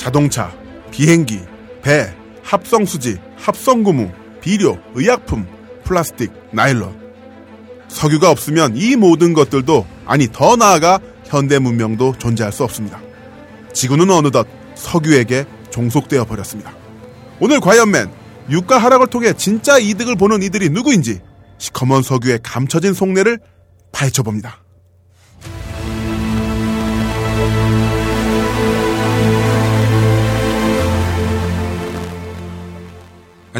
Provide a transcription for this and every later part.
자동차, 비행기, 배, 합성수지, 합성고무, 비료, 의약품, 플라스틱, 나일론. 석유가 없으면 이 모든 것들도 아니 더 나아가 현대 문명도 존재할 수 없습니다. 지구는 어느덧 석유에게 종속되어 버렸습니다. 오늘 과연맨 유가 하락을 통해 진짜 이득을 보는 이들이 누구인지 시커먼 석유의 감춰진 속내를 파헤쳐 봅니다.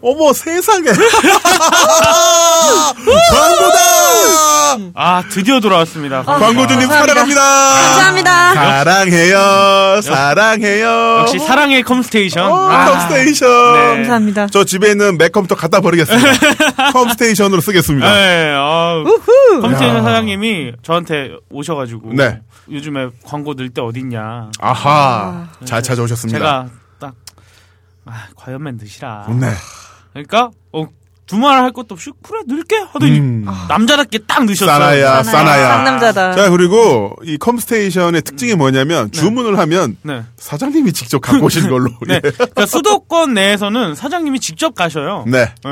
어머 세상에 광고다 아 드디어 돌아왔습니다. 광고주님 감사합니다. 사랑합니다 감사합니다. 사랑해요 사랑해요 역시 사랑의 컴스테이션. 어, 아, 컴스테이션 네. 감사합니다. 저 집에 있는 맥 컴퓨터 갖다 버리겠습니다 컴스테이션으로 쓰겠습니다 네, 아, 컴스테이션 사장님이 저한테 오셔가지고 네. 요즘에 광고 넣을 때 어딨냐. 아하 잘 찾아오셨습니다 제가 딱 아, 과이언맨 넣으시라. 네. 그러니까 어, 두말 할 것도 없이 그래 넣을게 하더니 음. 남자답게 딱 넣으셨어요. 싸나야 싸나야 상남자다. 자 그리고 이 컴스테이션의 특징이 뭐냐면 주문을 하면 네. 사장님이 직접 갖고 오시는 걸로 네. 예. 그러니까 수도권 내에서는 사장님이 직접 가셔요. 네. 네.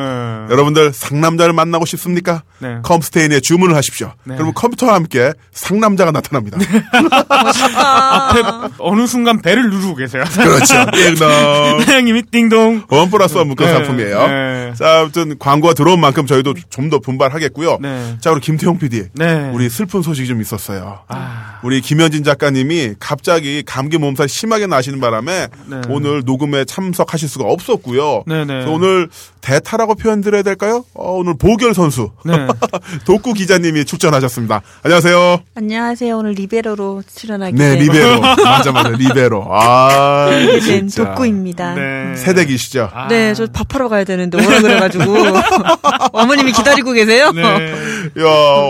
여러분들 상남자를 만나고 싶습니까? 네. 컴스테인에 주문을 하십시오. 네. 그러면 컴퓨터와 함께 상남자가 나타납니다. 앞에 어느 순간 배를 누르고 계세요. 그렇죠. 띵동. 사장님이 띵동. 원 플러스 원 묶은 네. 상품이에요. 네. 자, 아무튼 광고가 들어온 만큼 저희도 좀 더 분발하겠고요. 네. 자, 그리고 김태형 PD. 네. 우리 슬픈 소식이 좀 있었어요. 아. 우리 김현진 작가님이 갑자기 감기 몸살 심하게 나시는 바람에 네. 오늘 녹음에 참석하실 수가 없었고요. 네네. 그래서 오늘 대타라고 표현드려야 될까요? 어, 오늘 보결 선수 네. 독구 기자님이 출전하셨습니다. 안녕하세요. 안녕하세요. 오늘 리베로로 출연하게 네, 된 리베로. 맞아, 맞아, 리베로. 아, 된 진짜. 독구입니다. 네. 네. 세대기시죠? 아. 저 밥하러 가야 되는데 오라 그래가지고 어머님이 기다리고 계세요. 네. 야,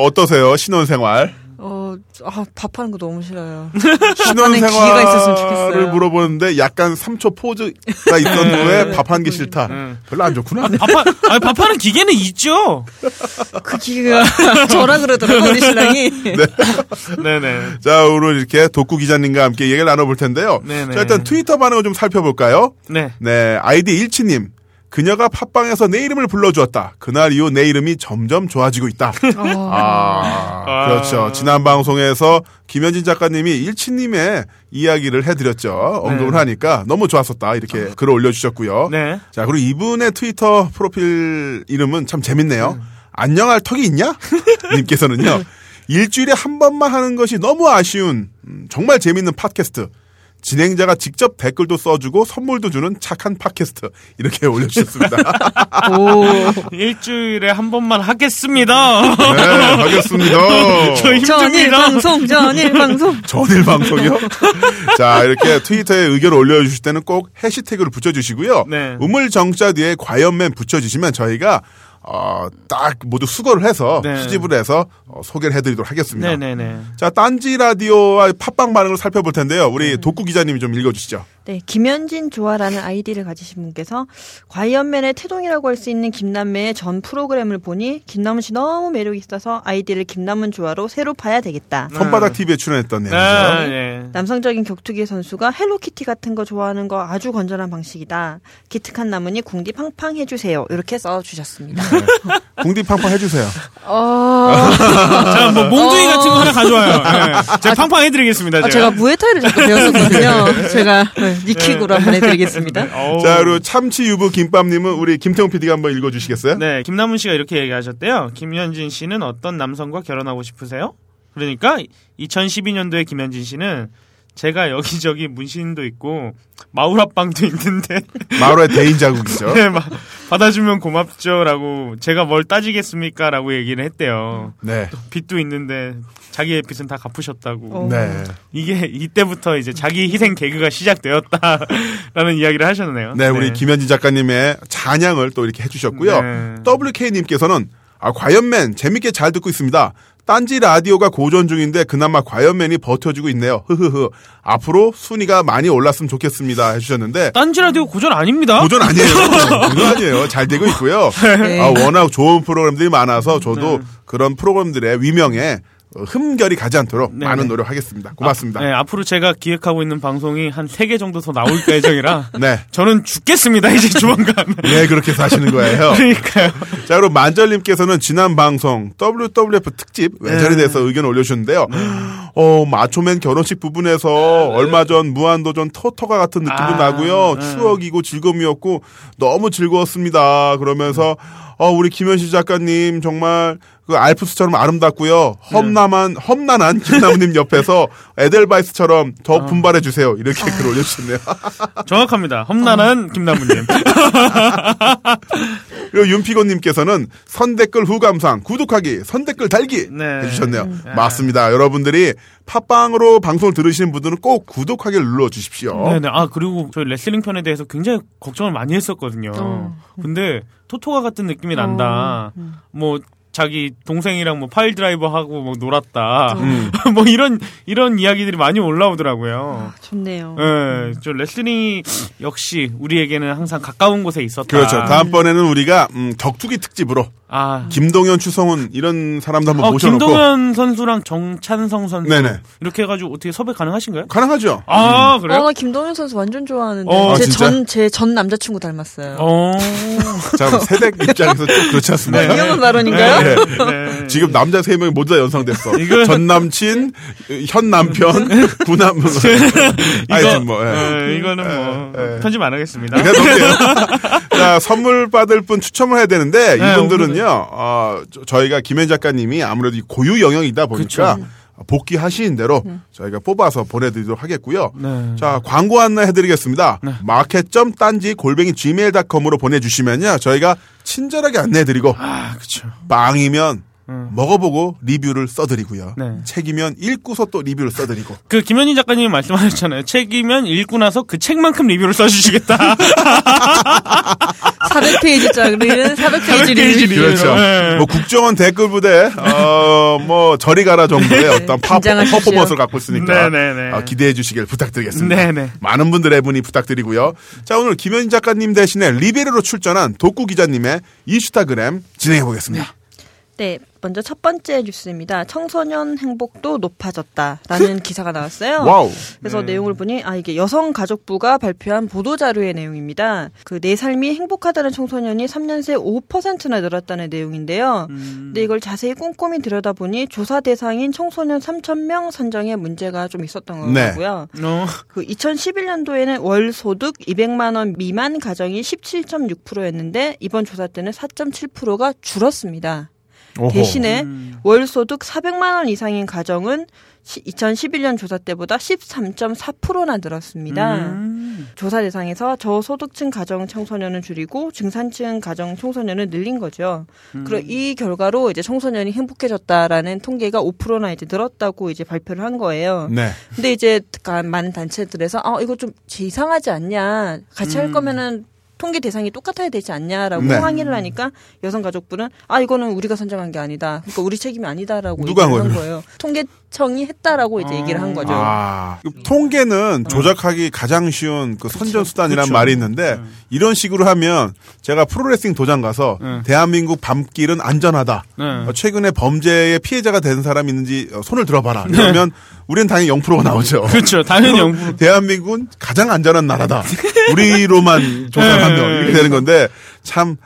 어떠세요? 신혼생활. 어, 아, 밥하는 거 너무 싫어요. 신혼생활을 있었으면 좋겠어요. 물어보는데 약간 3초 포즈가 있던 후에 밥한개 싫다. 네. 별로 안 좋구나. 밥하, 아니, 밥하는 기계는 있죠. 그 기계가 저라 그러더라고요, 우리 신랑이. 네 네. 자, 오늘 이렇게 독구 기자님과 함께 얘기를 나눠볼 텐데요. 네네. 자, 일단 트위터 반응을 좀 살펴볼까요? 네. 네, 아이디 일치님. 그녀가 팟빵에서 내 이름을 불러주었다. 그날 이후 내 이름이 점점 좋아지고 있다. 아, 아. 그렇죠. 지난 방송에서 김현진 작가님이 일치님의 이야기를 해드렸죠. 언급을 네. 하니까 너무 좋았었다. 이렇게 글을 올려주셨고요. 네. 자, 그리고 이분의 트위터 프로필 이름은 참 재밌네요. 안녕할 턱이 있냐? 님께서는요. 일주일에 한 번만 하는 것이 너무 아쉬운 음, 정말 재밌는 팟캐스트. 진행자가 직접 댓글도 써주고 선물도 주는 착한 팟캐스트 이렇게 올려주셨습니다. 오. 일주일에 한 번만 하겠습니다. 네, 하겠습니다. 저 전일 힘듭니다. 방송, 전일 방송. 전일 방송이요? 자, 이렇게 트위터에 의견을 올려주실 때는 꼭 해시태그를 붙여주시고요. 네. 우물 정자 뒤에 과이언맨 붙여주시면 저희가 어, 딱 모두 수거를 해서 네. 수집을 해서 어, 소개를 해드리도록 하겠습니다. 네네네. 자, 딴지 라디오와 팟빵 반응을 살펴볼 텐데요. 네. 우리 독구 기자님이 좀 읽어주시죠. 네, 김현진 조아라는 아이디를 가지신 분께서 과이언맨의 태동이라고 할 수 있는 김남매의 전 프로그램을 보니 김남훈 씨 너무 매력이 있어서 아이디를 김남훈 조아로 새로 파야 되겠다. 손바닥 TV에 출연했던 내용이죠. 네, 네. 남성적인 격투기 선수가 헬로키티 같은 거 좋아하는 거 아주 건전한 방식이다. 기특한 나무니 궁디 팡팡 해주세요. 이렇게 써 주셨습니다. 궁디 팡팡 해주세요. 어... 자, 뭐, 몽둥이 어. 같은 거 하나 가져와요. 네. 제가 팡팡 해드리겠습니다. 아, 제가. 제가 무에타이를 자꾸 배웠었거든요. 제가 네. 니킥으로 한번 해드리겠습니다. 어우. 자, 그리고 참치 유부 김밥님은 우리 김태용 PD가 한번 읽어주시겠어요? 네, 김남훈 씨가 이렇게 얘기하셨대요. 김현진 씨는 어떤 남성과 결혼하고 싶으세요? 그러니까 2012년도에 김현진 씨는 제가 여기저기 문신도 있고 마우라빵도 있는데 마루의 대인 자국이죠. 네, 막 받아주면 고맙죠라고 제가 뭘 따지겠습니까라고 얘기를 했대요. 네. 빚도 있는데 자기의 빚은 다 갚으셨다고. 어. 네. 이게 이때부터 이제 자기 희생 개그가 시작되었다라는 이야기를 하셨네요. 네, 우리 김현진 작가님의 찬양을 또 이렇게 해주셨고요. 네. WK님께서는 아, 과연맨 재밌게 잘 듣고 있습니다. 딴지 라디오가 고전 중인데 그나마 과연맨이 버텨주고 있네요. 흐흐흐. 앞으로 순위가 많이 올랐으면 좋겠습니다. 해주셨는데 딴지 라디오 고전 아닙니다. 고전 아니에요. 고전 아니에요. 잘 되고 있고요. 네. 아, 워낙 좋은 프로그램들이 많아서 저도 그런 프로그램들의 위명에 어, 흠결이 가지 않도록 네, 많은 네. 노력하겠습니다. 고맙습니다. 네, 앞으로 제가 기획하고 있는 방송이 한세개 정도 더 나올 예정이라 네. 저는 죽겠습니다. 이제 조만간. 네, 그렇게 사시는 거예요. 그러니까요. 자, 그리고 만절님께서는 지난 방송 WWF 특집 외전에 대해서 의견 올려주셨는데요. 어, 마초맨 결혼식 부분에서 얼마 전 무한도전 토토가 같은 느낌도 아, 나고요. 네. 추억이고 즐거움이었고 너무 즐거웠습니다. 그러면서 어, 우리 김현식 작가님 정말 그 알프스처럼 아름답고요. 험난한 험난한 김나무님 옆에서 에델바이스처럼 더 분발해 주세요. 이렇게 글 올려주셨네요. 정확합니다. 험난한 김남훈님. 그리고 윤피곤님께서는 선댓글 후감상 구독하기 선댓글 달기 네. 해주셨네요. 음. 맞습니다. 여러분들이 팟빵으로 방송을 들으시는 분들은 꼭 구독하기를 눌러주십시오. 네네. 아 그리고 저희 레슬링 편에 대해서 굉장히 걱정을 많이 했었거든요. 어. 근데 토토가 같은 느낌이 난다. 음. 뭐 자기 동생이랑 뭐 파일 드라이버 하고 뭐 놀았다. 음. 뭐 이런 이런 이야기들이 많이 올라오더라고요. 좋네요. 예, 저 레슬링이 역시 우리에게는 항상 가까운 곳에 있었다. 그렇죠. 다음번에는 우리가 음, 격투기 특집으로 아, 김동현, 추성훈 이런 사람도 한번 어, 모셔놓고 김동현 선수랑 정찬성 선수 네네. 이렇게 해가지고 어떻게 섭외 가능하신가요? 가능하죠. 아 그래요? 어, 나 김동현 선수 완전 좋아하는데. 어, 아, 진짜? 제 전, 제전 남자친구 닮았어요. 어, 자, 세대 입장에서 좀 그렇지 않습니까? 위험한 발언인가요? 네. 네. 지금 남자 세 명이 모두 다 연상됐어. 이거- 전 남친, 현 남편, 구남. 하여튼 뭐. 예. 어, 이거는 뭐 예. 편집 안 하겠습니다. 자, 선물 받을 분 추첨을 해야 되는데, 네, 이분들은 요, 어, 저- 저희가 김현 작가님이 아무래도 이 고유 영역이다 보니까, 복귀하시는 대로 저희가 뽑아서 보내드리도록 하겠고요. 네. 자, 광고 안내 해드리겠습니다. 마켓.딴지 골뱅이 gmail.com으로 보내주시면요. 저희가 친절하게 안내해드리고, 아, 그쵸. 빵이면 음. 먹어보고 리뷰를 써드리고요. 네. 책이면 읽고서 또 리뷰를 써드리고. 그 김현진 작가님이 말씀하셨잖아요. 책이면 읽고 나서 그 책만큼 리뷰를 써주시겠다. 400페이지짜리는 400페이지 400페이지 리뷰. 리뷰. 그렇죠. 네. 뭐 국정원 댓글 부대, 어, 뭐 저리 가라 정도의 어떤 파. 퍼포먼스를 갖고 있으니까 네네네. 어, 기대해 주시길 부탁드리겠습니다. 네네. 많은 분들의 문의 부탁드리고요. 자 오늘 김현진 작가님 대신에 리베로로 출전한 독구 기자님의 이슈타그램 진행해 보겠습니다. 네, 먼저 첫 번째 뉴스입니다. 청소년 행복도 높아졌다라는 기사가 나왔어요. 와우. 그래서 내용을 보니 아 이게 여성가족부가 발표한 보도 자료의 내용입니다. 그 내 삶이 행복하다는 청소년이 3년 새 5%나 늘었다는 내용인데요. 근데 이걸 자세히 꼼꼼히 들여다보니 조사 대상인 청소년 3,000명 선정에 문제가 좀 있었던 네. 거고요. 어, 그 2011년도에는 월 소득 200만 원 미만 가정이 17.6%였는데 이번 조사 때는 4.7%가 줄었습니다. 오호. 대신에 음. 월 소득 400만 원 이상인 가정은 2011년 조사 때보다 13.4%나 늘었습니다. 음. 조사 대상에서 저소득층 가정 청소년은 줄이고 중산층 가정 청소년은 늘린 거죠. 그리고 이 결과로 이제 청소년이 행복해졌다라는 통계가 5%나 이제 늘었다고 이제 발표를 한 거예요. 네. 근데 이제 많은 단체들에서 아 이거 좀 이상하지 않냐 같이 할 음. 거면은 통계 대상이 똑같아야 되지 않냐라고 네. 항의를 하니까 여성가족부는 아 이거는 우리가 선정한 게 아니다 그러니까 우리 책임이 아니다라고 누가 한 거예요? 거예요 통계청이 했다라고 이제 어. 얘기를 한 거죠 아, 그 통계는 조작하기 가장 쉬운 그 선전 수단이란 그쵸. 말이 있는데 이런 식으로 하면 제가 프로레슬링 도장 가서 네. 대한민국 밤길은 안전하다. 네. 어, 최근에 범죄의 피해자가 된 사람이 있는지 어, 손을 들어봐라. 이러면 우리는 당연히 0%가 나오죠. 그렇죠. 당연히 영부. 대한민국은 가장 안전한 나라다. 우리로만 조사 네. 이렇게 되는 건데 참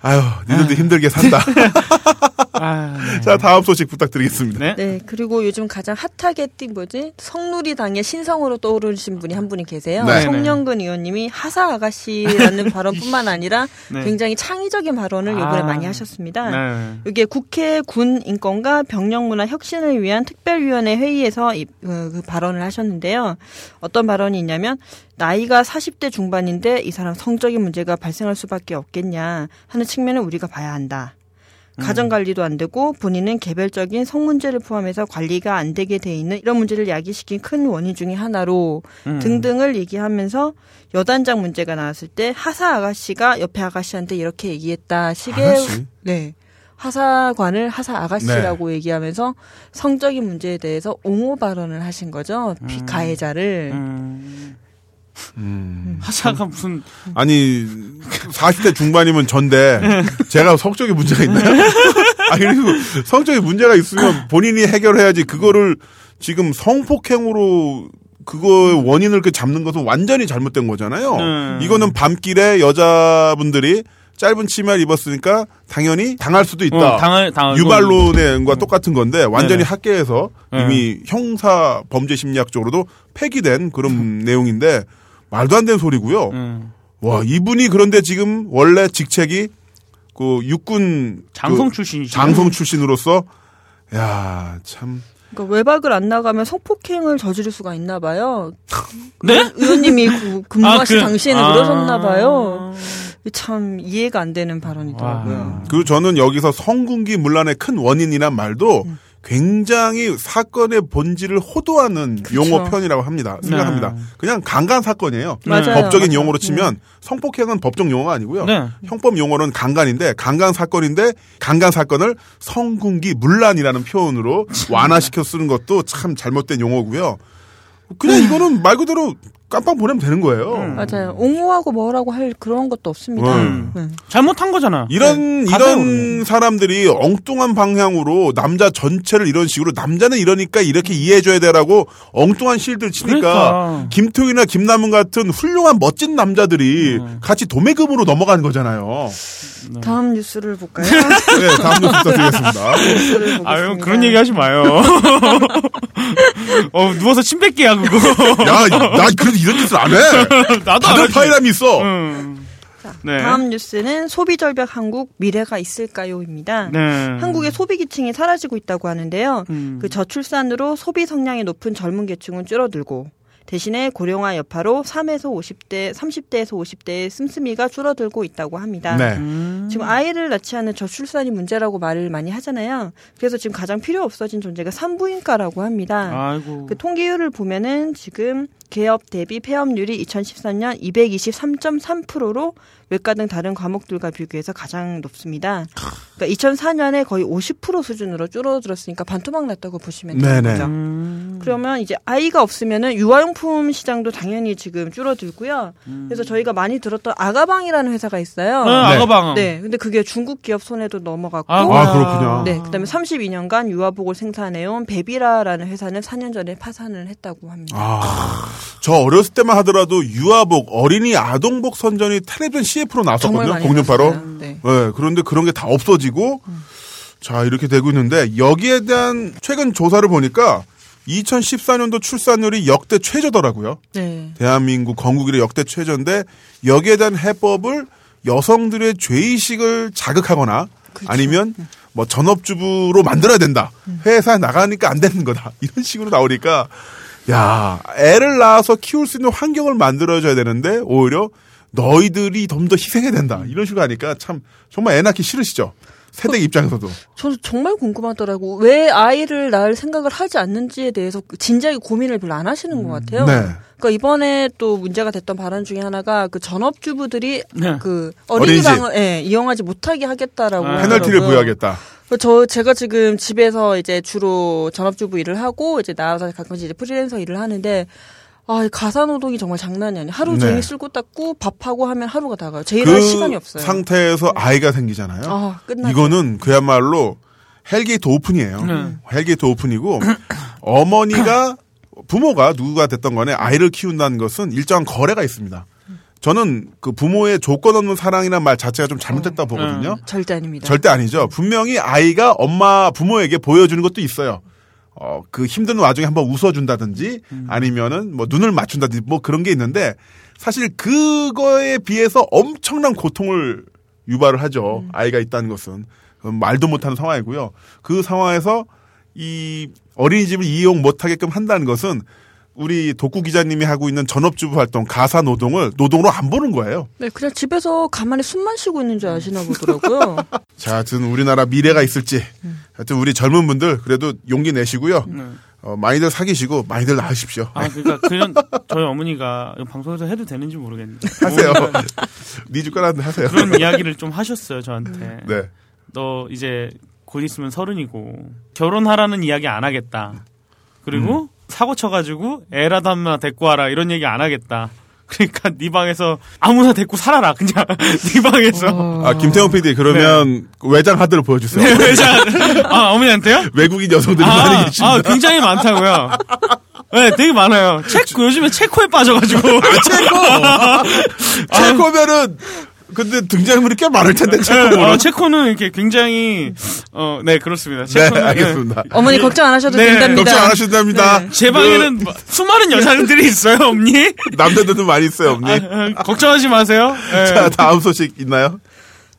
아유, 니들도 힘들게 산다. 아, 네. 자, 다음 소식 부탁드리겠습니다. 네. 네, 그리고 요즘 가장 핫하게 뛴 뭐지? 성누리당의 신성으로 떠오르신 분이 한 분이 계세요. 네. 송영근 의원님이 하사 아가씨라는 발언뿐만 아니라 네. 굉장히 창의적인 발언을 요번에 아. 많이 하셨습니다. 네. 이게 국회 군 인권과 병력 문화 혁신을 위한 특별위원회 회의에서 이, 그, 그 발언을 하셨는데요. 어떤 발언이 있냐면 나이가 40대 중반인데 이 사람 성적인 문제가 발생할 수밖에 없겠냐 하는 측면을 우리가 봐야 한다. 가정 관리도 안 되고 본인은 개별적인 성 문제를 포함해서 관리가 안 되게 돼 있는 이런 문제를 야기시킨 큰 원인 중의 하나로 음. 등등을 얘기하면서 여단장 문제가 나왔을 때 하사 아가씨가 옆에 아가씨한테 이렇게 얘기했다 식의 아가씨? 네. 하사관을 하사 아가씨라고 얘기하면서 성적인 문제에 대해서 옹호 발언을 하신 거죠. 비- 가해자를. 음. 음. 하사가 무슨 아니 40대 중반이면 전데 제가 성적인 문제가 있나요? 아니 그리고 성적인 문제가 있으면 본인이 해결해야지 그거를 지금 성폭행으로 그거 원인을 그 잡는 것은 완전히 잘못된 거잖아요. 음. 이거는 밤길에 여자분들이 짧은 치마를 입었으니까 당연히 당할 수도 있다. 어, 당할 당할 유발론과 똑같은 건데 완전히 네네. 학계에서 네. 이미 형사 범죄 심리학적으로도 폐기된 그런 내용인데 말도 안 되는 소리고요. 음. 와 이분이 그런데 지금 원래 직책이 그 육군 장성 그 출신이죠. 장성 출신으로서 야 참 그러니까 외박을 안 나가면 성폭행을 저지를 수가 있나 봐요. 네? 의원님이 그- 근무하신 그- 당시에는 아. 그러셨나 봐요. 참 이해가 안 되는 발언이더라고요. 와. 그리고 저는 여기서 성군기 문란의 큰 원인이란 말도 음. 굉장히 사건의 본질을 호도하는 용어 표현이라고 합니다. 생각합니다. 네. 그냥 강간 사건이에요. 맞아요. 법적인 맞아요. 용어로 치면 성폭행은 법적 용어가 아니고요. 네. 형법 용어로는 강간인데 강간 사건인데 강간 사건을 성군기 문란이라는 표현으로 완화시켜 쓰는 것도 참 잘못된 용어고요. 그냥 이거는 말 그대로 깜빵 보내면 되는 거예요. 맞아요. 옹호하고 뭐라고 할 그런 것도 없습니다. 음. 네. 잘못한 거잖아. 이런 네. 이런. 사람들이 엉뚱한 방향으로 남자 전체를 이런 식으로 남자는 이러니까 이렇게 이해해줘야 되라고 엉뚱한 실들 치니까 그러니까. 김토희나 김남은 같은 훌륭한 멋진 남자들이 음. 같이 도매금으로 넘어가는 거잖아요. 다음 뉴스를 볼까요? 네, 다음 뉴스 부탁드리겠습니다. 아유 그런 얘기 하지 마요. 어 누워서 침 뱉기야 그거. 야, 나 그 래도 이런 짓을 안 해. 나도 안 다들. 파이람이 있어. 음. 네. 다음 뉴스는 소비 절벽 한국 미래가 있을까요입니다. 네. 한국의 소비 기층이 사라지고 있다고 하는데요. 음. 그 저출산으로 소비 성량이 높은 젊은 계층은 줄어들고 대신에 고령화 여파로 3에서 50대, 30대에서 50대의 씀씀이가 줄어들고 있다고 합니다. 네. 음. 지금 아이를 낳지 않는 저출산이 문제라고 말을 많이 하잖아요. 그래서 지금 가장 필요 없어진 존재가 산부인과라고 합니다. 아이고. 그 통계율을 보면은 지금 개업 대비 폐업률이 2014년 223.3%로 외과 등 다른 과목들과 비교해서 가장 높습니다. 그러니까 2004년에 거의 50% 수준으로 줄어들었으니까 반토막 났다고 보시면 되는 네네. 거죠. 음. 그러면 이제 아이가 없으면은 유아용품 시장도 당연히 지금 줄어들고요. 그래서 저희가 많이 들었던 아가방이라는 회사가 있어요. 네, 아가방. 네, 근데 그게 중국 기업 손에도 넘어갔고, 아이고. 아, 그렇군요. 네, 그다음에 32년간 유아복을 생산해온 베비라라는 회사는 4년 전에 파산을 했다고 합니다. 아, 저 어렸을 때만 하더라도 유아복, 어린이 아동복 선전이 텔레비전 CF로 나왔었거든요. 나왔어요. 네. 네, 그런데 그런 게 다 없어지 고, 자, 이렇게 되고 있는데, 여기에 대한 최근 조사를 보니까, 2014년도 출산율이 역대 최저더라고요. 네. 대한민국 건국 이래 역대 최저인데, 여기에 대한 해법을 여성들의 죄의식을 자극하거나, 아니면 뭐 전업주부로 만들어야 된다. 회사에 나가니까 안 되는 거다. 이런 식으로 나오니까, 야, 애를 낳아서 키울 수 있는 환경을 만들어줘야 되는데, 오히려 너희들이 좀 더 희생해야 된다. 이런 식으로 하니까 참, 정말 애 낳기 싫으시죠? 세대 입장에서도. 저도 정말 궁금하더라고. 왜 아이를 낳을 생각을 하지 않는지에 대해서 진지하게 고민을 별로 안 하시는 것 같아요. 네. 그러니까 이번에 또 문제가 됐던 발언 중에 하나가 그 전업주부들이 네. 그 어린이집. 어린이방을 예, 이용하지 못하게 하겠다라고 아. 페널티를. 부여하겠다. 저 제가 지금 집에서 이제 주로 전업주부 일을 하고 이제 나와서 가끔씩 이제 프리랜서 일을 하는데 아, 이 가사 노동이 정말 장난이 아니에요. 하루 네. 종일 쓸고 닦고 밥하고 하면 하루가 다 가요. 제 일할 그 시간이 없어요. 상태에서 아이가 생기잖아요. 아, 끝나. 이거는 그야말로 hell gate open이에요. 네. hell gate open이고 어머니가 부모가 누구가 됐던 간에 아이를 키운다는 것은 일정한 거래가 있습니다. 저는 그 부모의 조건 없는 사랑이란 말 자체가 좀 잘못됐다고 보거든요. 절대 아닙니다. 절대 아니죠. 분명히 아이가 엄마 부모에게 보여주는 것도 있어요. 어, 그 힘든 와중에 한번 웃어준다든지 아니면은 뭐 눈을 맞춘다든지 뭐 그런 게 있는데 사실 그거에 비해서 엄청난 고통을 유발을 하죠. 아이가 있다는 것은. 말도 못하는 상황이고요. 그 상황에서 이 어린이집을 이용 못하게끔 한다는 것은 우리 독구 기자님이 하고 있는 전업주부 활동, 가사 노동을 노동으로 안 보는 거예요. 네, 그냥 집에서 가만히 숨만 쉬고 있는 줄 아시나 보더라고요. 자, 하여튼 우리나라 미래가 있을지, 하여튼 우리 젊은 분들 그래도 용기 내시고요. 어, 많이들 사귀시고 많이들 낳으십시오. 아, 그러니까 그런 저희 어머니가 방송에서 해도 되는지 모르겠는데 하세요. 네 숟가락은 하세요. 그런 이야기를 좀 하셨어요 저한테. 네. 너 이제 곧 있으면 서른이고 결혼하라는 이야기 안 하겠다. 그리고 음. 사고 쳐가지고 애라도 하나 데리고 와라 이런 얘기 안 하겠다. 그러니까 네 방에서 아무나 데리고 살아라 그냥 네 방에서 아, 김태형 PD, 그러면 외장 하드를 보여주세요. 네, 왜자 아 어머니한테요? 외국인 여성들이 아, 많이 계십니다. 아, 굉장히 많다고요. 네, 되게 많아요. 체코 요즘에 체코에 빠져가지고 아, 체코! 체코면은, 근데 등장인물이 꽤 많을 텐데, 네, 체코는. 어, 체코는 이렇게 굉장히 어, 네 그렇습니다. 네, 체코는, 알겠습니다. 어머니 걱정 안 하셔도 네, 된답니다. 걱정 안 하셔도 됩니다. 네. 제 방에는 뭐 수많은 여자들이 있어요, 엄니. 그 남자들도 많이 있어요, 언니. 아, 걱정하지 마세요. 네. 자, 다음 소식 있나요?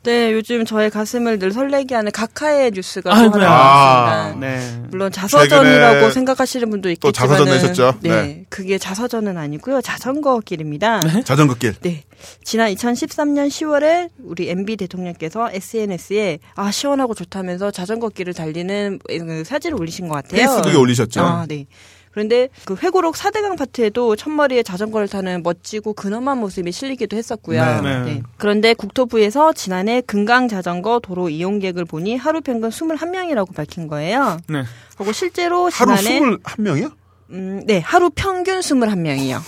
네, 요즘 저의 가슴을 늘 설레게 하는 각하의 뉴스가 또 아이고야. 하나 나왔습니다. 네. 물론 자서전이라고 생각하시는 분도 또 있겠지만 자서전 내셨죠? 네, 네. 그게 자서전은 아니고요. 자전거 길입니다. 자전거 길. 네. 지난 2013년 10월에 우리 MB 대통령께서 SNS에 아 시원하고 좋다면서 자전거 길을 달리는 그 사진을 올리신 것 같아요. 페이스북에 올리셨죠? 아, 네. 그런데 그 회고록 4대강 파트에도 첫머리에 자전거를 타는 멋지고 근엄한 모습이 실리기도 했었고요. 네. 네. 네. 그런데 국토부에서 지난해 금강 자전거 도로 이용객을 보니 하루 평균 21명이라고 밝힌 거예요. 네. 하고 실제로 하루 지난해 21명이요? 음, 네, 하루 평균 21명이요.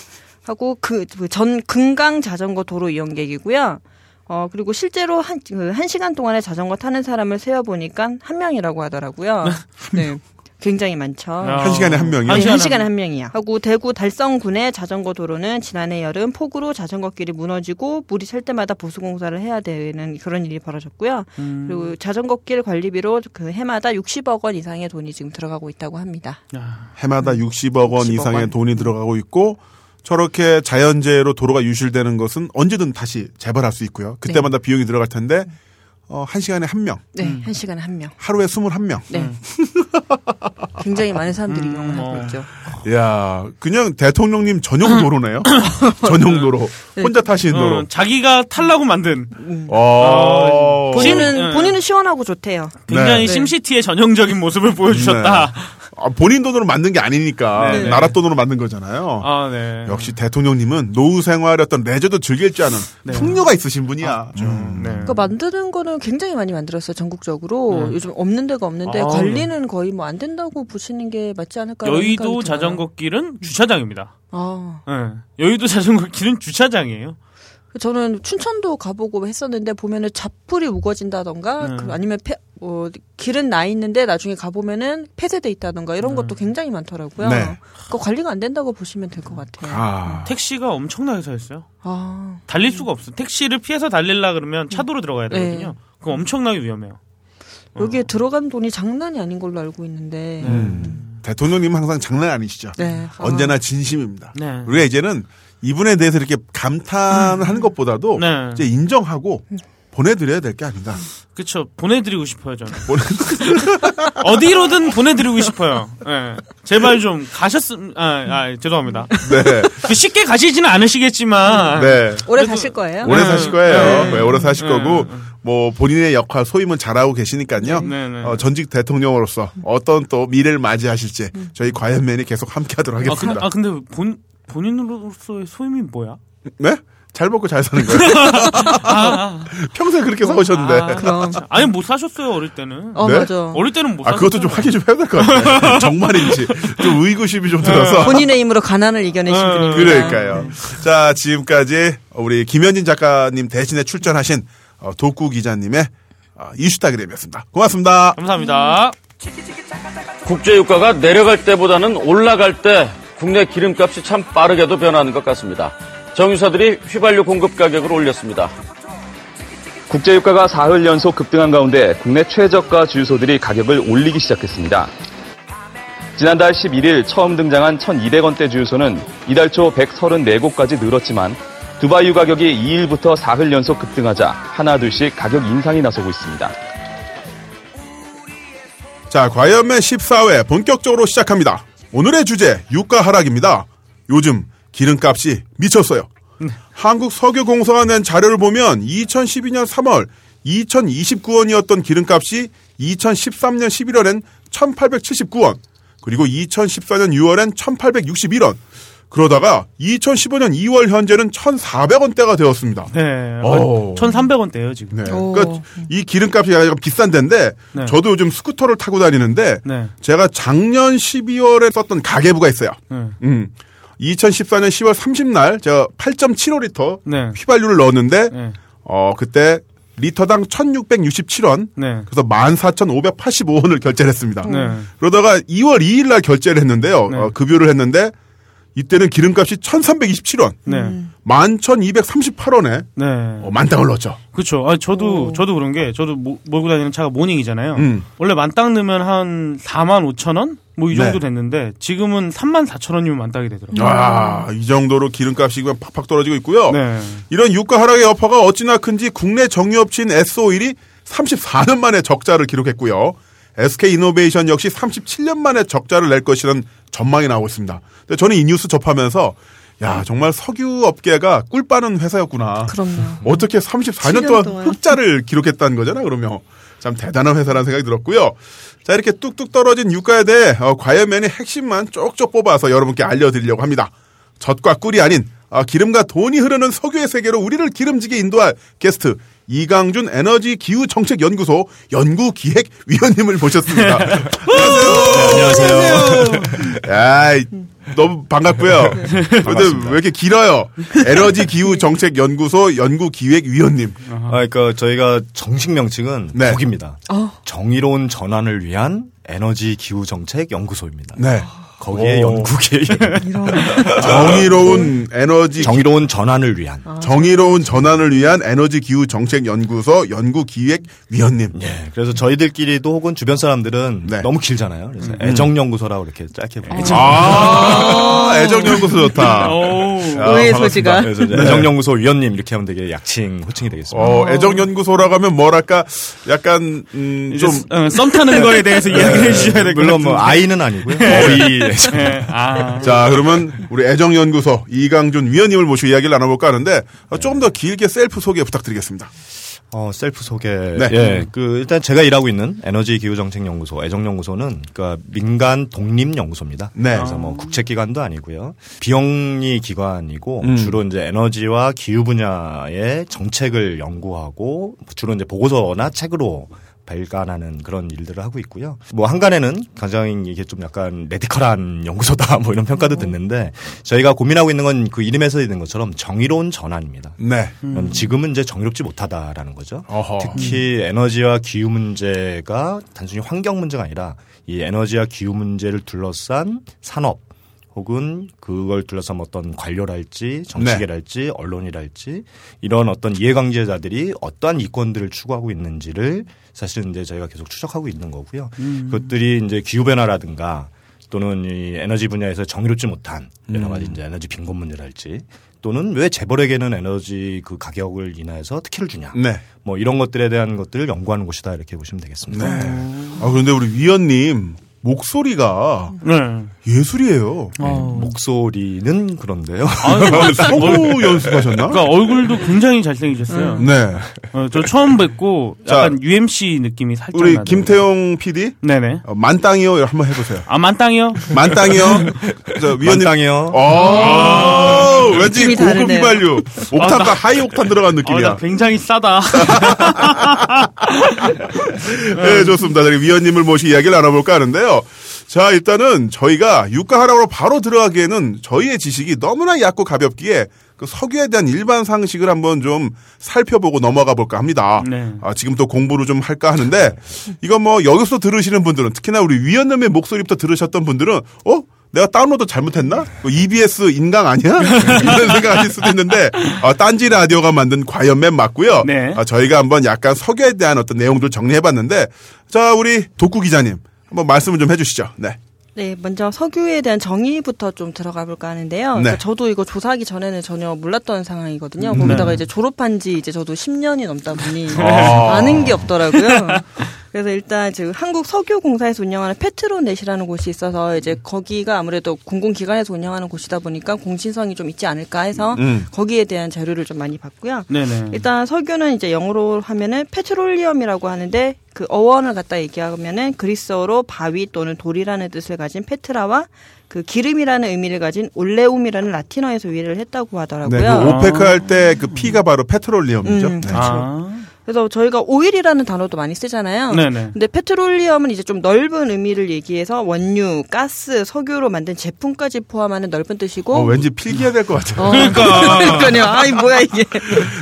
하고 그 전 금강 자전거 도로 이용객이고요. 어, 그리고 실제로 한, 그, 한 시간 동안에 자전거 타는 사람을 세어보니까 한 명이라고 하더라고요. 네. 굉장히 많죠. 아. 한 시간에 한 명이요? 한 네, 시간에 한 시간에 한 명이야. 하고 대구 달성군의 자전거 도로는 지난해 여름 폭우로 자전거 길이 무너지고 물이 찰 때마다 보수 공사를 해야 되는 그런 일이 벌어졌고요. 음. 그리고 자전거 길 관리비로 그 해마다 60억 원 이상의 돈이 지금 들어가고 있다고 합니다. 야, 해마다 60억 원 60억 이상의 원. 돈이 들어가고 있고 저렇게 자연재해로 도로가 유실되는 것은 언제든 다시 재발할 수 있고요. 그때마다 비용이 들어갈 텐데 어, 한 시간에 한 명, 네, 한 시간에 한 명. 하루에 21명. 네. 굉장히 많은 사람들이 음, 이용을 하고 어. 있죠. 야, 그냥 대통령님 전용 도로네요. 전용 도로. 혼자 타시는 도로. 어, 자기가 탈라고 만든 어. 본인은 네. 본인은 시원하고 좋대요. 굉장히 네. 심시티의 전형적인 모습을 보여주셨다. 아, 본인 돈으로 만든 게 아니니까 네, 네. 나라 돈으로 만든 거잖아요. 아, 네. 역시 대통령님은 노후 어떤 레저도 즐길 줄 아는 네. 풍요가 있으신 분이야. 음. 네. 그러니까 만드는 거는 굉장히 많이 만들었어요 전국적으로 네. 요즘 없는 데가 없는데 아, 관리는 거의 뭐 안 된다고 보시는 게 맞지 않을까 여의도 자전거 길은 주차장입니다. 아 네. 여의도 자전거 길은 주차장이에요. 저는 춘천도 가보고 했었는데 보면은 잡풀이 우거진다던가 네. 그 아니면 폐, 어, 길은 나 있는데 나중에 가보면은 폐쇄돼 있다던가 이런 것도 굉장히 많더라고요. 네. 그거 관리가 안 된다고 보시면 될 것 같아요. 아. 택시가 엄청나게 서 있어요. 아, 달릴 수가 없어. 택시를 피해서 달리려 그러면 차도로 들어가야 되거든요. 네. 그거 엄청나게 위험해요. 여기에 들어간 돈이 장난이 아닌 걸로 알고 있는데. 음. 대통령님은 항상 장난 아니시죠. 네. 아. 언제나 진심입니다. 네. 우리가 이제는 이분에 대해서 이렇게 감탄하는 것보다도 네. 이제 인정하고 보내드려야 될 게 아닌가. 그쵸. 보내드리고 싶어요, 저는. 어디로든 보내드리고 싶어요. 예. 제발 좀 가셨음, 아, 아, 죄송합니다. 네. 그 쉽게 가시지는 않으시겠지만. 네. 오래 사실 거예요? 오래 네. 사실 거예요. 네. 네, 오래 사실 네. 거고, 뭐, 본인의 역할, 소임은 잘하고 계시니까요. 네, 네. 어, 전직 대통령으로서 어떤 또 미래를 맞이하실지 저희 과연맨이 계속 함께 하도록 아, 근, 하겠습니다. 아, 근데 본, 본인으로서의 소임이 뭐야? 네? 잘 먹고 잘 사는 거예요. 평생 그렇게 사오셨는데. 아, 그럼. 아니, 못 사셨어요, 어릴 때는. 어, 네? 맞아. 어릴 때는 못 아, 사셨어요. 그것도 좀 확인 좀 해야 될 것 같아요. 정말인지. 좀 의구심이 좀 들어서. 본인의 힘으로 가난을 이겨내신 어, 분입니다. 그러니까요. 자, 지금까지 우리 김현진 작가님 대신에 출전하신 어, 독구 기자님의 어, 이슈타그램이었습니다. 고맙습니다. 감사합니다. 국제유가가 내려갈 때보다는 올라갈 때 국내 기름값이 참 빠르게도 변하는 것 같습니다. 정유사들이 휘발유 공급 가격을 올렸습니다. 국제유가가 사흘 연속 급등한 가운데 국내 최저가 주유소들이 가격을 올리기 시작했습니다. 지난달 11일 처음 등장한 1,200원대 주유소는 이달 초 134곳까지 늘었지만 두바이 유 가격이 2일부터 사흘 연속 급등하자 하나 둘씩 가격 인상이 나서고 있습니다. 자, 과연맨 14회 본격적으로 시작합니다. 오늘의 주제, 유가 하락입니다. 요즘 기름값이 미쳤어요. 한국석유공사가 낸 자료를 보면 2012년 3월 2029원이었던 기름값이 2013년 11월엔 1879원, 그리고 2014년 6월엔 1861원, 그러다가 2015년 2월 현재는 1,400원대가 되었습니다. 네. 오. 1,300원대예요, 지금. 네. 오. 그러니까 이 기름값이 약간 비싼 데인데 네. 저도 요즘 스쿠터를 타고 다니는데 네. 제가 작년 12월에 썼던 가계부가 있어요. 네. 음. 2014년 10월 30날 제가 8.75리터 네. 휘발유를 넣었는데 네. 어 그때 리터당 1,667원 네. 그래서 14,585원을 결제를 했습니다. 네. 그러다가 2월 2일 날 결제를 했는데요. 네. 어, 급유를 했는데 이때는 기름값이 1,327원, 네. 11,238원에 네. 어, 만땅을 넣었죠. 그렇죠. 아, 저도 저도 그런 게 저도 모, 몰고 다니는 차가 모닝이잖아요. 음. 원래 만땅 넣으면 한 4만 5천 원? 뭐 이 정도 네. 됐는데 지금은 3만 4천 원이면 만땅이 되더라고요. 아, 이 정도로 기름값이 그냥 팍팍 떨어지고 있고요. 네. 이런 유가 하락의 여파가 어찌나 큰지 국내 정유업체인 S-오일이 34년 만에 적자를 기록했고요. SK이노베이션 역시 37년 만에 적자를 낼 것이라는 전망이 나오고 있습니다. 근데 저는 이 뉴스 접하면서 야 정말 석유 업계가 꿀 빠는 회사였구나. 그럼요. 어떻게 34년 7년 동안 동안. 흑자를 기록했다는 거잖아. 그러면 참 대단한 회사라는 생각이 들었고요. 자 이렇게 뚝뚝 떨어진 유가에 대해 어, 과연맨의 핵심만 쪽쪽 뽑아서 여러분께 알려드리려고 합니다. 젖과 꿀이 아닌 아, 기름과 돈이 흐르는 석유의 세계로 우리를 기름지게 인도할 게스트 이강준 에너지 기후 정책 연구소 연구 기획 위원님을 모셨습니다. 안녕하세요. 야, 너무 반갑고요. 근데 왜 이렇게 길어요? 에너지 기후 정책 연구소 연구 기획 위원님. 아, 그러니까 저희가 정식 명칭은 네. 거기입니다. 어. 정의로운 전환을 위한 에너지 기후 정책 연구소입니다. 네. 거기에 오. 연구계 정의로운 에너지 정의로운 전환을 위한. 정의로운 전환을 위한 에너지 기후 정책 연구소 연구 기획 위원님. 예. 그래서 저희들끼리도 혹은 주변 사람들은 네. 너무 길잖아요. 그래서 애정 연구소라고 이렇게 짧게 부르죠. 아, 애정 연구소 좋다. 의외의. 소지가. 이제 애정 연구소 위원님 이렇게 하면 되게 약칭 호칭이 되겠습니다. 어, 애정 연구소라고 하면 뭐랄까 약간 음, 이제 좀 썸- 어, 썸 타는 거에 대해서 이야기를 해주셔야 될것 물론 뭐. 아이는 아니고요. 거의 애정. 네. 아. 자, 그러면 우리 애정연구소 이강준 위원님을 모시고 이야기를 나눠볼까 하는데 어, 조금 더 길게 셀프 소개 부탁드리겠습니다. 어, 셀프 소개. 네. 예. 그, 일단 제가 일하고 있는 에너지 기후정책연구소, 에정연구소는, 그니까 민간 독립연구소입니다. 네. 그래서 뭐 국책기관도 아니고요. 비영리 기관이고, 음. 주로 이제 에너지와 기후 분야의 정책을 연구하고, 주로 이제 보고서나 책으로 발간하는 그런 일들을 하고 있고요. 뭐 항간에는 가장 이게 좀 약간 radical한 연구소다 뭐 이런 평가도 듣는데 저희가 고민하고 있는 건 그 이름에서 있는 것처럼 정의로운 전환입니다. 네. 음, 지금은 이제 정의롭지 못하다라는 거죠. 어허. 특히 에너지와 기후 문제가 단순히 환경 문제가 아니라 이 에너지와 기후 문제를 둘러싼 산업 혹은 그걸 둘러싼 어떤 관료랄지 정치계랄지 언론이랄지 이런 어떤 이해관계자들이 어떠한 이권들을 추구하고 있는지를 사실은 이제 저희가 계속 추적하고 있는 거고요. 그것들이 이제 기후 변화라든가 또는 이 에너지 분야에서 정의롭지 못한 여러 가지 이제 에너지 빈곤 문제랄지 또는 왜 재벌에게는 에너지 그 가격을 인하여서 특혜를 주냐. 네. 뭐 이런 것들에 대한 것들을 연구하는 곳이다 이렇게 보시면 되겠습니다. 아, 그런데 우리 위원님 목소리가 네. 예술이에요. 어. 목소리는 그런데요. 아, 성우 연습하셨나? 그러니까 얼굴도 굉장히 잘생기셨어요. 네. 어, 저 처음 뵙고 약간 UMC 느낌이 살짝 우리 나더라고요. 김태용 PD 네네. 어, 만땅이요 한번 해보세요. 아 만땅이요? 만땅이요. 저 위원님. 만땅이요. 어, 왠지 고급 다르네요. 휘발유. 옥탄과 하이 옥탄 들어간 아, 느낌이야. 나 굉장히 싸다. 네, 좋습니다. 저희 위원님을 모시 이야기를 나눠볼까 하는데요. 자, 일단은 저희가 유가 하락으로 바로 들어가기에는 저희의 지식이 너무나 얕고 가볍기에 그 석유에 대한 일반 상식을 한번 좀 살펴보고 넘어가 볼까 합니다. 네. 아, 지금 또 공부를 좀 할까 하는데 이거 뭐 여기서 들으시는 분들은 특히나 우리 위원님의 목소리부터 들으셨던 분들은 어? 내가 다운로드 잘못했나? 뭐 EBS 인강 아니야? 이런 생각하실 수도 있는데 어, 딴지 라디오가 만든 과연맨 맞고요. 네. 어, 저희가 한번 약간 석유에 대한 어떤 내용들 정리해봤는데 자 우리 독구 기자님 한번 말씀을 좀 해주시죠. 네. 네, 먼저 석유에 대한 정의부터 좀 들어가 볼까 하는데요. 네. 그러니까 저도 이거 조사하기 전에는 전혀 몰랐던 상황이거든요. 거기다가 이제 졸업한 지 이제 저도 10년이 넘다 보니 아. 아는 게 없더라고요. 그래서 일단 지금 한국 석유공사에서 운영하는 페트로넷이라는 곳이 있어서 이제 거기가 아무래도 공공기관에서 운영하는 곳이다 보니까 공신성이 좀 있지 않을까 해서 음. 거기에 대한 자료를 좀 많이 봤고요. 네네. 일단 석유는 이제 영어로 하면은 petroleum이라고 하는데 그 어원을 갖다 얘기하면은 그리스어로 바위 또는 돌이라는 뜻을 가진 petra와 그 기름이라는 의미를 가진 oleum이라는 라틴어에서 유래를 했다고 하더라고요. 네, 그 OPEC 할 때 그 P가 바로 petroleum이죠. 음, 네. 그렇죠. 아. 그래서 저희가 오일이라는 단어도 많이 쓰잖아요. 네네. 근데 페트롤리엄은 이제 좀 넓은 의미를 얘기해서 원유, 가스, 석유로 만든 제품까지 포함하는 넓은 뜻이고. 어, 왠지 필기해야 될 것 같아요. 어, 그러니까요. 아이 뭐야 이게.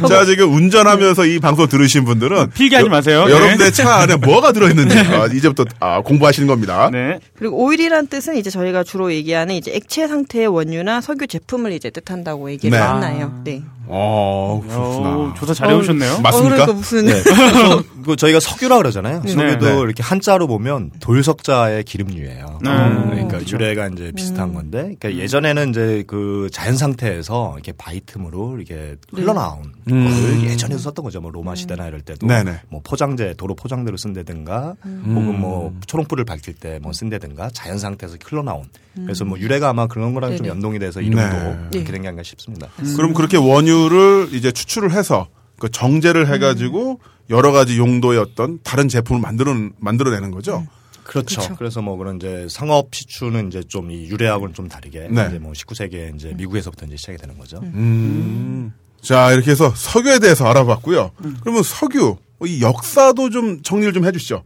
자, 지금 운전하면서 이 방송 들으신 분들은 필기하지 여- 마세요. 네. 여러분들의 차 안에 뭐가 들어있는지 아, 이제부터 아, 공부하시는 겁니다. 네. 그리고 오일이란 뜻은 이제 저희가 주로 얘기하는 이제 액체 상태의 원유나 석유 제품을 이제 뜻한다고 얘기를 네. 하나요. 네. 어, 어, 그렇구나. 조사 잘 해오셨네요. 맞습니까? 어, 그러니까 무슨 네. 그 저희가 석유라 그러잖아요. 네. 석유도 네. 이렇게 한자로 보면 돌석자의 기름류예요. 네. 그러니까 그렇죠. 유래가 이제 비슷한 건데, 그러니까 예전에는 이제 그 자연 상태에서 이렇게 바위 틈으로 이렇게 흘러나온 걸 예전에도 썼던 거죠. 뭐 로마 시대나 이럴 때도 네네. 뭐 포장재 도로 포장대로 쓴다든가, 혹은 뭐 초롱불을 밝힐 때 뭐 쓴다든가 자연 상태에서 흘러나온. 그래서 뭐 유래가 아마 그런 거랑 좀 네네. 연동이 돼서 이름도 네. 그렇게 된 게 아닌가 싶습니다. 그럼 그렇게 원유 를 이제 추출을 해서 그 정제를 해가지고 여러 가지 용도의 어떤 다른 제품을 만들어 만들어내는 거죠. 그렇죠. 그래서뭐 그런 이제 상업 시추는 이제 좀 이 유래하고는 좀 다르게 네. 이제 뭐 19세기에 이제 미국에서부터 이제 시작이 되는 거죠. 음. 자 이렇게 해서 석유에 대해서 알아봤고요. 그러면 석유 이 역사도 좀 정리를 좀 해주시죠.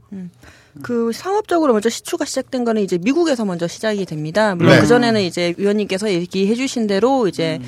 그 상업적으로 먼저 시추가 시작된 거는 이제 미국에서 먼저 시작이 됩니다. 물론 네. 그 전에는 이제 위원님께서 얘기해 주신 대로 이제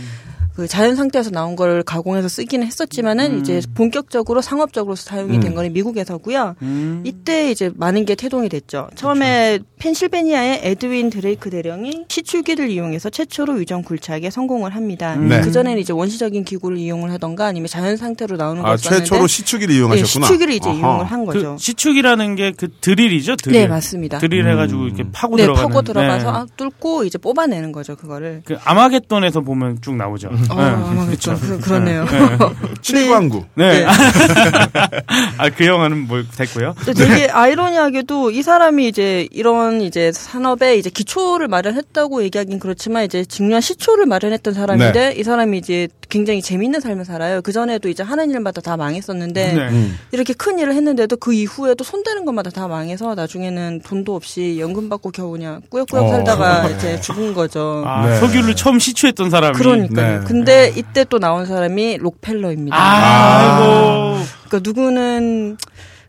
그 자연 상태에서 나온 걸 가공해서 쓰기는 했었지만은 이제 본격적으로 상업적으로 사용이 된 거는 미국에서고요. 이때 이제 많은 게 태동이 됐죠. 처음에 펜실베니아의 에드윈 드레이크 대령이 시추기를 이용해서 최초로 유정 굴착에 성공을 합니다. 네. 그 전에는 이제 원시적인 기구를 이용을 하던가 아니면 자연 상태로 나오는 아걸 썼는데 최초로 시추기를 네, 이용하셨구나. 시추기를 이제 아하. 이용을 한 거죠. 그 시축이라는 게 그 드릴이죠, 드릴. 네, 맞습니다. 드릴 해가지고 이렇게 파고 네, 들어가는. 파고 들어가서 네. 아, 뚫고 이제 뽑아내는 거죠, 그거를. 그 아마겟돈에서 보면 쭉 나오죠. 어, 아마 그렇죠. 그, 그렇네요. 칠광구. 네. 네. 아, 그 영화는 뭐 됐고요. 되게 아이러니하게도 이 사람이 이제 이런 이제 산업에 이제 기초를 마련했다고 얘기하긴 그렇지만 이제 중요한 시초를 마련했던 사람인데 이 사람이 이제 굉장히 재밌는 삶을 살아요. 그 전에도 이제 하는 일마다 다 망했었는데 네. 음. 이렇게 큰 일을 했는데도 그 이후에도 손대는 것마다 다 망해서 나중에는 돈도 없이 연금 받고 겨우 그냥 꾸역꾸역 어. 살다가 이제 죽은 거죠. 아, 네. 석유를 처음 시추했던 사람이. 그러니까요. 네. 근데 이때 또 나온 사람이 록펠러입니다. 아이고. 그러니까 누구는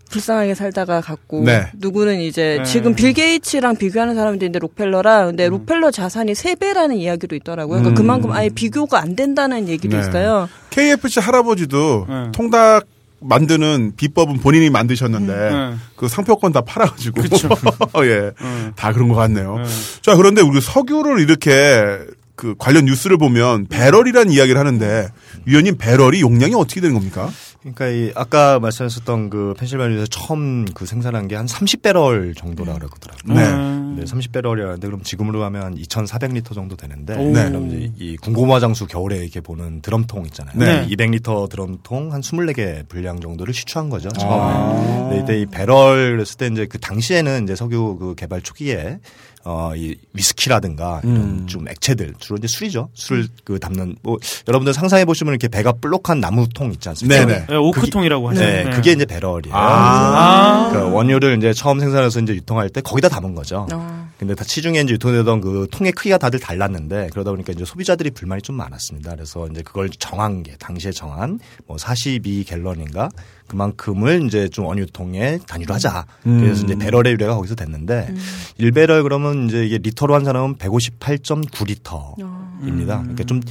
불쌍하게 살다가 갔고 네. 누구는 이제 네. 지금 빌 게이츠랑 비교하는 사람도 있는데 록펠러라 근데 록펠러 자산이 세배라는 이야기도 있더라고요. 그러니까 그만큼 아예 비교가 안 된다는 얘기도 네. 있어요. KFC 할아버지도 네. 통닭 만드는 비법은 본인이 만드셨는데 네. 그 상표권 다 팔아가지고 그쵸. 예, 네. 다 그런 것 같네요. 네. 자 그런데 우리 석유를 이렇게 그 관련 뉴스를 보면 배럴이라는 이야기를 하는데 위원님 배럴이 용량이 어떻게 되는 겁니까? 그러니까 이 아까 말씀하셨던 그 펜실베니아에서 처음 그 생산한 게 한 30배럴 정도라 그러더라고요. 네. 음. 네, 30배럴이라는데 그럼 지금으로 하면 한 2,400리터 정도 되는데 오. 네. 그럼 이제 이 군고마장수 겨울에 이렇게 보는 드럼통 있잖아요. 네. 200리터 드럼통 한 24개 분량 정도를 시추한 거죠. 아. 처음에. 네, 이때 이 배럴 그랬을 때 이제 그 당시에는 이제 석유 그 개발 초기에 어, 이 위스키라든가 이런 음. 좀 액체들 주로 이제 술이죠. 술 그 담는 뭐 여러분들 상상해 보시면 이렇게 배가 볼록한 나무통 있지 않습니까? 네네. 네, 오크통이라고 하죠. 네, 그게 이제 배럴이에요. 아. 그 원유를 이제 처음 생산해서 이제 유통할 때 거기다 담은 거죠. 어. 근데 다 시중에 이제 유통되던 그 통의 크기가 다들 달랐는데 그러다 보니까 이제 소비자들이 불만이 좀 많았습니다. 그래서 이제 그걸 정한 게 당시에 정한 뭐 42 갤런인가 그만큼을 이제 좀 원유통에 단위로 하자. 그래서 이제 배럴의 유래가 거기서 됐는데 일 1배럴 그러면 이제 이게 리터로 환산하면 158.9리터. 정도입니다. 그러니까 좀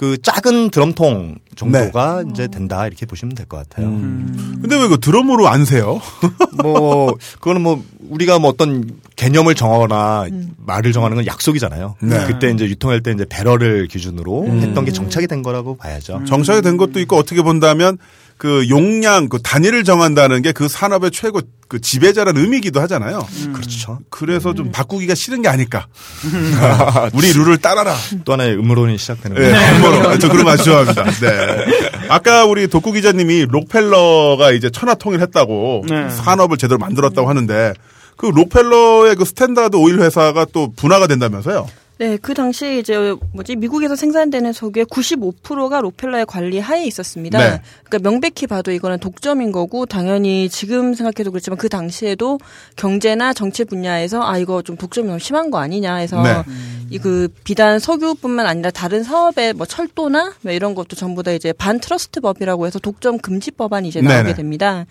그 작은 드럼통 정도가 이제 된다 이렇게 보시면 될 것 같아요. 근데 왜 그 드럼으로 안 세요? 뭐 그거는 뭐 우리가 뭐 어떤 개념을 정하거나 말을 정하는 건 약속이잖아요. 네. 그때 이제 유통할 때 이제 배럴을 기준으로 했던 게 정착이 된 거라고 봐야죠. 정착이 된 것도 있고 어떻게 본다면 그 용량, 그 단위를 정한다는 게 그 산업의 최고 그 지배자라는 의미이기도 하잖아요. 그렇죠. 그래서 좀 바꾸기가 싫은 게 아닐까. 우리 룰을 따라라. 또 하나의 음모론이 시작되는 네, 거예요. 음모론. 저 그런 거 아주 좋아합니다. 네. 아까 우리 독구 기자님이 록펠러가 이제 천하통일했다고 네. 산업을 제대로 만들었다고 하는데 그 록펠러의 그 스탠다드 오일 회사가 또 분화가 된다면서요? 네, 그 당시 이제 뭐지 미국에서 생산되는 석유의 95%가 록펠러의 관리 하에 있었습니다. 네. 그러니까 명백히 봐도 이거는 독점인 거고 당연히 지금 생각해도 그렇지만 그 당시에도 경제나 정치 분야에서 아 이거 좀 독점이 너무 심한 거 아니냐 해서 네. 이그 비단 석유뿐만 아니라 다른 사업에 뭐 철도나 뭐 이런 것도 전부 다 이제 반 트러스트 법이라고 해서 독점 금지 법안이 이제 나오게 네네. 됩니다.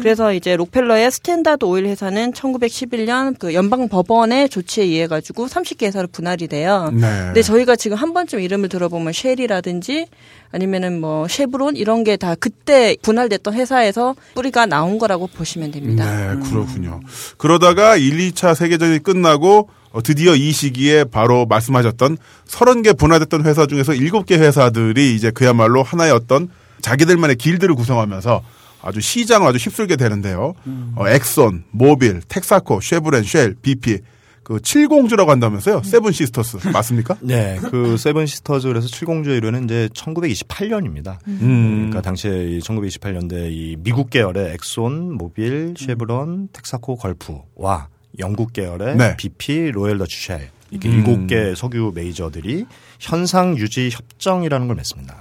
그래서 이제 록펠러의 스탠다드 오일 회사는 1911년 그 연방 법원의 조치에 의해 가지고 30개 회사로 분할이 돼요. 네. 근데 저희가 지금 한 번쯤 이름을 들어보면 쉘이라든지 아니면은 뭐 쉐브론 이런 게 다 그때 분할됐던 회사에서 뿌리가 나온 거라고 보시면 됩니다. 네, 그렇군요. 그러다가 1, 2차 세계대전이 끝나고 어, 드디어 이 시기에 바로 말씀하셨던 30개 분화됐던 회사 중에서 7개 회사들이 이제 그야말로 하나의 어떤 자기들만의 길드를 구성하면서 아주 시장을 아주 휩쓸게 되는데요. 어, Exxon, Mobil, Texaco, Chevron, Shell, BP 그 칠공주라고 한다면서요? Seven Sisters 맞습니까? 네, 그 Seven Sisters 그래서 칠공주의 이르는 이제 1928년입니다. 음. 그러니까 당시에 이 1928년대 이 미국 계열의 Exxon, Mobil, Chevron, Texaco, Gulf와 영국 계열의 네. BP, 로열 더치 쉘 이렇게 음. 일곱 개 석유 메이저들이 현상 유지 협정이라는 걸 맺습니다.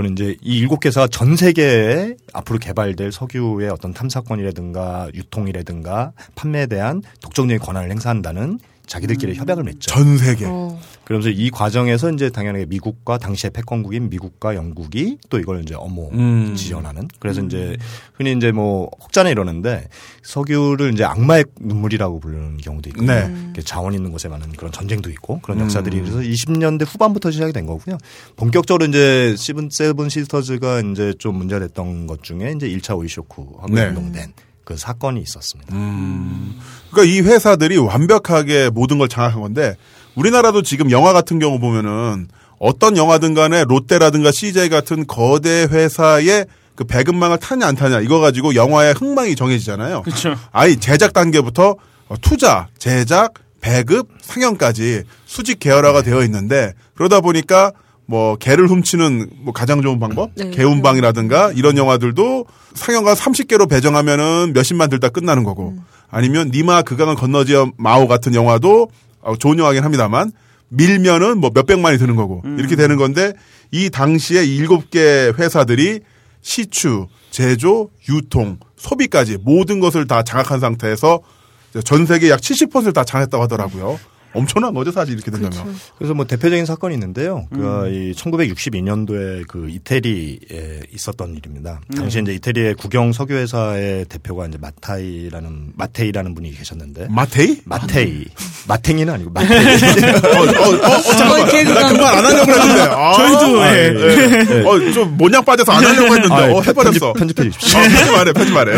그는 이제 이 일곱 개사가 전 세계에 앞으로 개발될 석유의 어떤 탐사권이라든가 유통이라든가 판매에 대한 독점적인 권한을 행사한다는 자기들끼리 협약을 맺죠. 전 세계. 어. 그러면서 이 과정에서 이제 당연하게 미국과 당시의 패권국인 미국과 영국이 또 이걸 이제 어모 음. 지원하는. 그래서 이제 흔히 이제 뭐 혹자는 이러는데 석유를 이제 악마의 눈물이라고 부르는 경우도 있고 네. 자원 있는 곳에 많은 그런 전쟁도 있고 그런 음. 역사들이 그래서 20년대 후반부터 시작이 된 거고요. 본격적으로 이제 Seven Seven Sisters가 이제 좀 문제가 됐던 것 중에 이제 1차 오일 쇼크하고 네. 연동된 그 사건이 있었습니다. 그러니까 이 회사들이 완벽하게 모든 걸 장악한 건데 우리나라도 지금 영화 같은 경우 보면은 어떤 영화든 간에 롯데라든가 CJ 같은 거대 회사의 그 배급망을 타냐 안 타냐 이거 가지고 영화의 흥망이 정해지잖아요. 그렇죠. 아예 제작 단계부터 어, 투자, 제작, 배급, 상영까지 수직 계열화가 되어 있는데 그러다 보니까 뭐 개를 훔치는 뭐 가장 좋은 방법? 네. 개운방이라든가 이런 영화들도 상영가 30개로 배정하면은 몇십만 들다 끝나는 거고. 아니면 니마 그강을 건너지어 마오 같은 영화도 어, 좋은 영화긴 합니다만 밀면은 뭐 몇백만이 드는 거고. 이렇게 되는 건데 이 당시에 일곱 개 회사들이 시추, 제조, 유통, 소비까지 모든 것을 다 장악한 상태에서 전 세계 약 70%를 다 장악했다고 하더라고요. 엄청난 거죠, 사실 이렇게 된다면. 그래서 뭐 대표적인 사건이 있는데요. 음. 그이 1962년도에 그 이태리에 있었던 일입니다. 음. 당시 에 이제 이태리의 국영 석유 회사의 대표가 이제 마타이라는 마테이라는 분이 계셨는데 마테이? 마테이 마탱이는 아니고 마테이. 어, 어, 어, 어, 잠깐만. 나 그 말 안 하려고 했는데. 아, 저희도, 아, 예. 예. 어, 좀 모냥 빠져서 안 하려고 했는데. 아, 어, 해버렸어. 편집, 편집해 주십시오. 어, 편집 안 해, 편집 안 해.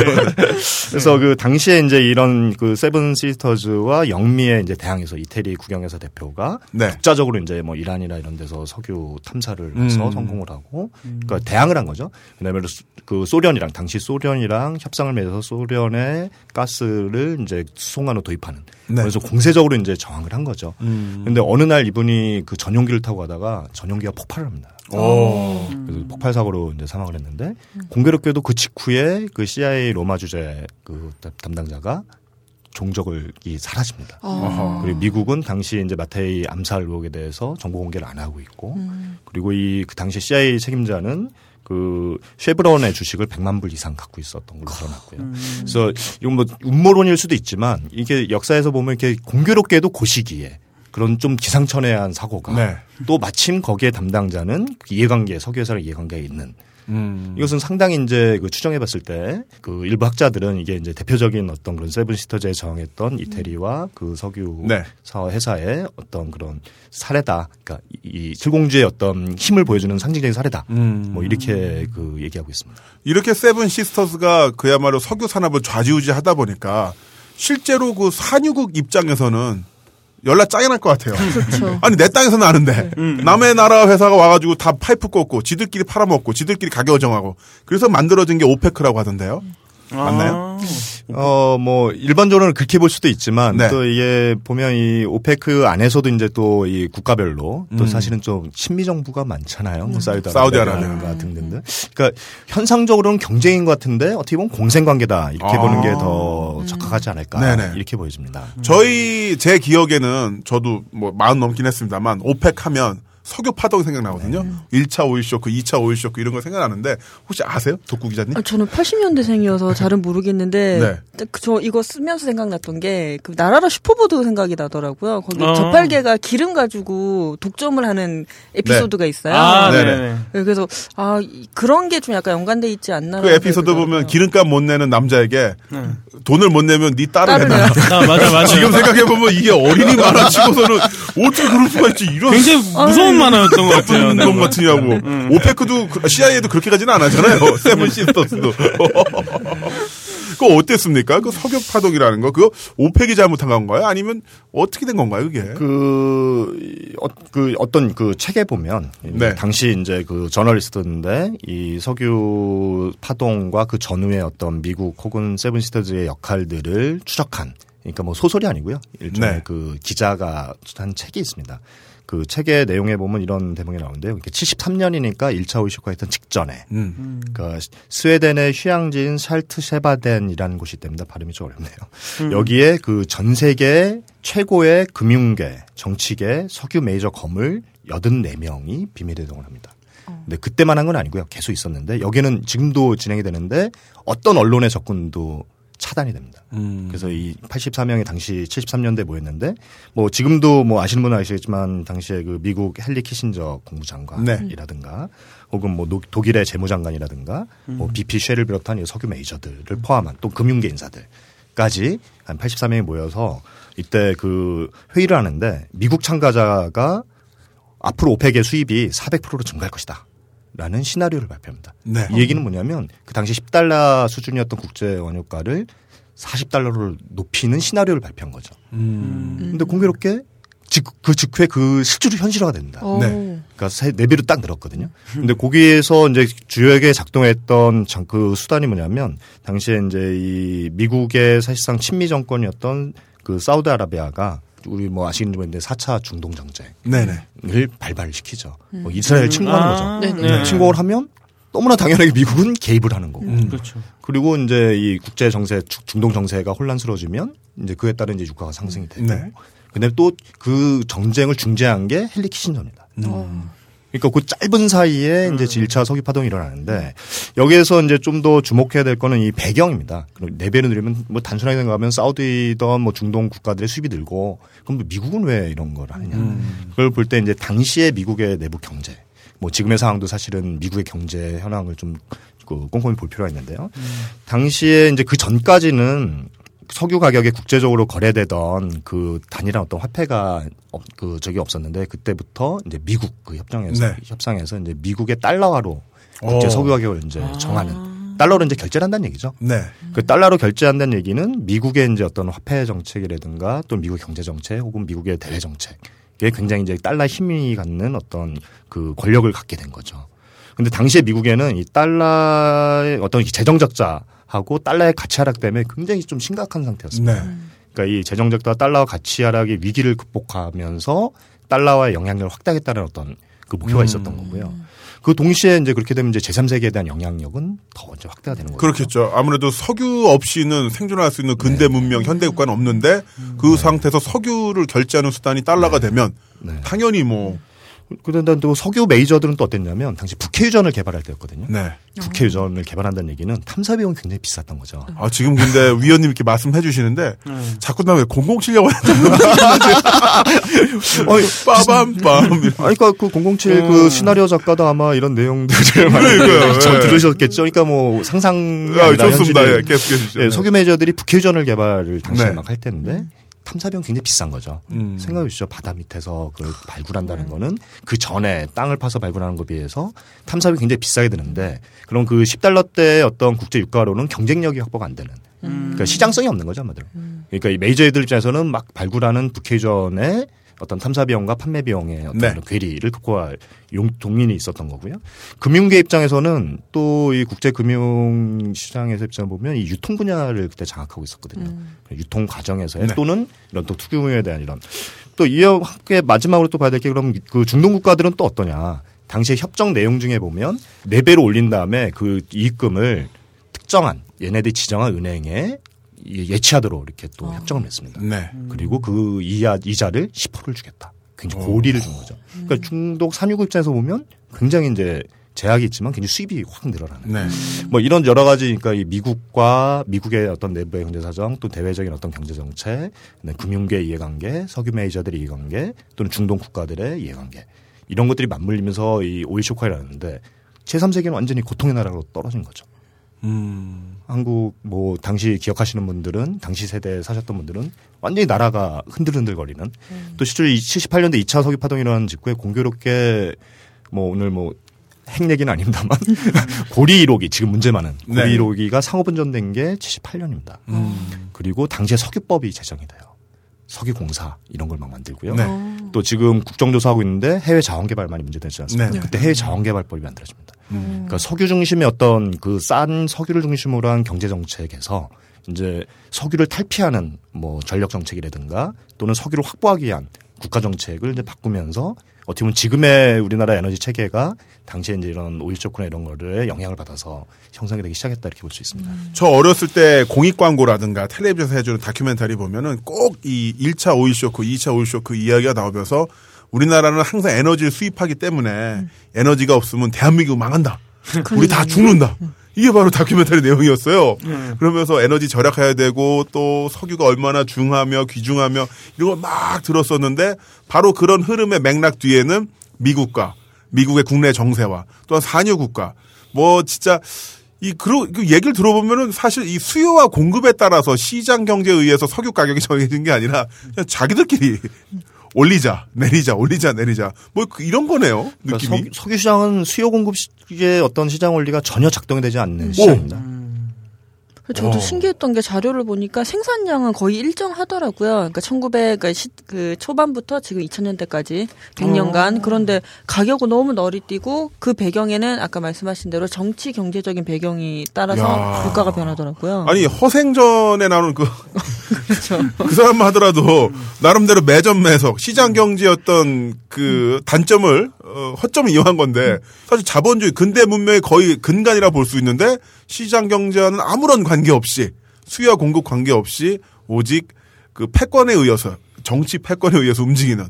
그래서 그 당시에 이제 이런 그 Seven Sisters와 영미의 이제 대항에서 이태리 국영회사 대표가 네. 독자적으로 이제 뭐 이란이나 이런 데서 석유 탐사를 해서 음. 성공을 하고 그러니까 대항을 한 거죠. 그다음에 수- 그 소련이랑 당시 소련이랑 협상을 맺어서 소련의 가스를 이제 수송관으로 도입하는 네. 그래서 공세적으로 이제 저항을 한 거죠. 음. 근데 어느 날 이분이 그 전용기를 타고 가다가 전용기가 폭발을 합니다. 오. 그래서 폭발 사고로 이제 사망을 했는데 공교롭게도 그 직후에 그 CIA 로마 주재 그 담당자가 종적을 이 사라집니다. 어허. 그리고 미국은 당시 이제 마테이 암살 의혹에 대해서 정보 공개를 안 하고 있고 그리고 이 그 당시 CIA 책임자는 그 쉐브론의 주식을 100만 불 이상 갖고 있었던 걸로 드러났고요. 그래서 이건 뭐 음모론일 수도 있지만 이게 역사에서 보면 이렇게 공교롭게도 그 고시기에 그런 좀 기상천외한 사고가 네. 또 마침 거기에 담당자는 그 이해관계 석유회사랑 이해관계가 있는 음. 이것은 상당히 이제 그 추정해봤을 때 그 일부 학자들은 이게 이제 대표적인 어떤 그런 세븐 시스터즈에 저항했던 이태리와 그 석유 네. 사 회사의 어떤 그런 사례다. 그러니까 이 칠공주의 어떤 힘을 보여주는 상징적인 사례다. 음. 뭐 이렇게 그 얘기하고 있습니다. 이렇게 Seven Sisters가 그야말로 석유 산업을 좌지우지 하다 보니까 실제로 그 산유국 입장에서는 열라 짜증 날 것 같아요. 그렇죠. 아니 내 땅에서 나는데 남의 나라 회사가 와가지고 다 파이프 꽂고 지들끼리 팔아먹고 지들끼리 가격 정하고 그래서 만들어진 게 오페크라고 하던데요. 맞나요? 어, 뭐, 일반적으로는 그렇게 볼 수도 있지만, 네. 또 이게 보면 이 오페크 안에서도 이제 또 이 국가별로 또 음. 사실은 좀 친미 정부가 많잖아요. 뭐 사우디아라비아. 사우디아라비아가 등등등. 그러니까 현상적으로는 경쟁인 것 같은데 어떻게 보면 공생 관계다. 이렇게 아. 보는 게 더 적합하지 않을까. 네네. 이렇게 보여집니다. 저희 제 기억에는 저도 뭐 마흔 넘긴 했습니다만 오펙 하면 석유 파동이 생각나거든요. 1차 오일 쇼크, 2차 오일 쇼크 이런 거 생각나는데 혹시 아세요? 독구 기자님? 아, 저는 80년대생이어서 잘은 모르겠는데 네. 그저 이거 쓰면서 생각났던 게 그 날아라 슈퍼보드 생각이 나더라고요. 거기 어. 저팔계가 기름 가지고 독점을 하는 에피소드가 있어요. 아, 네네. 네네. 네, 그래서 아 이- 그런 게 좀 약간 연관돼 있지 않나. 그 에피소드 보면 기름값 못 내는 남자에게 돈을 못 내면 네 딸을 딸을 내놔. 아, 맞아, 맞아. 지금 생각해 보면 이게 어린이 만화 치고서는 어떻게 그럴 수가 있지? 이런 굉장히 무서운 만화였던 것 같아요. 나쁜 네. 놈 같으니라고. 오페크도 그- CIA도 그렇게 가지는 않았잖아요. Seven Sisters도. 그거 어땠습니까? 그 석유 파동이라는 거 그거 오펙이 잘못한 건가요? 아니면 어떻게 된 건가요? 그게? 그, 이, 어, 그 어떤 그 책에 보면 네. 당시 이제 그 저널리스트인데 이 석유 파동과 그 전후의 어떤 미국 혹은 세븐시스터즈의 역할들을 추적한 그러니까 뭐 소설이 아니고요. 일종의 네. 그 기자가 한 책이 있습니다. 그 책의 내용에 보면 이런 대목이 나오는데요. 73년이니까 1차 오이쇼크가 했던 직전에 음. 그 스웨덴의 휴양지인 샬트셰바덴이라는 곳이 있답니다. 발음이 좀 어렵네요. 여기에 그 전 세계 최고의 금융계, 정치계, 석유 메이저 검을 84명이 비밀 회동을 합니다. 근데 그때만 한 건 아니고요. 계속 있었는데 여기는 지금도 진행이 되는데 어떤 언론의 접근도 차단이 됩니다. 음. 그래서 이 84명이 당시 73년에 모였는데 뭐 지금도 뭐 아시는 분은 아시겠지만 당시에 그 미국 헨리 키신저 국무장관이라든가 혹은 뭐 노- 독일의 재무장관이라든가 뭐 BP Shell을 비롯한 이 석유 메이저들을 포함한 또 금융계 인사들까지 한 84명이 모여서 이때 그 회의를 하는데 미국 참가자가 앞으로 오펙의 수입이 400%로 증가할 것이다. 라는 시나리오를 발표합니다. 네. 이 얘기는 뭐냐면 그 당시 10달러 수준이었던 국제 원유가를 40달러로 높이는 시나리오를 발표한 거죠. 음. 근데 공교롭게 직, 그 직후에 그 실제로 현실화가 된다. 어. 네. 그러니까 세- 네 배로 딱 늘었거든요. 근데 거기에서 이제 주요하게 작동했던 장- 그 수단이 뭐냐면 당시에 이제 이 미국의 사실상 친미 정권이었던 그 사우디아라비아가 우리 뭐 아시는지 모르겠는데 4차 중동 정책을 네네. 발발을 시키죠. 뭐 이스라엘 침공하는 아, 거죠. 네네. 침공을 하면 너무나 당연하게 미국은 개입을 하는 거고. 그렇죠. 그리고 이제 이 국제 정세, 주- 중동 정세가 혼란스러워지면 이제 그에 따른 이제 유가가 상승이 되고. 네. 근데 또 그 정쟁을 중재한 게 헨리 키신저입니다. 음. 그러니까 그 짧은 사이에 이제 1차 석유 파동이 일어나는데 여기에서 이제 좀 더 주목해야 될 거는 이 배경입니다. 그럼 네 배를 늘리면 뭐 단순하게 생각하면 사우디든 뭐 중동 국가들의 수입이 늘고 그럼 뭐 미국은 왜 이런 걸 하느냐. 그걸 볼 때 이제 당시의 미국의 내부 경제 뭐 지금의 상황도 사실은 미국의 경제 현황을 좀그 꼼꼼히 볼 필요가 있는데요. 당시에 이제 그 전까지는 석유 가격이 국제적으로 거래되던 그 단일한 어떤 화폐가 없- 그 저기 없었는데 그때부터 이제 미국 그 협정에서 네. 협상에서 이제 미국의 달러화로 국제 어. 석유 가격을 이제 정하는 달러로 이제 결제를 한다는 얘기죠. 네. 그 달러로 결제한다는 얘기는 미국의 이제 어떤 화폐 정책이라든가 또 미국 경제 정책 혹은 미국의 대외 정책에 굉장히 이제 달러 힘이 갖는 어떤 그 권력을 갖게 된 거죠. 근데 당시에 미국에는 이 달러의 어떤 재정 적자 하고 달러의 가치 하락 때문에 굉장히 좀 심각한 상태였습니다. 네. 그러니까 이 재정 적자와 달러 가치 하락의 위기를 극복하면서 달러와의 영향력을 확대하겠다는 어떤 그 목표가 있었던 거고요. 그 동시에 이제 그렇게 되면 이제 제3세계에 대한 영향력은 더 이제 확대가 되는 거죠. 그렇겠죠. 아무래도 석유 없이는 생존할 수 있는 근대 문명, 현대 국가는 없는데 그 상태에서 석유를 결제하는 수단이 달러가 되면 네. 당연히 뭐 그런데 또 석유 메이저들은 또 어땠냐면 당시 북해유전을 개발할 때였거든요. 네. 북해유전을 개발한다는 얘기는 탐사 비용이 굉장히 비쌌던 거죠. 아, 지금 근데 위원님 이렇게 말씀해 주시는데 음. 자꾸 나왜 007려고 어이, 빠밤빰. 아니, 그러니까 그 007그 시나리오 작가도 아마 이런 내용들을 많이. 전 예. 들으셨겠죠. 그러니까 뭐 상상이 아, 좋습니다. 예, 계속해 주시죠. 예, 석유 메이저들이 북해유전을 개발을 당시에 네. 막할 때인데 탐사비용 굉장히 비싼 거죠. 음. 생각해 보시죠. 바다 밑에서 그걸 발굴한다는 거는 그 전에 땅을 파서 발굴하는 것에 비해서 탐사비 굉장히 비싸게 드는데 그럼 그 10달러 대 어떤 국제 유가로는 경쟁력이 확보가 안 되는 그러니까 시장성이 없는 거죠, 한마디로. 그러니까 이 메이저 애들 입장에서는 막 발굴하는 북해전의 어떤 탐사 비용과 판매 비용의 어떤 네. 괴리를 극복할 용 동인이 있었던 거고요. 금융계 입장에서는 또 이 국제 금융 시장에서 입장을 보면 이 유통 분야를 그때 장악하고 있었거든요. 유통 과정에서의 네. 또는 이런 또 투기금융에 대한 이런 또 이와 함께 마지막으로 또 봐야 될 게 그럼 그 중동 국가들은 또 어떠냐? 당시에 협정 내용 중에 보면 네 배로 올린 다음에 그 이익금을 특정한 얘네들이 지정한 은행에 이- 예치하도록 이렇게 또 협정을 맺습니다. 네. 그리고 그 이하, 이자를 10%를 주겠다. 굉장히 고리를 준 거죠. 그러니까 중독 산유국 입장에서 보면 굉장히 이제 제약이 있지만 굉장히 수입이 확 늘어나는. 네. 뭐 이런 여러 가지 그러니까 이 미국과 미국의 어떤 내부의 경제 사정 또 대외적인 어떤 경제 정책, 금융계 이해관계, 석유 메이저들의 이해관계 또는 중동 국가들의 이해관계 이런 것들이 맞물리면서 이 오일 쇼크가 일어났는데 제3세계는 완전히 고통의 나라로 떨어진 거죠. 음. 한국 뭐 당시 기억하시는 분들은 당시 세대에 사셨던 분들은 완전히 나라가 흔들흔들거리는 또 실제로 78년도 2차 석유 파동이 일어난 직후에 공교롭게 뭐 오늘 뭐 핵 얘기는 아닙니다만 고리 1호기 지금 문제 많은 고리 네. 1호기가 상업운전된 게 78년입니다. 음. 그리고 당시에 석유법이 제정이 돼요. 석유공사 이런 걸 막 만들고요. 네. 또 지금 국정조사하고 있는데 해외 자원개발 많이 문제되지 않습니까? 네. 그때 해외 자원개발법이 만들어집니다. 음. 그러니까 석유 중심의 어떤 그 싼 석유를 중심으로 한 경제 정책에서 이제 석유를 탈피하는 뭐 전력 정책이라든가 또는 석유를 확보하기 위한 국가 정책을 이제 바꾸면서 어떻게 보면 지금의 우리나라 에너지 체계가 당시에 이제 이런 오일 쇼크나 이런 거를 영향을 받아서 형성이 되기 시작했다 이렇게 볼 수 있습니다. 저 어렸을 때 공익 광고라든가 텔레비전에서 해주는 다큐멘터리 보면은 꼭 이 1차 오일 쇼크, 2차 오일 쇼크 이야기가 나오면서 우리나라는 항상 에너지를 수입하기 때문에 에너지가 없으면 대한민국 망한다. 우리 다 죽는다. 이게 바로 다큐멘터리 내용이었어요. 그러면서 에너지 절약해야 되고 또 석유가 얼마나 중하며 귀중하며 이런 걸 막 들었었는데 바로 그런 흐름의 맥락 뒤에는 미국과 미국의 국내 정세와 또한 산유 국가 뭐 진짜 이 그러 그 얘기를 들어보면은 사실 이 수요와 공급에 따라서 시장 경제에 의해서 석유 가격이 정해진 게 아니라 그냥 자기들끼리 올리자 내리자 올리자 내리자. 뭐 그- 이런 거네요 느낌이 그러니까 석, 석유 시장은 수요 공급의 어떤 시장 원리가 전혀 작동이 되지 않는 시장입니다. 저도 어. 신기했던 게 자료를 보니까 생산량은 거의 일정하더라고요. 그러니까 1900, 그러니까 시- 그 초반부터 지금 2000년대까지 100년간 그런데 가격은 너무 너리뛰고 그 배경에는 아까 말씀하신 대로 정치 경제적인 배경이 따라서 야. 물가가 변하더라고요. 아니 허생전에 나오는 그 그 사람만 하더라도 나름대로 매점 매석 시장 경제였던 그 단점을 어, 허점을 이용한 건데 사실 자본주의 근대 문명의 거의 근간이라 볼 수 있는데 시장 경제와는 아무런 관계 없이 수요와 공급 관계 없이 오직 그 패권에 의해서 정치 패권에 의해서 움직이는. 야,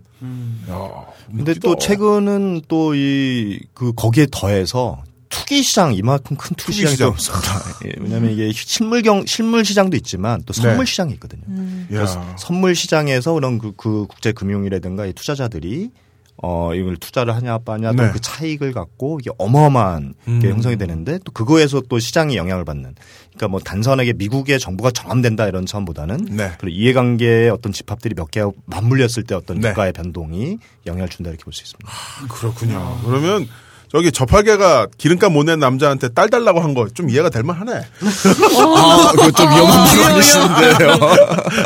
근데. 또 최근은 또 이 그 거기에 더해서 투기 시장 이만큼 큰 투기 시장이 없습니다. 예, 왜냐하면 이게 실물경 실물 시장도 있지만 또 선물 네. 시장이 있거든요. 음. 그래서 야. 선물 시장에서 그런 그, 그 국제 금융이라든가 이 투자자들이 어 이걸 투자를 하냐 빠냐 또 네. 그 차익을 갖고 이게 어마어마한 게 음. 형성이 되는데 또 그거에서 또 시장이 영향을 받는 그러니까 뭐 단선하게 미국의 정부가 정함된다 이런 차원보다는 네. 그리고 이해관계의 어떤 집합들이 몇 개 맞물렸을 때 어떤 네. 유가의 변동이 영향을 준다 이렇게 볼 수 있습니다. 그렇군요. 그러면 저기 저팔계가 기름값 못 낸 남자한테 딸 달라고 한 거 좀 이해가 될 만하네. 아, 그거 좀 위험한 발언이시는데요.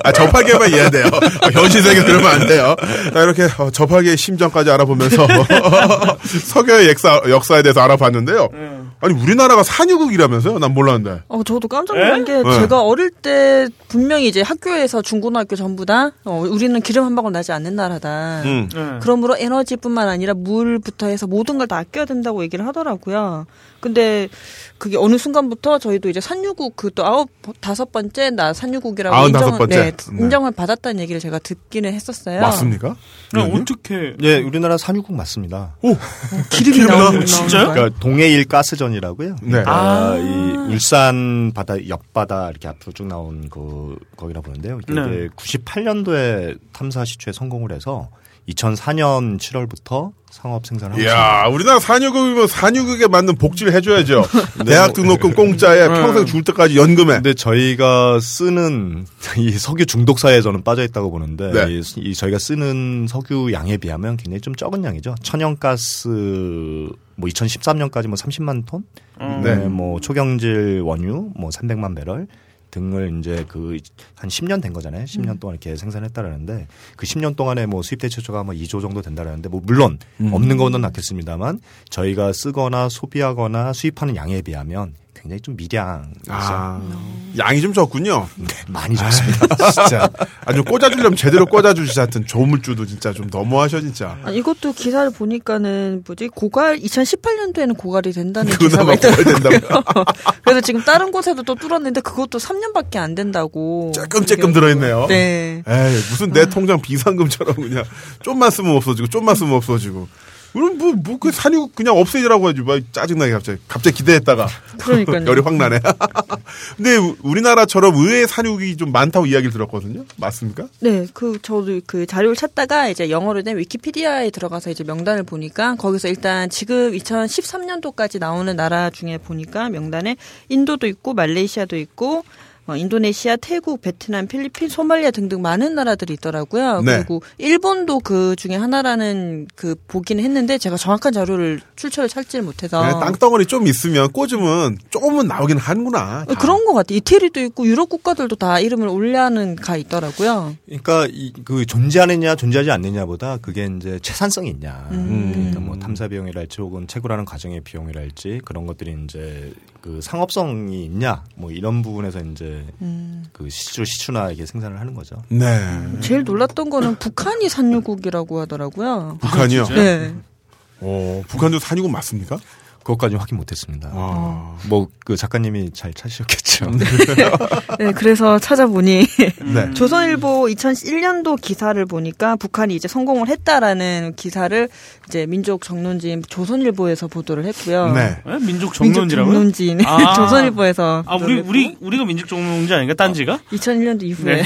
아, 저팔계만 이해돼요. 아, 현실 세계 들으면 안 돼요. 자, 이렇게 어, 저팔계의 심정까지 알아보면서 석유의 역사, 역사에 대해서 알아봤는데요. 아, 아니 우리나라가 산유국이라면서요? 난 몰랐는데. 어, 저도 깜짝 놀란 게 네. 제가 어릴 때 분명히 이제 학교에서 중고등학교 전부 다 어, 우리는 기름 한 방울 나지 않는 나라다. 음. 네. 그러므로 에너지뿐만 아니라 물부터 해서 모든 걸 다 아껴야 된다고 얘기를 하더라고요. 근데 그게 어느 순간부터 저희도 이제 산유국 그 또 아홉 다섯 번째 나 산유국이라고 다섯 인정을 번째. 네, 네. 인정을 받았다는 얘기를 제가 듣기는 했었어요. 맞습니까? 네. 어떻게 예, 우리나라 산유국 맞습니다. 기름이 기름이 나오는 진짜요? 그러니까 동해일 가스전이라고요. 네. 그러니까 아. 이 울산 바다 옆바다 이렇게 앞으로 쭉 나온 그 거기라 보는데요. 이게 네. 98년도에 탐사 시추에 성공을 해서 2004년 7월부터 상업 생산을 하고 있습니다. 이야, 우리나라 산유국이면 산유국에 맞는 복지를 해줘야죠. 대학 등록금 공짜에 평생 줄 때까지 연금에. 근데 저희가 쓰는 이 석유 중독사에 저는 빠져 있다고 보는데 네. 이, 이 저희가 쓰는 석유 양에 비하면 굉장히 좀 적은 양이죠. 천연가스 뭐 2013년까지 뭐 30만 톤, 네. 네. 뭐 초경질 원유 뭐 300만 배럴 등을 이제 그 한 10년 된 거잖아요. 10년 동안 이렇게 생산했다라는데 그 10년 동안에 뭐 수입 대체초가 뭐 2조 정도 된다라는데 뭐 물론 없는 거는 낫겠습니다만 저희가 쓰거나 소비하거나 수입하는 양에 비하면 굉장히 좀 미량이죠. 아, 양이 좀 적군요. 많이 좋습니다. 진짜. 아주 꽂아주려면 제대로 꽂아주지 않던 조물주도 진짜 좀 너무하셔, 진짜. 아, 이것도 기사를 보니까는 뭐지 고갈 2018년도에는 고갈이 된다는 그나마 기사가 고갈 있더라고요. 된다고요? 그래서 지금 다른 곳에도 또 뚫었는데 그것도 3년밖에 안 된다고. 쬐끔쬐끔 들어있네요. 네. 에이, 무슨 내 통장 비상금처럼 그냥 좀만 쓰면 없어지고 좀만 쓰면 없어지고. 그럼 뭐, 뭐, 그 산유국 그냥 없애지라고 하지. 막 짜증나게 갑자기. 갑자기 기대했다가. 그러니까요. 열이 확 나네. 근데 우- 우리나라처럼 의외의 산유국이 좀 많다고 이야기를 들었거든요. 맞습니까? 네, 그 저도 그 자료를 찾다가 이제 영어로 된 위키피디아에 들어가서 이제 명단을 보니까 거기서 일단 지금 2013년도까지 나오는 나라 중에 보니까 명단에 인도도 있고 말레이시아도 있고 어, 인도네시아, 태국, 베트남, 필리핀, 소말리아 등등 많은 나라들이 있더라고요. 네. 그리고 일본도 그 중에 하나라는 그 보기는 했는데 제가 정확한 자료를 출처를 찾지를 못해서 그냥 땅덩어리 좀 있으면 꽂으면 조금은 나오긴 하는구나. 어, 그런 것 같아요. 이태리도 있고 유럽 국가들도 다 이름을 올려는 가 있더라고요. 그러니까 이, 그 존재하느냐 존재하지 않느냐보다 그게 이제 채산성이 있냐. 음. 그러니까 뭐 탐사 비용이랄지 혹은 채굴하는 과정의 비용이랄지 그런 것들이 이제 그 상업성이 있냐 뭐 이런 부분에서 이제 음. 그 시추 시추나 이게 생산을 하는 거죠. 네. 제일 놀랐던 거는 북한이 산유국이라고 하더라고요. 북한이요? 네. 어, 북한도 산유국 맞습니까? 그것까지 확인 못했습니다. 아. 뭐그 작가님이 잘 찾으셨겠죠. 네, 그래서 찾아보니 네. 조선일보 2001년도 기사를 보니까 북한이 이제 성공을 했다라는 기사를 이제 민족 정론지인 조선일보에서 보도를 했고요. 네. 네? 민족 정론지라고요? 정론지인 아. 조선일보에서 아 우리 우리 우리가 민족 정론지 아닌가 딴지가? 2001년도 이후에 네.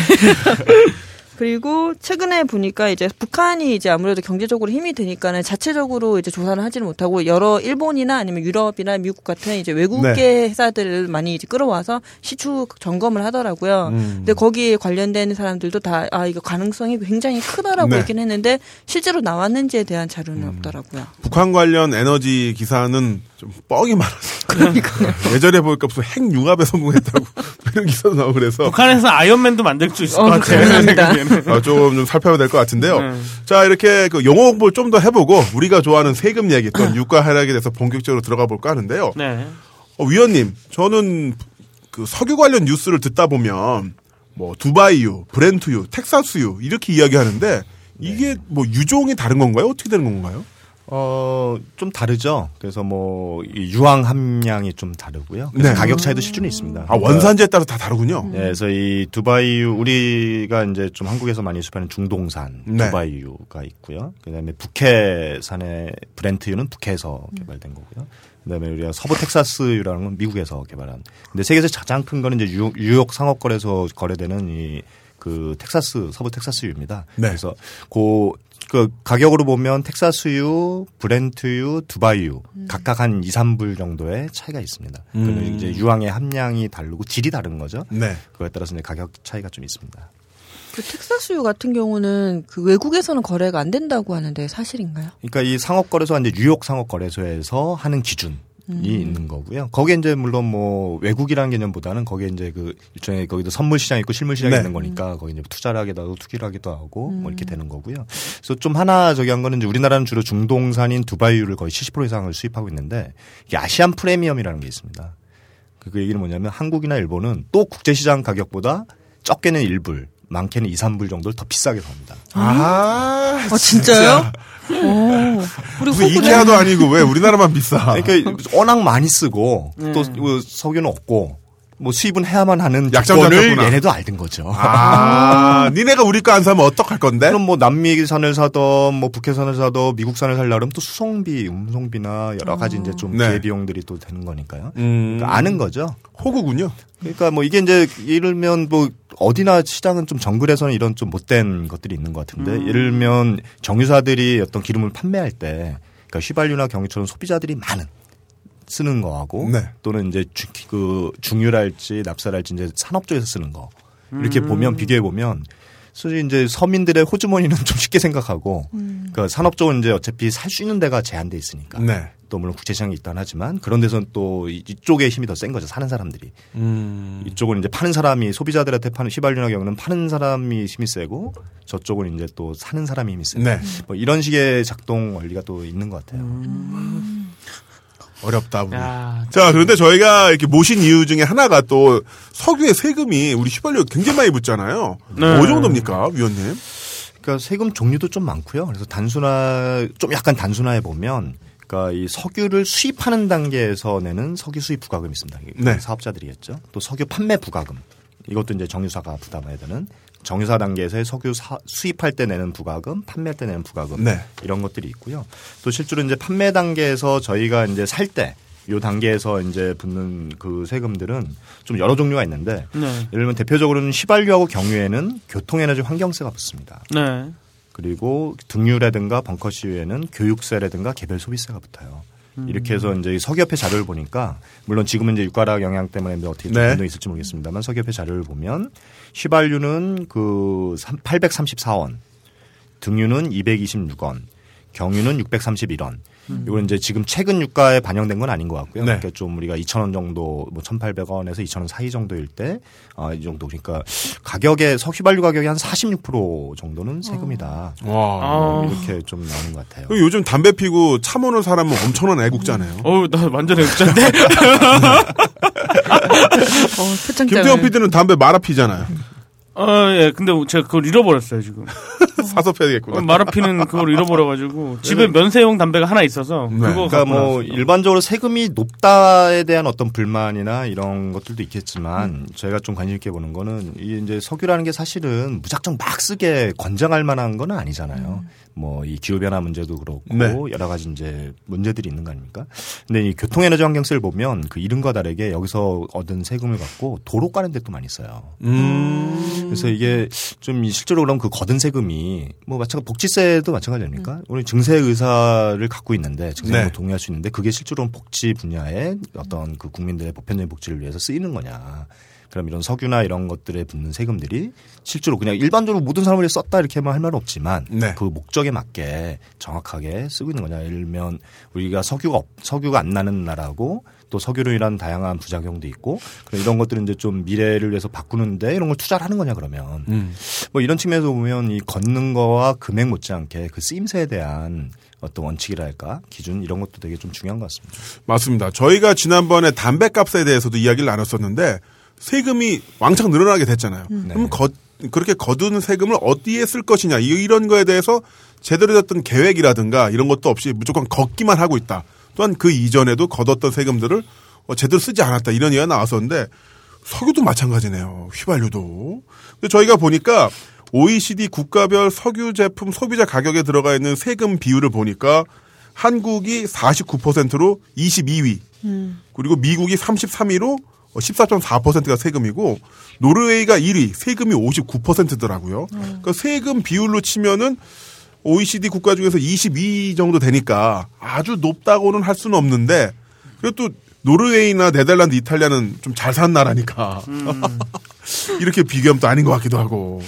그리고 최근에 보니까 이제 북한이 이제 아무래도 경제적으로 힘이 드니까는 자체적으로 이제 조사를 하지는 못하고 여러 일본이나 아니면 유럽이나 미국 같은 이제 외국계 네. 회사들을 많이 이제 끌어와서 시추 점검을 하더라고요. 음. 근데 거기에 관련된 사람들도 다 아 이거 가능성이 굉장히 크다라고 네. 얘기는 했는데 실제로 나왔는지에 대한 자료는 음. 없더라고요. 북한 관련 에너지 기사는 좀 뻥이 많아서. 그러니까요. 예전에 보니까 무슨 핵 융합에 성공했다고 이런 기사도 나오고 그래서 북한에서 아이언맨도 만들 수 있을 어, 것 같아요. 어, 조금 좀 살펴봐야 될 것 같은데요. 네. 자, 이렇게 그 영어 공부를 좀 더 해보고 우리가 좋아하는 세금 얘기 또 유가 하락에 대해서 본격적으로 들어가 볼까 하는데요. 네. 어, 위원님, 저는 그 석유 관련 뉴스를 듣다 보면 뭐 두바이유, 브렌트유, 텍사스유 이렇게 이야기하는데 이게 뭐 유종이 다른 건가요? 어떻게 되는 건가요? 어, 좀 다르죠. 그래서 뭐, 이 유황 함량이 좀 다르고요. 그래서 네. 가격 차이도 실준이 있습니다. 아, 원산지에 따라서 다 다르군요. 예, 그래서 이 두바이유 우리가 이제 좀 한국에서 많이 수입하는 중동산 네. 두바이유가 있고요. 그 다음에 북해산의 브렌트유는 북해에서 개발된 거고요. 그 다음에 우리가 서부 텍사스유라는 건 미국에서 개발한. 근데 세계에서 가장 큰 거는 이제 뉴욕, 뉴욕 상업거래소 거래되는 이그 텍사스 서부 텍사스유입니다. 네. 그래서 그, 그 가격으로 보면 텍사스유, 브렌트유, 두바이유 각각 한 2, 3불 정도의 차이가 있습니다. 음. 이제 유황의 함량이 다르고 질이 다른 거죠. 네. 그거에 따라서 이제 가격 차이가 좀 있습니다. 그 텍사스유 같은 경우는 그 외국에서는 거래가 안 된다고 하는데 사실인가요? 그러니까 이 상업 거래소가 이제 뉴욕 상업 거래소에서 하는 기준. 있는 거고요. 거기에 이제 물론 뭐 외국이라는 개념보다는 거기에 이제 그 일종의 거기도 선물 시장이 있고 실물 시장이 네. 있는 거니까 거기 이제 투자를 하기도 하고 투기를 하기도 하고 뭐 이렇게 되는 거고요. 그래서 좀 하나 저기 한 거는 이제 우리나라는 주로 중동산인 두바이유를 거의 70% 이상을 수입하고 있는데 이게 아시안 프리미엄이라는 게 있습니다. 그, 그 얘기는 뭐냐면 한국이나 일본은 또 국제 시장 가격보다 적게는 1불, 많게는 2, 3불 정도를 더 비싸게 삽니다. 아, 아, 진짜요? 오, 우리 무슨 호구네. 이케아도 아니고 왜 우리나라만 비싸? 그러니까 워낙 많이 쓰고 네. 또뭐 석유는 없고 뭐 수입은 해야만 하는 잡혔구나. 얘네도 알던 거죠. 아, 니네가 우리 거 안 사면 어떡할 건데? 그럼 뭐 남미산을 사던 뭐 북해산을 사던 미국산을 살려면 그러면 또 수송비, 운송비나 여러 가지 이제 좀 네. 기회비용들이 또 되는 거니까요. 음, 그러니까 아는 거죠. 호구군요. 그러니까 뭐 이게 이제 예를 들면 뭐 어디나 시장은 좀 정글에서는 이런 좀 못된 것들이 있는 것 같은데 음. 예를 들면 정유사들이 어떤 기름을 판매할 때 그러니까 휘발유나 경유처럼 소비자들이 많은 쓰는 거하고 네. 또는 이제 주, 그 중유랄지 납사랄지 이제 산업 쪽에서 쓰는 거 음. 이렇게 보면 비교해 보면 솔직히 이제 서민들의 호주머니는 좀 쉽게 생각하고 그러니까 산업 쪽은 이제 어차피 살 수 있는 데가 제한돼 있으니까 네. 또 물론 국제 시장이 있단 하지만 그런 데서는 또 이- 이쪽에 힘이 더 센 거죠 사는 사람들이 음. 이쪽은 이제 파는 사람이 소비자들한테 파는 휘발유나 경우는 파는 사람이 힘이 세고 저쪽은 이제 또 사는 사람이 힘이 세고 네. 뭐 이런 식의 작동 원리가 또 있는 것 같아요. 어렵다. 우리. 야, 자, 그런데 저희가 이렇게 모신 이유 중에 하나가 또 석유의 세금이 우리 휘발유 굉장히 많이 붙잖아요. 네. 어느 정도입니까, 위원님? 그러니까 세금 종류도 좀 많고요. 그래서 단순화 좀 약간 단순화해 보면 그러니까 이 석유를 수입하는 단계에서 내는 석유 수입 부가금이 있습니다. 네. 사업자들이겠죠. 또 석유 판매 부가금 이것도 이제 정유사가 부담해야 되는 정유사 단계에서의 석유 사- 수입할 때 내는 부가금, 판매할 때 내는 부가금 네. 이런 것들이 있고요. 또 실제로 이제 판매 단계에서 저희가 이제 살 때 요 단계에서 이제 붙는 그 세금들은 좀 여러 종류가 있는데 네. 예를 들면 대표적으로는 휘발유하고 경유에는 교통에너지 환경세가 붙습니다. 네. 그리고 등유라든가 벙커 시유에는 교육세라든가 개별 소비세가 붙어요. 이렇게 해서 이제 석유협회 자료를 보니까 물론 지금은 이제 유가락 영향 때문에 뭐 어떻게 좀 네. 변동이 있을지 모르겠습니다만 석유협회 자료를 보면 휘발유는 그 834원, 등유는 226원, 경유는 631원. 이건 이제 지금 최근 유가에 반영된 건 아닌 것 같고요. 네. 그러니까 좀 우리가 2,000원 정도, 뭐 1,800원에서 2,000원 사이 정도일 때, 아, 이 정도. 그러니까 가격에, 석유발유 가격이 한 46% 정도는 세금이다. 와. 아. 이렇게 좀 나오는 것 같아요. 요즘 담배 피고 차 모는 사람은 엄청난 애국자네요. 어우, 나 완전 애국자인데? 어. 김태형 PD는 담배 말아 피잖아요. 어, 예. 근데 제가 그걸 잃어버렸어요, 지금. 사서 펴야겠구나. 마라피는 그걸 잃어버려가지고. 집에 면세용 담배가 하나 있어서. 네. 그거 그러니까 뭐 나왔습니다. 일반적으로 세금이 높다에 대한 어떤 불만이나 이런 것들도 있겠지만 저희가 좀 관심 있게 보는 거는 이 이제 석유라는 게 사실은 무작정 막 쓰게 권장할 만한 건 아니잖아요. 뭐 이 기후 변화 문제도 그렇고 네. 여러 가지 이제 문제들이 있는 거 아닙니까? 근데 이 교통 에너지 환경세를 보면 그 이름과 다르게 여기서 얻은 세금을 갖고 도로 까는 데도 많이 써요. 음. 그래서 이게 좀 실제로 그럼 그 거둔 세금이 뭐 마찬가지 복지세도 마찬가지 아닙니까? 우리 증세 의사를 갖고 있는데 증세 네. 네. 동의할 수 있는데 그게 실제로는 복지 분야에 어떤 그 국민들의 보편적인 복지를 위해서 쓰이는 거냐? 그럼 이런 석유나 이런 것들에 붙는 세금들이 실제로 그냥 일반적으로 모든 사람들이 썼다 이렇게만 할 말은 없지만 네. 그 목적에 맞게 정확하게 쓰고 있는 거냐. 예를 들면 우리가 석유가 없- 석유가 안 나는 나라고 또 석유로 인한 다양한 부작용도 있고 그런 이런 것들은 이제 좀 미래를 위해서 바꾸는데 이런 걸 투자를 하는 거냐 그러면 음. 뭐 이런 측면에서 보면 이 걷는 거와 금액 못지않게 그 쓰임새에 대한 어떤 원칙이랄까 기준 이런 것도 되게 좀 중요한 것 같습니다. 맞습니다. 저희가 지난번에 담배값에 대해서도 이야기를 나눴었는데 세금이 왕창 늘어나게 됐잖아요. 그럼 거, 그렇게 거둔 세금을 어디에 쓸 것이냐 이- 이런 거에 대해서 제대로 됐던 계획이라든가 이런 것도 없이 무조건 걷기만 하고 있다. 또한 그 이전에도 걷었던 세금들을 어, 제대로 쓰지 않았다 이런 얘기가 나왔었는데 석유도 마찬가지네요. 휘발유도. 근데 저희가 보니까 OECD 국가별 석유 제품 소비자 가격에 들어가 있는 세금 비율을 보니까 한국이 49%로 22위. 그리고 미국이 33위로 14.4%가 세금이고 노르웨이가 1위 세금이 59%더라고요. 그러니까 세금 비율로 치면은 OECD 국가 중에서 22 정도 되니까 아주 높다고는 할 수는 없는데 그래도 또 노르웨이나 네덜란드, 이탈리아는 좀 잘 사는 나라니까 이렇게 비교하면 또 아닌 것 같기도 하고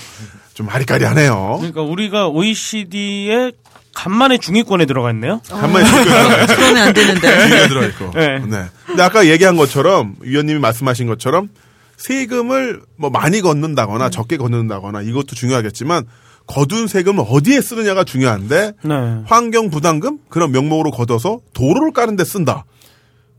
좀 아리까리하네요. 그러니까 우리가 OECD의 간만에 중위권에 들어가 있네요. 간만에 들어가 그러면 안 되는데. 뒤에 들어 있고. 네. 네. 근데 아까 얘기한 것처럼 위원님이 말씀하신 것처럼 세금을 뭐 많이 걷는다거나 적게 걷는다거나 이것도 중요하겠지만 거둔 세금을 어디에 쓰느냐가 중요한데 네. 환경 부담금 그런 명목으로 걷어서 도로를 까는 데 쓴다.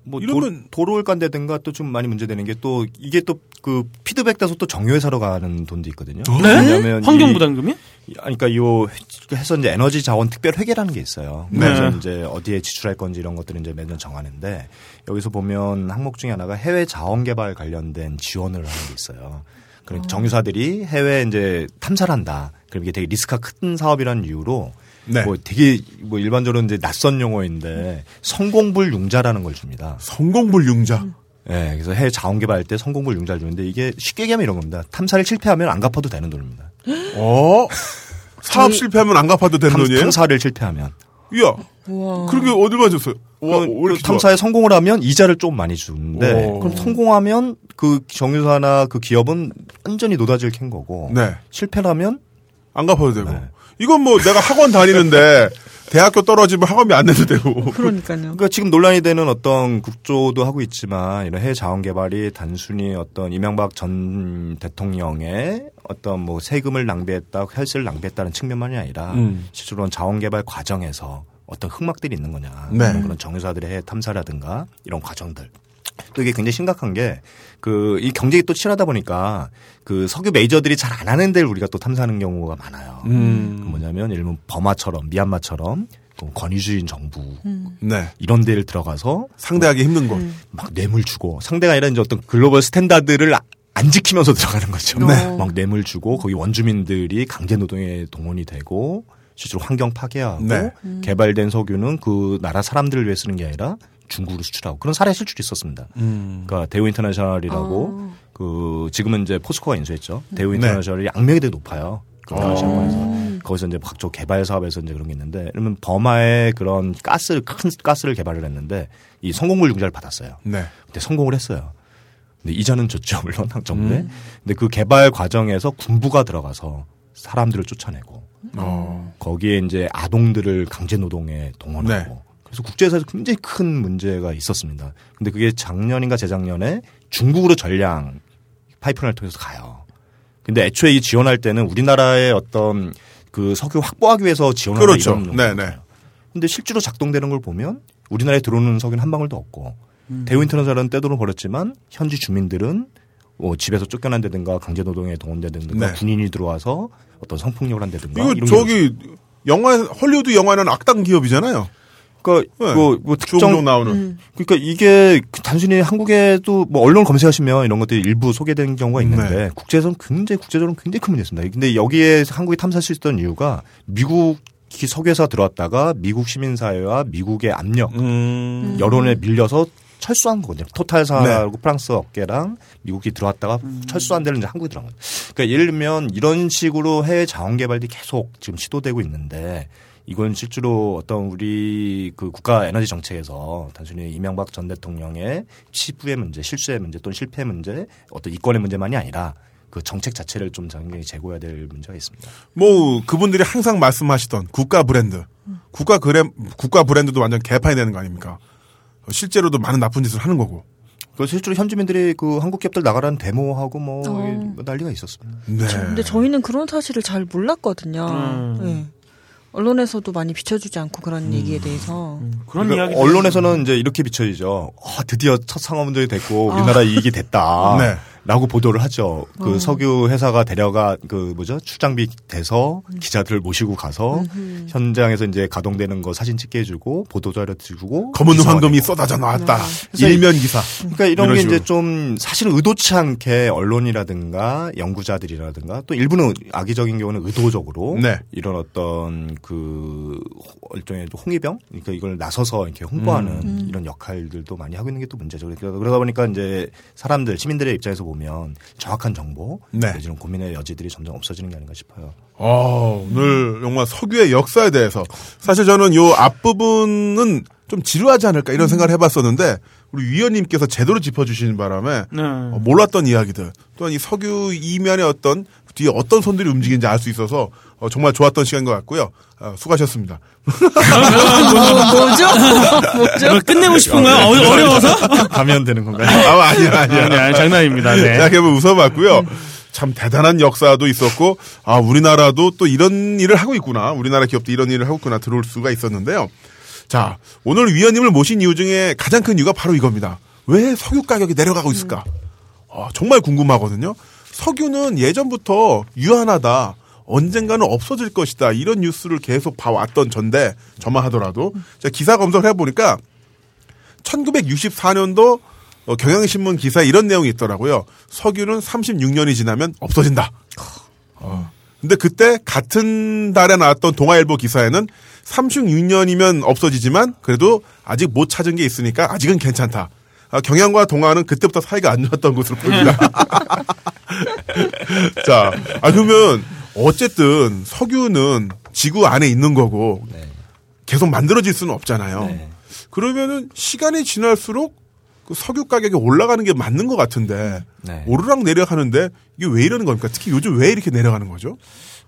뭐 이러면- 도, 로를 깐다든가 또 좀 많이 문제되는 게 또 이게 또 그 피드백 돼서 또 정유회사로 가는 돈도 있거든요. 네? 왜냐하면 환경 이- 부담금이? 그러니까 요 해서 이제 에너지 자원 특별 회계라는 게 있어요. 네. 그래서 이제 어디에 지출할 건지 이런 것들을 이제 매년 정하는데 여기서 보면 항목 중에 하나가 해외 자원 개발 관련된 지원을 하는 게 있어요. 그러니까 정유사들이 해외 이제 탐사를 한다. 그럼 이게 되게 리스크가 큰 사업이라는 이유로 네. 뭐 되게 뭐 일반적으로 이제 낯선 용어인데 성공불 융자라는 걸 줍니다. 성공불 융자. 예, 그래서 해외 자원 개발할 때 성공불 융자를 주는데 이게 쉽게 얘기하면 이런 겁니다. 탐사를 실패하면 안 갚아도 되는 돈입니다. 어? 사업 실패하면 안 갚아도 되는 탐, 돈이에요? 탐사를 실패하면. 이야. 와. 그런 게 어딜 맞았어요? 와, 그, 탐사에 성공을 하면 이자를 좀 많이 주는데 오. 그럼 성공하면 그 정유사나 그 기업은 완전히 노다지를 캔 거고? 네. 실패를 하면 안 갚아도 되고. 네. 이건 뭐 내가 학원 다니는데 대학교 떨어지면 학원비 안 내도 되고. 그러니까요. 그러니까 지금 논란이 되는 어떤 국조도 하고 있지만 이런 해외 자원 개발이 단순히 어떤 이명박 전 대통령의 어떤 뭐 세금을 낭비했다, 혈세를 낭비했다는 측면만이 아니라 음. 실제로는 자원 개발 과정에서 어떤 흑막들이 있는 거냐. 네. 그런 정유사들의 해외 탐사라든가 이런 과정들. 또 이게 굉장히 심각한 게 그 이 경쟁이 또 치열하다 보니까 그 석유 메이저들이 잘 안 하는 데를 우리가 또 탐사하는 경우가 많아요. 음. 그 뭐냐면 일본 버마처럼 미얀마처럼 그 권위주의인 정부 네. 이런 데를 들어가서 상대하기 힘든 곳. 막 뇌물 주고 상대가 아니라 이제 어떤 global standard를 아- 안 지키면서 들어가는 거죠. 네. 막 뇌물 주고 거기 원주민들이 강제 노동에 동원이 되고 실제로 환경 파괴하고 네. 개발된 석유는 그 나라 사람들을 위해 쓰는 게 아니라 중국으로 수출하고 그런 사례 실질이 있었습니다. 음. 그러니까 대우 인터내셔널이라고 그 지금은 이제 포스코가 인수했죠. 대우 네. 인터내셔널이 악명이 되게 높아요. 그 어. 당시 에서 거기서 이제 각종 개발 사업에서 이제 그런 게 있는데 그러면 버마에 그런 가스를 큰 가스를 개발을 했는데 이 성공불 융자를 받았어요. 네. 근데 성공을 했어요. 근데 이자는 줬죠 물론 정부에. 근데 그 개발 과정에서 군부가 들어가서 사람들을 쫓아내고 어. 거기에 이제 아동들을 강제 노동에 동원하고 네. 그래서 국제사회에서 굉장히 큰 문제가 있었습니다. 근데 그게 작년인가 재작년에 중국으로 전량 파이프라인을 통해서 가요. 근데 애초에 이 지원할 때는 우리나라의 어떤 그 석유 확보하기 위해서 지원하는 그렇죠. 이런 네. 네. 근데 실제로 작동되는 걸 보면 우리나라에 들어오는 석유는 한 방울도 없고 대우 인터내셔널은 떼돈을 벌었지만 현지 주민들은 뭐 집에서 쫓겨난다든가 강제 노동에 동원되든가 네. 군인이 들어와서 어떤 성폭력을 한다든가 이거 저기 영화 헐리우드 영화는 악당 기업이잖아요. 그러니까 네. 뭐, 뭐 특정 나오는. 그러니까 이게 단순히 한국에도 뭐 언론 검색하시면 이런 것들이 일부 소개되는 경우가 있는데 네. 국제에서는 굉장히 국제적으로 굉장히 큰 문제였습니다. 근데 여기에 한국이 탐사할 수 있었던 이유가 미국 이 석유회사 들어왔다가 미국 시민사회와 미국의 압력 음. 여론에 밀려서 철수한 거거든요. 토탈사하고 프랑스 업계랑 미국이 들어왔다가 철수한 데를 이제 한국이 들어간 거죠. 그러니까 예를 들면 이런 식으로 해외 자원 개발이 계속 지금 시도되고 있는데 이건 실제로 어떤 우리 그 국가 에너지 정책에서 단순히 이명박 전 대통령의 치부의 문제, 실수의 문제 또는 실패의 문제, 어떤 이권의 문제만이 아니라 그 정책 자체를 좀 굉장히 재고해야 될 문제가 있습니다. 뭐 그분들이 항상 말씀하시던 국가 브랜드, 국가 그램 국가 브랜드도 완전 개판이 되는 거 아닙니까? 실제로도 많은 나쁜 짓을 하는 거고. 그 실제로 현지민들이 그 한국 기업들 나가라는 데모하고 뭐 어. 난리가 있었습니다. 네. 근데 저희는 그런 사실을 잘 몰랐거든요. 음. 네. 언론에서도 많이 비춰주지 않고 그런 얘기에 대해서. 그런 그러니까 이야기 언론에서는 이제 이렇게 비춰지죠. 아, 드디어 첫 상업운전이 됐고 우리나라 이익이 됐다. 네. 라고 보도를 하죠. 그 석유 회사가 데려가 그 뭐죠 출장비 대서 기자들을 모시고 가서 현장에서 이제 가동되는 거 사진 찍게 해주고 보도 자료 주고 검은 황금이 되고. 쏟아져 나왔다. 그래서 일면 기사. 그러니까 이런 이런 게 식으로. 이제 좀 사실은 의도치 않게 언론이라든가 연구자들이라든가 또 일부는 악의적인 경우는 의도적으로 네. 이런 어떤 그 일종의 홍위병 그러니까 이걸 나서서 이렇게 홍보하는 이런 역할들도 많이 하고 있는 게 또 문제죠. 그러니까 그러다 보니까 이제 사람들 시민들의 입장에서 보면 정확한 정보 네. 이런 고민의 여지들이 점점 없어지는 게 아닌가 싶어요. 어, 오늘 정말 석유의 역사에 대해서 사실 저는 요 앞부분은 좀 지루하지 않을까 이런 생각을 해봤었는데 우리 위원님께서 제대로 짚어주시는 바람에 네. 어, 몰랐던 이야기들 또한 이 석유 이면의 어떤 뒤에 어떤 손들이 움직이는지 알 수 있어서 어, 정말 좋았던 시간인 것 같고요. 어, 수고하셨습니다. 뭐, 뭐죠? 뭐죠? 뭐 끝내고 싶은 거야? 어, 어려워서? 가면 되는 건가요? 아, 아니야, 아니야. 아니, 아니, 장난입니다. 네. 자, 그러면 웃어봤고요. 참 대단한 역사도 있었고, 아, 우리나라도 또 이런 일을 하고 있구나. 우리나라 기업도 이런 일을 하고 있구나. 들어올 수가 있었는데요. 자, 오늘 위원님을 모신 이유 중에 가장 큰 이유가 바로 이겁니다. 왜 석유 가격이 내려가고 있을까? 어, 정말 궁금하거든요. 석유는 예전부터 유한하다. 언젠가는 없어질 것이다. 이런 뉴스를 계속 봐왔던 전데, 저만 하더라도. 자, 기사 검색을 해보니까 1964년도 어, 경향신문 기사에 이런 내용이 있더라고요. 석유는 36년이 지나면 없어진다. 어. 근데 그때 같은 달에 나왔던 동아일보 기사에는 36년이면 없어지지만 그래도 아직 못 찾은 게 있으니까 아직은 괜찮다. 아, 경향과 동아는 그때부터 사이가 안 좋았던 것으로 보입니다. 자, 아 그러면 어쨌든 석유는 지구 안에 있는 거고 계속 만들어질 수는 없잖아요. 네. 그러면은 시간이 지날수록 그 석유 가격이 올라가는 게 맞는 것 같은데 네. 오르락 내려가는데 이게 왜 이러는 겁니까? 특히 요즘 왜 이렇게 내려가는 거죠?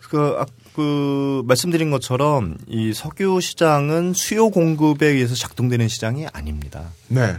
그, 아, 그, 말씀드린 것처럼 이 석유 시장은 수요 공급에 의해서 작동되는 시장이 아닙니다. 네.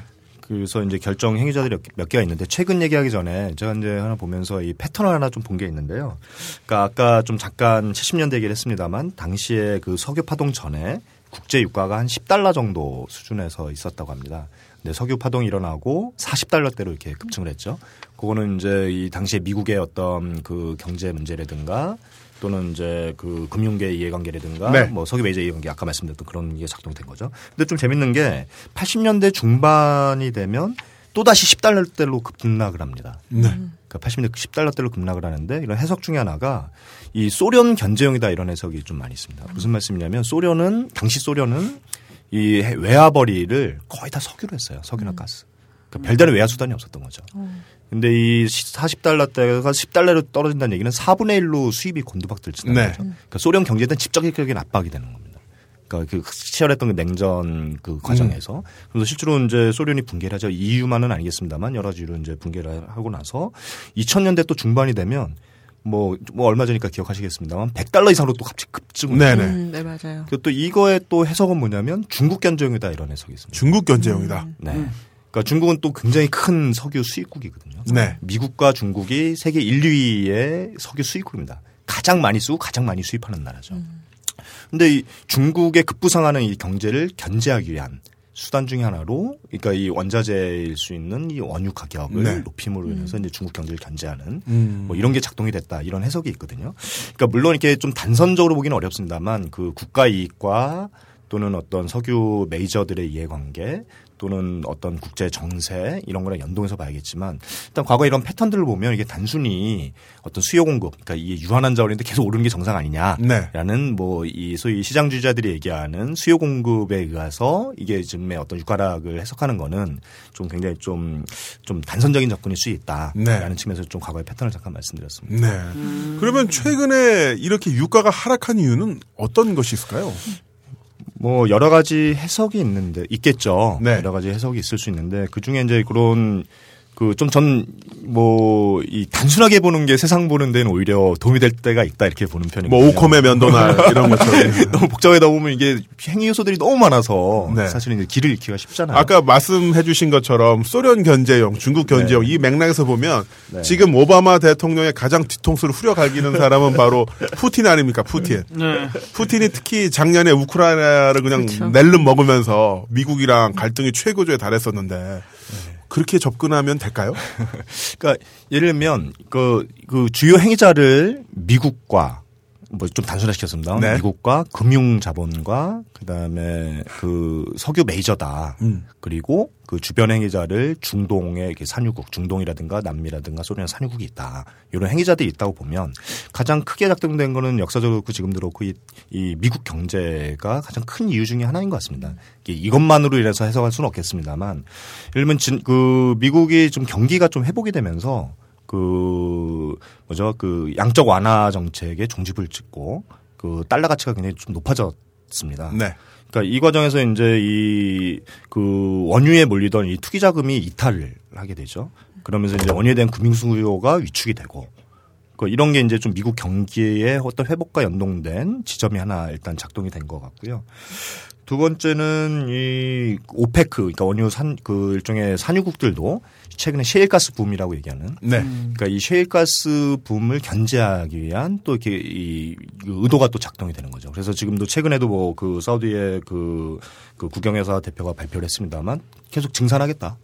그래서 이제 결정 행위자들이 몇, 개가 있는데 최근 얘기하기 전에 제가 이제 하나 보면서 이 패턴을 하나 좀 본 게 있는데요. 그러니까 아까 좀 잠깐 70년대 얘기를 했습니다만 당시에 그 석유 파동 전에 국제 유가가 한 10달러 정도 수준에서 있었다고 합니다. 근데 석유 파동이 일어나고 40달러대로 이렇게 급증을 했죠. 그거는 이제 이 당시에 미국의 어떤 그 경제 문제라든가 또는 이제 그 금융계 이해관계라든가 네. 뭐 석유 메이저 이해관계 아까 말씀드렸던 그런 게 작동된 거죠. 근데 좀 재밌는 게 80년대 중반이 되면 또다시 10달러대로 급락을 합니다. 네. 그러니까 80년대 10달러대로 급락을 하는데 이런 해석 중에 하나가 이 소련 견제용이다 이런 해석이 좀 많이 있습니다. 무슨 말씀이냐면 소련은 당시 소련은 이 해- 외화벌이를 거의 다 석유로 했어요. 석유나 가스. 그러니까 별다른 외화 수단이 없었던 거죠. 근데 이 40달러대가 10달러로 떨어진다는 얘기는 4분의 1로 수입이 곤두박질치는 네. 거죠. 그러니까 소련 경제에 대한 직접적인 압박이 되는 겁니다. 그러니까 그 치열했던 그 냉전 그 과정에서 그래서 실제로 이제 소련이 붕괴를 하죠. EU만은 아니겠습니다만 여러 가지 이유로 이제 붕괴를 하고 나서 2000년대 또 중반이 되면 뭐, 뭐 얼마 전이니까 기억하시겠습니다만 100달러 이상으로 또 갑자기 급증을 네네. 음, 네, 맞아요. 그리고 또 이거의 또 해석은 뭐냐면 중국 견제용이다 이런 해석이 있습니다. 중국 견제용이다. 네. 그러니까 중국은 또 굉장히 큰 석유 수입국이거든요. 네. 미국과 중국이 세계 1, 2위의 석유 수입국입니다. 가장 많이 쓰고 가장 많이 수입하는 나라죠. 근데 이 중국의 급부상하는 이 경제를 견제하기 위한 수단 중의 하나로 그러니까 이 원자재일 수 있는 이 원유 가격을 네. 높임으로 인해서 이제 중국 경제를 견제하는 음. 뭐 이런 게 작동이 됐다 이런 해석이 있거든요. 그러니까 물론 이렇게 좀 단선적으로 보기는 어렵습니다만 그 국가 이익과 또는 어떤 석유 메이저들의 이해관계 또는 어떤 국제 정세 이런 거랑 연동해서 봐야겠지만 일단 과거 이런 패턴들을 보면 이게 단순히 어떤 수요 공급 그러니까 이게 유한한 자원인데 계속 오르는 게 정상 아니냐라는 네. 뭐이 소위 시장주의자들이 얘기하는 수요 공급에 의해서 이게 지금의 어떤 유가락을 해석하는 거는 좀 굉장히 좀좀 단선적인 접근일 수 있다라는 네. 측면에서 좀 과거의 패턴을 잠깐 말씀드렸습니다. 네. 그러면 최근에 이렇게 유가가 하락한 이유는 어떤 것이 있을까요? 뭐 여러 가지 해석이 있는데 있겠죠. 네. 여러 가지 해석이 있을 수 있는데 그 중에 이제 그런 그 좀 전 뭐 이 단순하게 보는 게 세상 보는 데는 오히려 도움이 될 때가 있다 이렇게 보는 편이거든요. 뭐 오컴의 면도날 이런 것처럼. 너무 복잡하다 보면 이게 행위 요소들이 너무 많아서 네. 사실은 이제 길을 잃기가 쉽잖아요. 아까 말씀해주신 것처럼 소련 견제용, 중국 견제용 이 맥락에서 보면 네. 지금 오바마 대통령의 가장 뒤통수를 후려갈기는 사람은 바로 푸틴 아닙니까? 푸틴. 네. 푸틴이 특히 작년에 우크라이나를 그냥 그렇죠. 낼름 먹으면서 미국이랑 갈등이 최고조에 달했었는데 그렇게 접근하면 될까요? 그러니까 예를 들면 그, 그 주요 행위자를 미국과 뭐 좀 단순화시켰습니다. 네. 미국과 금융 자본과 그다음에 그 석유 메이저다. 음. 그리고 그 주변 행위자를 중동의 이렇게 산유국, 중동이라든가 남미라든가 소련 산유국이 있다. 이런 행위자들이 있다고 보면 가장 크게 작동된 거는 역사적으로 그렇고 지금도 그렇고 이, 이 미국 경제가 가장 큰 이유 중에 하나인 것 같습니다. 이것만으로 인해서 해석할 수는 없겠습니다만 예를 들면 진, 그 미국이 좀 경기가 좀 회복이 되면서 그 뭐죠 그 양적 완화 정책에 종집을 찍고 그 달러 가치가 굉장히 좀 높아졌습니다. 네. 그러니까 이 과정에서 이제 이 그 원유에 몰리던 이 투기 자금이 이탈을 하게 되죠. 그러면서 이제 원유에 대한 금융 수요가 위축이 되고 그 이런 게 이제 좀 미국 경기의 어떤 회복과 연동된 지점이 하나 일단 작동이 된 것 같고요. 두 번째는 이 오페크 그러니까 원유 산 그 일종의 산유국들도 최근에 셰일가스 붐이라고 얘기하는 네. 그러니까 이 셰일가스 붐을 견제하기 위한 또 이렇게 이 의도가 또 작동이 되는 거죠. 그래서 지금도 최근에도 뭐 그 사우디의 그, 그 국영회사 대표가 발표를 했습니다만 계속 증산하겠다.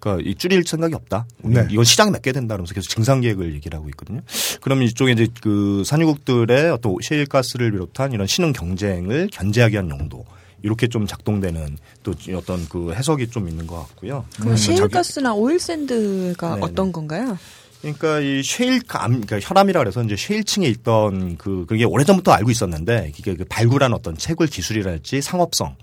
그러니까 이 줄일 생각이 없다. 네. 이건 시장 맺게 된다. 그러면서 계속 증산 계획을 얘기를 하고 있거든요. 그러면 이쪽에 이제 그 산유국들의 어떤 셰일가스를 비롯한 이런 신흥 경쟁을 견제하기 위한 용도. 이렇게 좀 작동되는 또 어떤 그 해석이 좀 있는 것 같고요. 그럼 자기- 셰일가스나 오일샌드가 네네. 어떤 건가요? 그러니까 이 쉐일감, 그러니까 혈암이라 그래서 이제 쉐일층에 있던 그 그게 오래전부터 알고 있었는데 이게 그 발굴한 어떤 채굴 기술이랄지 상업성.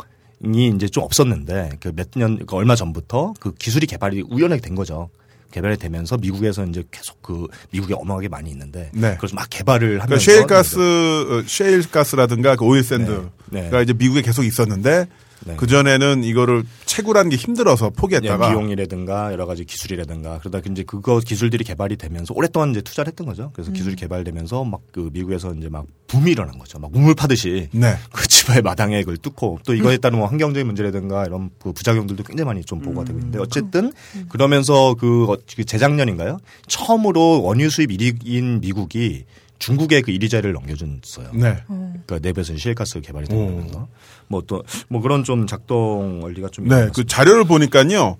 이 이제 좀 없었는데 그 몇 년 그 얼마 전부터 그 기술이 개발이 우연하게 된 거죠. 개발이 되면서 미국에서 이제 계속 그 미국에 어마하게 많이 있는데 네. 그걸 막 개발을 그러니까 하면서 셰일 가스, 어, 셰일 가스라든가 그 오일 샌드가 네. 네. 이제 미국에 계속 있었는데 네. 그 전에는 이거를 채굴하는 게 힘들어서 예, 포기했다가 비용이라든가 여러 가지 기술이라든가 그러다 이제 그거 기술들이 개발이 되면서 오랫동안 이제 투자를 했던 거죠. 그래서 기술이 개발되면서 막 그 미국에서 이제 막 붐이 일어난 거죠. 막 우물 파듯이 네. 그 집의 마당에 그걸 뚫고 또 이거에 따른 뭐 환경적인 문제라든가 이런 그 부작용들도 굉장히 많이 좀 보고가 되고 있는데 어쨌든 그러면서 그 어- 그 재작년인가요? 처음으로 원유 수입 1위인 미국이 중국에 그 이리자리를 넘겨줬어요. 네. 그러니까 내부에서 셰일가스 개발이 오. 되면서 뭐또뭐 그런 좀 작동 원리가 좀 네, 그. 자료를 보니까요.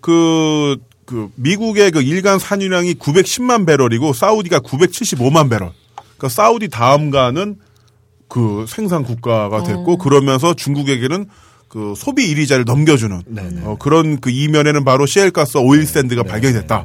그, 그, 미국의 그 일간 산유량이 910만 배럴이고, 사우디가 975만 배럴. 그러니까 사우디 다음가는 그 생산 국가가 됐고, 그러면서 중국에게는 그 소비 이리자를 넘겨주는 네네. 어, 그런 그 이면에는 바로 셰일가스 오일 샌드가 발견이 됐다.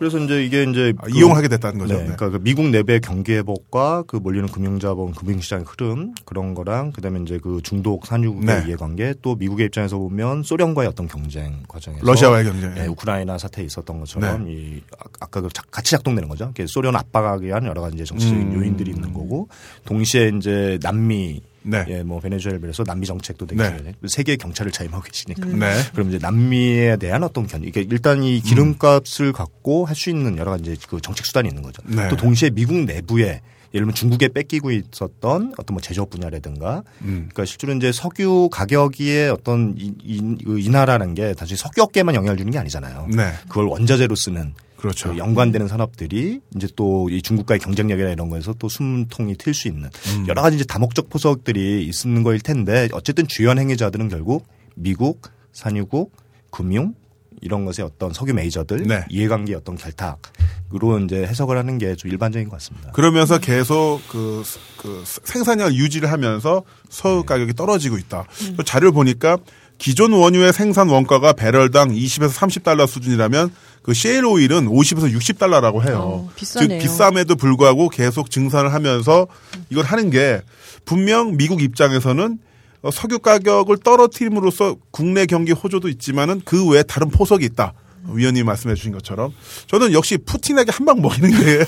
그래서 이제 이게 이제 아, 그- 이용하게 됐다는 거죠. 네, 네. 그러니까 그 미국 내부의 경기 회복과 그 몰리는 금융자본, 금융시장의 흐름 그런 거랑 그다음에 이제 그 중독 산유국의 네. 이해관계 또 미국의 입장에서 보면 소련과의 어떤 경쟁 과정에서 러시아와의 경쟁. 네, 우크라이나 사태에 있었던 것처럼 이 아- 아까 그 자- 같이 작동되는 거죠. 소련 압박하기 위한 여러 가지 이제 정치적인 음. 요인들이 있는 거고 동시에 이제 남미 네. 예, 뭐 베네수엘에 비해서 남미 정책도 되게 네. 세계 경찰을 자임하고 계시니까. 네. 그럼 이제 남미에 대한 어떤 견, 이게 일단 이 기름값을 갖고 할 수 있는 여러 가지 그 정책 수단이 있는 거죠. 네. 또 동시에 미국 내부에 예를 들면 중국에 뺏기고 있었던 어떤 뭐 제조업 분야라든가 음. 그러니까 실제로 이제 석유 가격의 어떤 이, 이, 그 인하라는 게 단지 석유 업계만 영향을 주는 게 아니잖아요. 네. 그걸 원자재로 쓰는 그렇죠. 그 연관되는 산업들이 이제 또 이 중국과의 경쟁력이나 이런 거에서 또 숨통이 튈 수 있는 음. 여러 가지 이제 다목적 포석들이 있는 거일 텐데 어쨌든 주연 행위자들은 결국 미국, 산유국, 금융 이런 것의 어떤 석유 메이저들 네. 이해관계 어떤 결탁으로 이제 해석을 하는 게 좀 일반적인 것 같습니다. 그러면서 계속 그, 그 생산량을 유지를 하면서 서울 가격이 떨어지고 있다. 그 자료를 보니까 기존 원유의 생산 원가가 배럴당 20에서 30달러 수준이라면 그 셰일 오일은 50에서 60달러라고 해요. 어, 비싸네요. 즉 비쌈에도 불구하고 계속 증산을 하면서 이걸 하는 게 분명 미국 입장에서는 어, 석유 가격을 떨어뜨림으로써 국내 경기 호조도 있지만은 그 외에 다른 포석이 있다. 위원님이 말씀해 주신 것처럼 저는 역시 푸틴에게 한 방 먹이는 게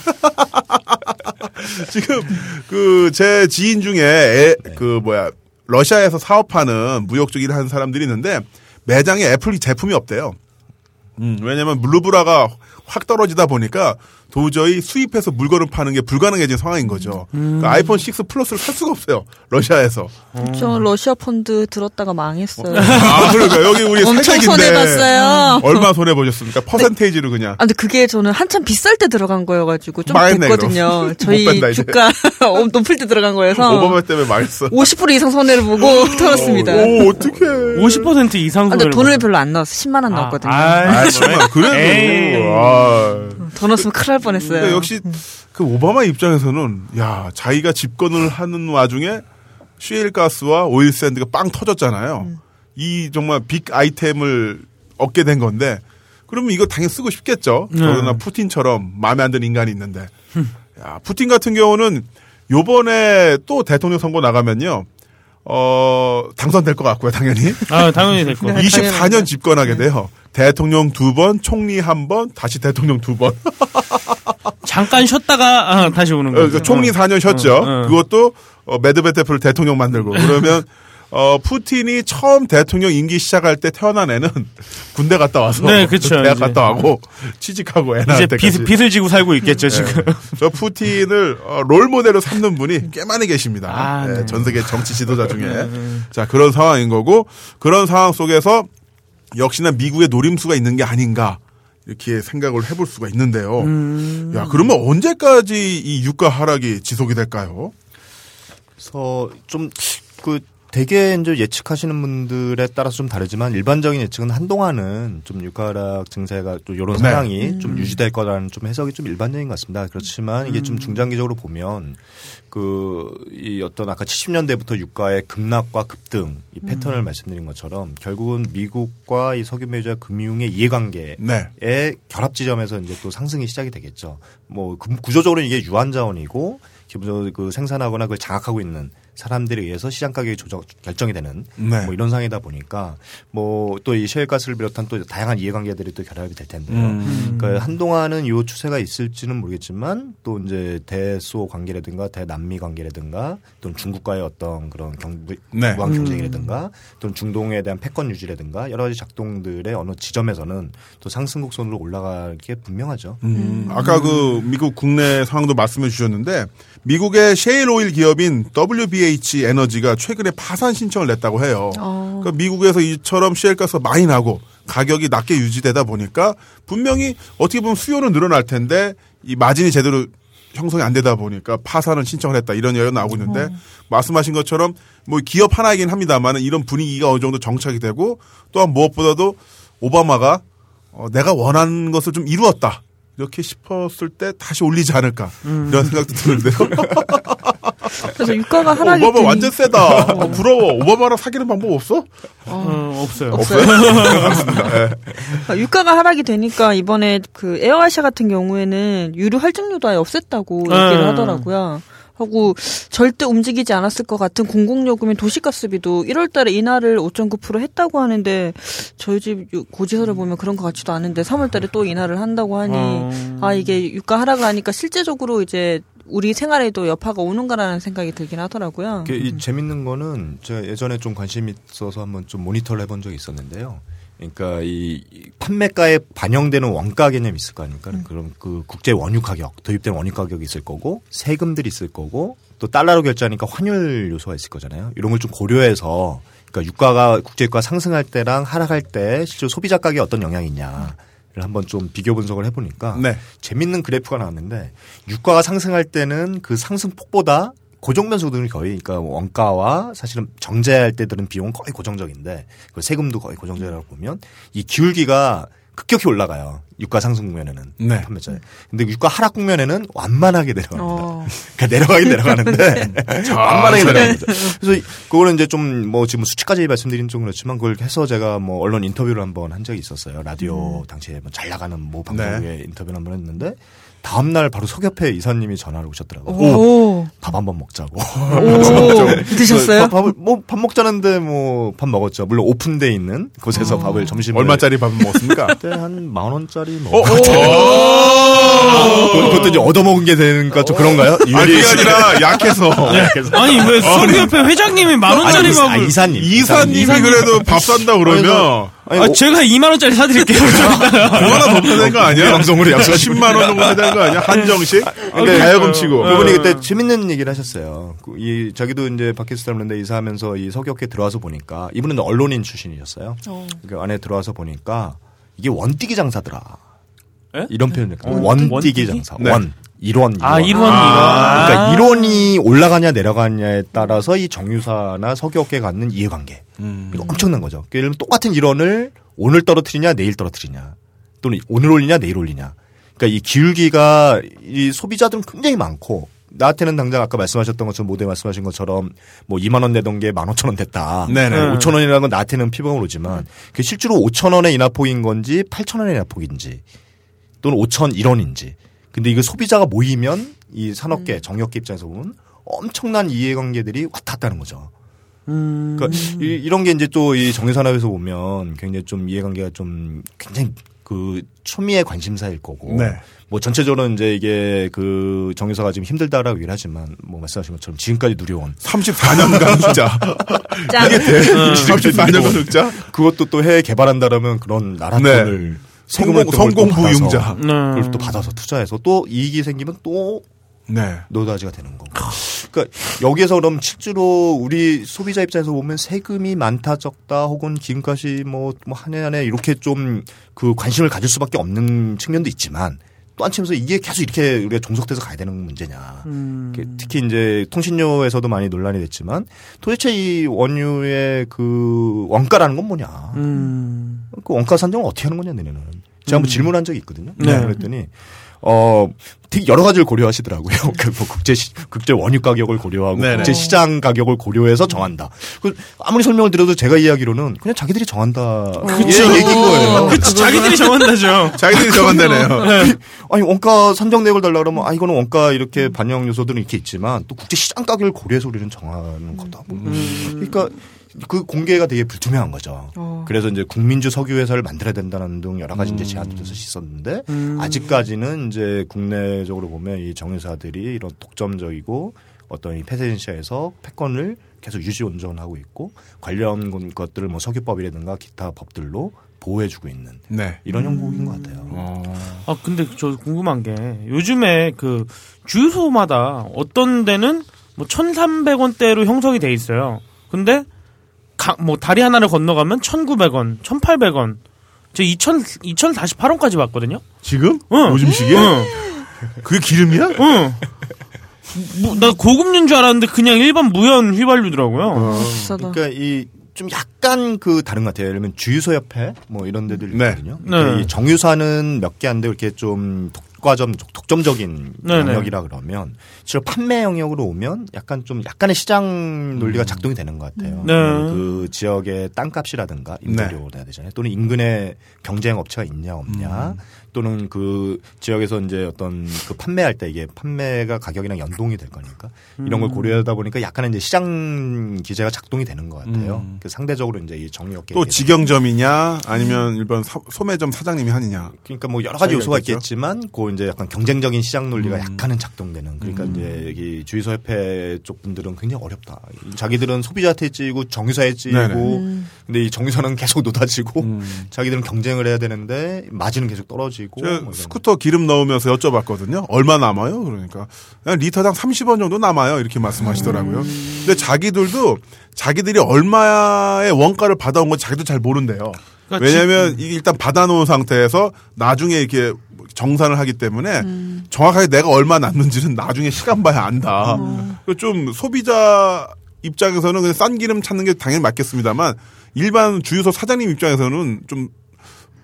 지금 그 제 지인 중에 애, 그 뭐야 러시아에서 사업하는 무역적 일을 하는 사람들이 있는데 매장에 애플 제품이 없대요. 음, 왜냐면 루브라가 확 떨어지다 보니까 도저히 수입해서 물건을 파는 게 불가능해진 상황인 거죠. 그러니까 아이폰 6 플러스를 살 수가 없어요. 러시아에서. 저 러시아 펀드 들었다가 망했어요. 아, 그러니까 여기 우리 엄청 손해봤어요. 얼마 손해 보셨습니까? 퍼센테이지로 그냥. 아, 근데 그게 저는 한참 비쌀 때 들어간 거여가지고 좀 망했네, 됐거든요. 그럼. 저희. 주가 엄 높을 때 들어간 거여서 오바마 때문에 망했어. 50% 이상 손해를 보고 털었습니다. 오, 어떡해. 50% 이상 아, 근데 손해를 돈을. 별로 안 넣었어. 10만 원 넣었거든요. 아, 정말. 그래도. 에이. 아. 더 넣었으면 큰일 날 뻔했어요. 그러니까 역시 그 오바마 입장에서는 야 자기가 집권을 하는 와중에 셰일가스와 오일샌드가 빵 터졌잖아요. 이 정말 빅 아이템을 얻게 된 건데 그러면 이거 당연히 쓰고 싶겠죠. 더구나 푸틴처럼 마음에 안 드는 인간이 있는데 야 푸틴 같은 경우는 요번에 또 대통령 선거 나가면요. 어 당선될 것 같고요, 당연히. 아, 당연히 될 거. 네. 24년 집권하게 돼요. 대통령 두 번, 총리 한 번, 다시 대통령 두 번. 잠깐 쉬었다가 아, 다시 오는 어, 거죠. 그 총리 어. 4년 쉬었죠. 어, 어. 그것도 어, 메드베테프를 대통령 만들고 그러면 어, 푸틴이 처음 대통령 임기 시작할 때 태어난 애는 군대 갔다 와서 네, 그쵸, 대학 이제. 갔다 와고 취직하고 애 낳을 이제 때까지. 빚, 빚을 지고 살고 있겠죠 지금. 저 푸틴을 어, 롤 모델로 삼는 분이 꽤 많이 계십니다. 아, 예, 네. 전 세계 정치 지도자 중에. 자, 그런 상황인 거고, 그런 상황 속에서 역시나 미국의 노림수가 있는 게 아닌가. 이렇게 생각을 해볼 수가 있는데요. 야, 그러면 언제까지 이 유가 하락이 지속이 될까요? 그래서 좀그 대개 이제 예측하시는 분들에 따라서 좀 다르지만 일반적인 예측은 한동안은 좀 유가락 증세가 또 이런 네. 상황이 좀 유지될 거라는 좀 해석이 좀 일반적인 것 같습니다. 그렇지만 이게 좀 중장기적으로 보면 그 이 어떤 아까 70년대부터 유가의 급락과 급등 이 패턴을 말씀드린 것처럼 결국은 미국과 이 석유 매주와 금융의 이해관계 네. 의 결합 지점에서 이제 또 상승이 시작이 되겠죠. 뭐 구- 구조적으로 이게 유한 자원이고 기본적으로 그 생산하거나 그걸 장악하고 있는 사람들에 의해서 시장 가격이 조정 결정이 되는 네. 뭐 이런 상황이다 보니까 뭐 또 이 셰일가스를 비롯한 또 다양한 이해관계들이 또 결합이 될 텐데요. 음. 그러니까 한동안은 이 추세가 있을지는 모르겠지만 또 이제 대소 관계라든가 대남미 관계라든가 또는 중국과의 어떤 그런 경, 네. 무한 경쟁이라든가 또는 중동에 대한 패권 유지라든가 여러 가지 작동들의 어느 지점에서는 또 상승 곡선으로 올라갈 게 분명하죠. 음, 아까 그 미국 국내 상황도 말씀해 주셨는데 미국의 셰일 오일 기업인 WBH 에너지가 최근에 파산 신청을 냈다고 해요. 어. 그러니까 미국에서 이처럼 셰일가스가 많이 나고 가격이 낮게 유지되다 보니까 분명히 어떻게 보면 수요는 늘어날 텐데 이 마진이 제대로 형성이 안 되다 보니까 파산을 신청을 했다 이런 이야기가 나오고 있는데 말씀하신 것처럼 뭐 기업 하나이긴 합니다만 이런 분위기가 어느 정도 정착이 되고 또한 무엇보다도 오바마가 어, 내가 원하는 것을 좀 이루었다. 이렇게 싶었을 때 다시 올리지 않을까 이런 생각도 드는데요. 그래서 유가가 하락이 오바마 되니- 완전 세다. 어, 부러워. 오바마랑 사귀는 방법 없어? 어, 없어요. 없어요. 그러니까 유가가 하락이 되니까 이번에 그 에어아시아 같은 경우에는 유류 할증료도 아예 없앴다고 네. 얘기를 하더라고요. 하고 절대 움직이지 않았을 것 같은 공공요금인 도시가스비도 1월달에 인하를 5.9% 했다고 하는데 저희 집 유- 고지서를 보면 그런 것 같지도 않은데 3월달에 또 인하를 한다고 하니 어. 아 이게 유가 하락을 하니까 실제적으로 이제 우리 생활에도 여파가 오는가라는 생각이 들긴 하더라고요. 그이 재밌는 거는 제가 예전에 좀 관심 있어서 한번 좀 모니터를 해본 적이 있었는데요. 그러니까 이이 판매가에 반영되는 원가 개념이 있을 거 아닙니까? 그럼 그 국제 원유 가격, 도입된 원유 가격이 있을 거고 세금들이 있을 거고 또 달러로 결제하니까 환율 요소가 있을 거잖아요. 이런 걸 좀 고려해서 그러니까 유가가 국제 유가 상승할 때랑 하락할 때 실제로 소비자 가격에 어떤 영향이 있냐. 를 한번 좀 비교 분석을 해보니까 네. 재밌는 그래프가 나왔는데 유가가 상승할 때는 그 상승폭보다 고정 변수들이 거의 그러니까 원가와 사실은 정제할 때 드는 비용은 거의 고정적인데 그 세금도 거의 고정적이라고 보면 이 기울기가 급격히 올라가요. 유가 상승 국면에는 네. 판매자에. 근데 유가 하락 국면에는 완만하게 내려갑니다. 어. 그러니까 내려가긴 내려가는데 완만하게 내려가는 거죠. 그래서 이- 그거는 이제 좀 뭐 지금 수치까지 말씀드린 좀 그렇지만 그걸 해서 제가 뭐 언론 인터뷰를 한번 한 적이 있었어요. 라디오 당시에 뭐 잘 나가는 모 방송국에 인터뷰를 한번 했는데 다음 날 바로 석협회 이사님이 전화를 오셨더라고요. 오. 밥 한 번 먹자고. 오. 드셨어요? 밥, 밥을 뭐 밥 먹자는데 뭐 밥 먹었죠. 물론 오픈돼 있는 곳에서 밥을 점심 얼마짜리 밥을 먹었습니까? 그때 한 만 원짜리 어, 뭐. 그- 그것도 이제 얻어먹은 게 되니까 좀 그런가요? 아니, 아니라 약해서. 아니 왜 석유협회 회장님이 만 원짜리 아니, 아, 이사님. 이사님이 그래도 밥 산다 그러면 아니, 아, 오- 제가 2만 원짜리 사드릴게요. 그거 하나 더 되는 거 아니야? 방송으로 약속 10만 원 정도 해야 되는 거 아니야? 한정식? 그러니까 가야금 치고. 그분이 그때 재밌는 얘기를 하셨어요. 그이 자기도 이제 하는데 이사하면서 이 석역에 들어와서 보니까 이분은 언론인 출신이셨어요. 그 안에 들어와서 보니까 이게 원띠기 장사더라. 에? 이런 표현을 했거든요. 원띠기? 원띠기 장사. 네. 원. 일원. 아, 일원. 일원 이거. 그러니까 일원이 올라가냐 내려가냐에 따라서 이 정유사나 석유업계에 갖는 이해관계. 이거 엄청난 거죠. 그러니까 예를 들면 똑같은 일원을 오늘 떨어뜨리냐 내일 떨어뜨리냐 또는 오늘 올리냐 내일 올리냐. 그러니까 이 기울기가 이 소비자들은 굉장히 많고 나한테는 당장 아까 말씀하셨던 것처럼 모델 말씀하신 것처럼 뭐 2만 원 내던 게 15,000원 됐다. 네네. 5천 원이라는 건 나한테는 피부감을 오지만 그게 실제로 5천 원의 인하폭인 건지 8천 원의 인하폭인지 또는 5천 1원인지. 근데 이거 소비자가 모이면 이 산업계 정력계 입장에서 보면 엄청난 이해관계들이 왔다 갔다 하는 거죠. 그러니까 이, 런 게 이제 또 이 정유산업에서 보면 굉장히 좀 이해관계가 좀 굉장히 그 초미의 관심사일 거고 네. 뭐 전체적으로 이제 이게 그 정유사가 지금 힘들다라고 얘기를 하지만 뭐 말씀하신 것처럼 지금까지 누려온 34년간 흑자. 짠. 이게 돼? 34년간 흑자? 그것도 또 해외 개발한다라면 그런 나라 네. 돈을 세금을 성공, 성공 또 받아서 부용자. 네. 그걸 또 받아서 투자해서 또 이익이 생기면 또 네. 노다지가 되는 거고. 그러니까 여기에서 그럼 실제로 우리 소비자 입장에서 보면 세금이 많다 적다 혹은 지금까지 뭐, 뭐한해 한해 이렇게 좀 그 관심을 가질 수밖에 없는 측면도 있지만 또 한치면서 이게 계속 이렇게 우리가 종속돼서 가야 되는 문제냐. 음. 특히 이제 통신료에서도 많이 논란이 됐지만 도대체 이 원유의 그 원가라는 건 뭐냐. 음. 그 원가 산정을 어떻게 하는 거냐, 너네는. 제가 한번 질문한 적이 있거든요. 네. 그랬더니, 어, 되게 여러 가지를 고려하시더라고요. 그뭐 국제, 시- 국제 원유 가격을 고려하고, 네네. 국제 시장 가격을 고려해서 정한다. 그 아무리 설명을 드려도 제가 이야기로는 그냥 자기들이 정한다. 그쵸. 예, 얘기인 거예요. 그치, 자기들이 정한다죠. 자기들이 정한다네요. 아니, 원가 산정 내역을 달라 그러면, 아, 이거는 원가 이렇게 반영 요소들은 이렇게 있지만, 또 국제 시장 가격을 고려해서 우리는 정하는 거다. 뭐. 그러니까 그 공개가 되게 불투명한 거죠. 어. 그래서 이제 국민주 석유 회사를 만들어야 된다는 등 여러 가지 이제 제안도 돼서 있었는데 아직까지는 이제 국내적으로 보면 이 정유사들이 이런 독점적이고 어떤 이 폐쇄시장에서 패권을 계속 유지 온전하고 있고 관련 건- 것들을 뭐 석유법이라든가 기타 법들로 보호해주고 있는 네. 이런 형국인 것 같아요. 아 근데 저 궁금한 게 요즘에 그 주유소마다 어떤 데는 뭐 1,300원대로 형성이 돼 있어요. 근데 가, 뭐 다리 하나를 건너가면 1,900원, 1,800원. 저 2,000, 2,048원까지 봤거든요. 지금? 응. 요즘 시기에? 응. 그게 기름이야? 응. 뭐, 나 고급류인 줄 알았는데 그냥 일반 무연 휘발유더라고요. 비싸다. 그러니까 이 좀 약간 그 다른 것 같아요. 예를 들면 주유소 옆에 뭐 이런 데들 네. 있거든요. 네. 그러니까 이 정유사는 몇 개 안 되고 이렇게 좀 독 과점, 독- 독점적인 네, 네. 영역이라 그러면 실제 판매 영역으로 오면 약간 좀 약간의 시장 논리가 작동이 되는 것 같아요. 네. 그 지역의 땅값이라든가 임대료로 해야 되잖아요. 또는 인근에 경쟁 업체가 있냐 없냐. 또는 그 지역에서 이제 어떤 그 판매할 때 이게 판매가 가격이랑 연동이 될 거니까 이런 걸 고려하다 보니까 약간의 이제 시장 기제가 작동이 되는 것 같아요. 그 상대적으로 이제 이 정유업계 또 직영점이냐, 아니면 일반 사- 소매점 사장님이 하느냐. 그러니까 뭐 여러 가지 요소가 있겠죠? 있겠지만 그 이제 약간 경쟁적인 시장 논리가 약간은 작동되는 그러니까 이제 여기 주유소 협회 쪽 분들은 굉장히 어렵다. 자기들은 소비자한테 찌고 정유사에 찌고 네네. 근데 이 정유사는 계속 노다지고 자기들은 경쟁을 해야 되는데 마진은 계속 떨어지고 저 뭐. 스쿠터 기름 넣으면서 여쭤봤거든요. 얼마 남아요? 그러니까 그냥 리터당 30원 정도 남아요. 이렇게 말씀하시더라고요. 근데 자기들도 자기들이 얼마의 원가를 받아온 건 자기도 잘 모른대요. 그러니까 왜냐하면 이게 일단 받아놓은 상태에서 나중에 이렇게 정산을 하기 때문에 정확하게 내가 얼마 남는지는 나중에 시간 봐야 안다. 그좀 소비자 입장에서는 그냥 싼 기름 찾는 게 당연히 맞겠습니다만 일반 주유소 사장님 입장에서는 좀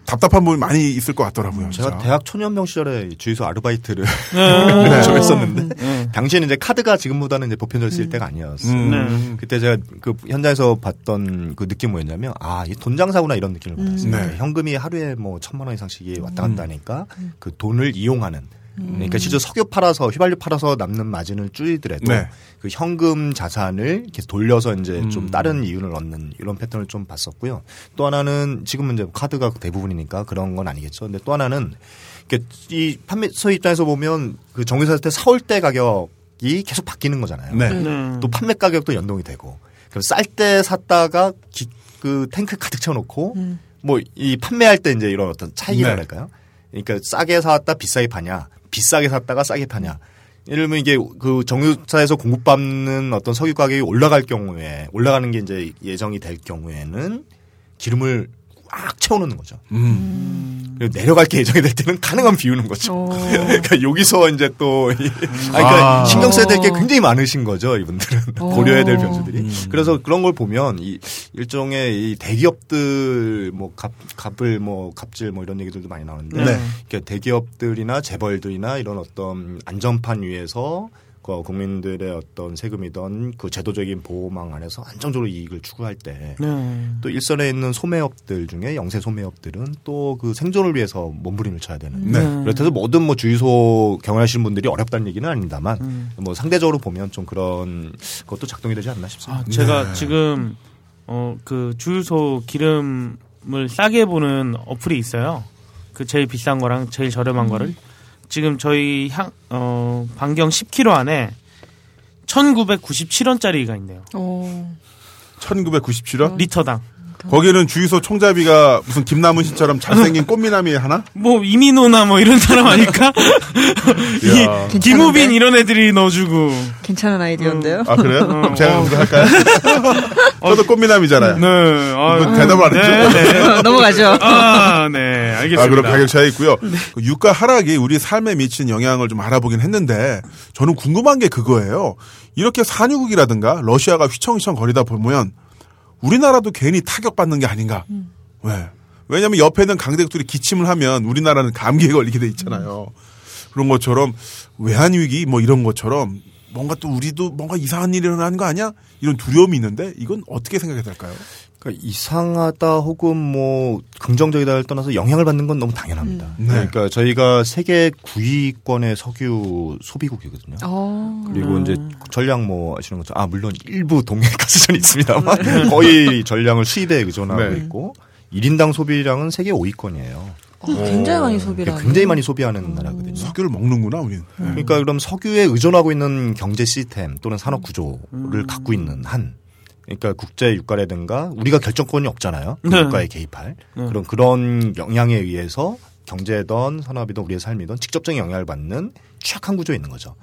답답한 부분이 많이 있을 것 같더라고요. 제가 진짜. 대학 초년병 시절에 주유소 아르바이트를 네. 좀 했었는데 당시에는 이제 카드가 지금보다는 이제 보편적으로 쓰일 때가 아니었어요. 음. 네. 그때 제가 그 현장에서 봤던 그 느낌 뭐였냐면 아, 이 돈 장사구나 이런 느낌을 받았어요. 네. 현금이 하루에 뭐 천만 원 이상씩이 왔다 갔다 하니까 그 돈을 이용하는 그러니까 실제 석유 팔아서 휘발유 팔아서 남는 마진을 줄이더라도 네. 그 현금 자산을 이렇게 돌려서 이제 좀 다른 이윤을 얻는 이런 패턴을 좀 봤었고요. 또 하나는 지금은 이제 카드가 대부분이니까 그런 건 아니겠죠. 근데 또 하나는 이 판매소 입장에서 보면 그 정유사 때 사올 때 가격이 계속 바뀌는 거잖아요. 네. 네. 또 판매 가격도 연동이 되고 그럼 쌀 때 샀다가 기- 그 탱크 가득 채워놓고 뭐 이 판매할 때 이제 이런 어떤 차이라 네. 그러니까 싸게 사왔다 비싸게 파냐, 비싸게 샀다가 싸게 파냐. 예를 들면 이게 그 정유사에서 공급받는 어떤 석유 가격이 올라갈 경우에 올라가는 게 이제 예정이 될 경우에는 기름을 꽉 채워놓는 거죠. 음. 그리고 내려갈 게 예정이 될 때는 가능한 비우는 거죠. 어. 그러니까 여기서 이제 또, 그러니까 아. 신경 써야 될 게 굉장히 많으신 거죠, 이분들은. 어. 고려해야 될 변수들이. 그래서 그런 걸 보면 이 일종의 이 대기업들 뭐 갑, 갑을 뭐 갑질 뭐 이런 얘기들도 많이 나오는데. 네. 그러니까 대기업들이나 재벌들이나 이런 어떤 안전판 위에서 그 국민들의 어떤 세금이던 그 제도적인 보호망 안에서 안정적으로 이익을 추구할 때 네. 또 일선에 있는 소매업들 중에 영세 소매업들은 또 그 생존을 위해서 몸부림을 쳐야 되는. 네. 그렇다고 모든 뭐 주유소 경영하시는 분들이 어렵다는 얘기는 아닙니다만 뭐 상대적으로 보면 좀 그런 것도 작동이 되지 않나 싶습니다. 아, 제가 네. 지금 어 그 주유소 기름을 싸게 보는 어플이 있어요. 그 제일 비싼 거랑 제일 저렴한 거를 지금 저희 향, 어, 반경 10km 안에 1997원짜리가 있네요. 어. 1997원? 리터당. 거기는 주유소 총잡이가 무슨 김남은 씨처럼 잘생긴 꽃미남이 하나? 뭐 이민호나 뭐 이런 사람 아닐까? 야. 이 김우빈 이런 애들이 넣어주고. 괜찮은 아이디어인데요. 아 그래요? 어, 그럼 제가 어. 그거 할까요? 저도 꽃미남이잖아요. 네. 아, 뭐 대답을 안 했죠? 네, 네. 넘어가죠. 아, 네. 알겠습니다. 아, 그럼 가격 차이 있고요. 그 유가 하락이 우리 삶에 미친 영향을 좀 알아보긴 했는데 저는 궁금한 게 그거예요. 이렇게 산유국이라든가 러시아가 휘청휘청 거리다 보면 우리나라도 괜히 타격받는 게 아닌가. 왜? 왜냐면 옆에는 강대국들이 기침을 하면 우리나라는 감기에 걸리게 돼 있잖아요. 그런 것처럼 외환위기 뭐 이런 것처럼 뭔가 또 우리도 뭔가 이상한 일이 일어나는 거 아니야? 이런 두려움이 있는데 이건 어떻게 생각이 될까요? 그러니까 이상하다 혹은 뭐 긍정적이다를 떠나서 영향을 받는 건 너무 당연합니다. 네. 그러니까 저희가 세계 9위권의 석유 소비국이거든요. 어. 그리고 이제 전량 뭐 아시는 것처럼 아 물론 일부 동해 가스전이 있습니다만 거의 전량을 수입에 의존하고 네. 있고 1인당 소비량은 세계 5위권이에요. 어, 굉장히 많이 소비를 하네. 굉장히 많이 소비하는 나라거든요. 석유를 먹는구나, 우리는. 그러니까 그럼 석유에 의존하고 있는 경제 시스템 또는 산업 구조를 갖고 있는 한 그러니까 국제 유가라든가 우리가 결정권이 없잖아요. 그 네. 유가에 개입할 그런 그런 영향에 의해서 경제든 산업이든 우리의 삶이든 직접적인 영향을 받는 취약한 구조에 있는 거죠.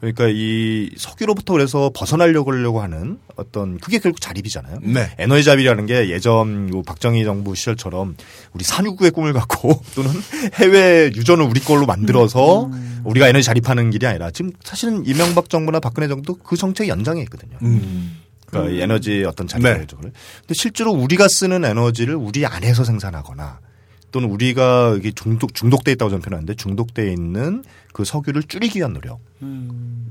그러니까 이 석유로부터 그래서 벗어나려고 하려고 하는 어떤 그게 결국 자립이잖아요. 네. 에너지 자립이라는 게 예전 요 박정희 정부 시절처럼 우리 산유국의 꿈을 갖고 또는 해외 유전을 우리 걸로 만들어서 우리가 에너지 자립하는 길이 아니라 지금 사실은 이명박 정부나 박근혜 정도 그 정책의 연장에 있거든요. 음. 그러니까 이 에너지 어떤 네. 자립적을. 근데 실제로 우리가 쓰는 에너지를 우리 안에서 생산하거나 또는 우리가 이게 중독 중독돼 있다고 저는 표현하는데 중독돼 있는 그 석유를 줄이기 위한 노력.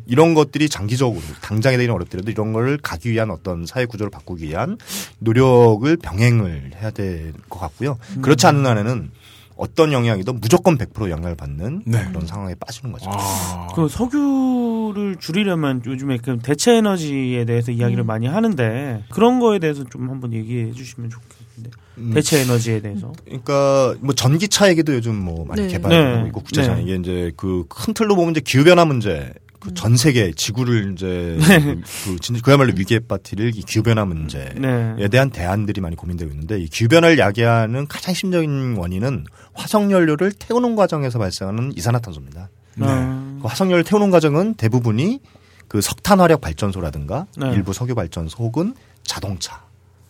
이런 것들이 장기적으로 당장에 되기는 어렵더라도 이런 거를 가기 위한 어떤 사회 구조를 바꾸기 위한 노력을 병행을 해야 될 것 같고요. 그렇지 않는 한에는 어떤 영향이든 무조건 100% 영향을 받는 네. 그런 상황에 빠지는 거죠. 아. 그 석유를 줄이려면 요즘에 그 대체 에너지에 대해서 이야기를 많이 하는데 그런 거에 대해서 좀 한번 얘기해 주시면 좋겠는데 음. 대체 에너지에 대해서 그러니까 뭐 전기차 얘기도 요즘 뭐 많이 네. 개발하고 네. 있고 국제상 네. 이게 이제 그큰 틀로 보면 이제 기후 변화 문제 그전 세계 지구를 이제 그, 그 진- 그야말로 위기에 빠뜨릴 이 기후 변화 문제에 네. 대한 대안들이 많이 고민되고 있는데 이 기후 변화를 야기하는 가장 심적인 원인은 화석 연료를 태우는 과정에서 발생하는 이산화탄소입니다. 아, 그 화석 연료를 태우는 과정은 대부분이 그 석탄 화력 발전소라든가 네. 일부 석유 발전소 혹은 자동차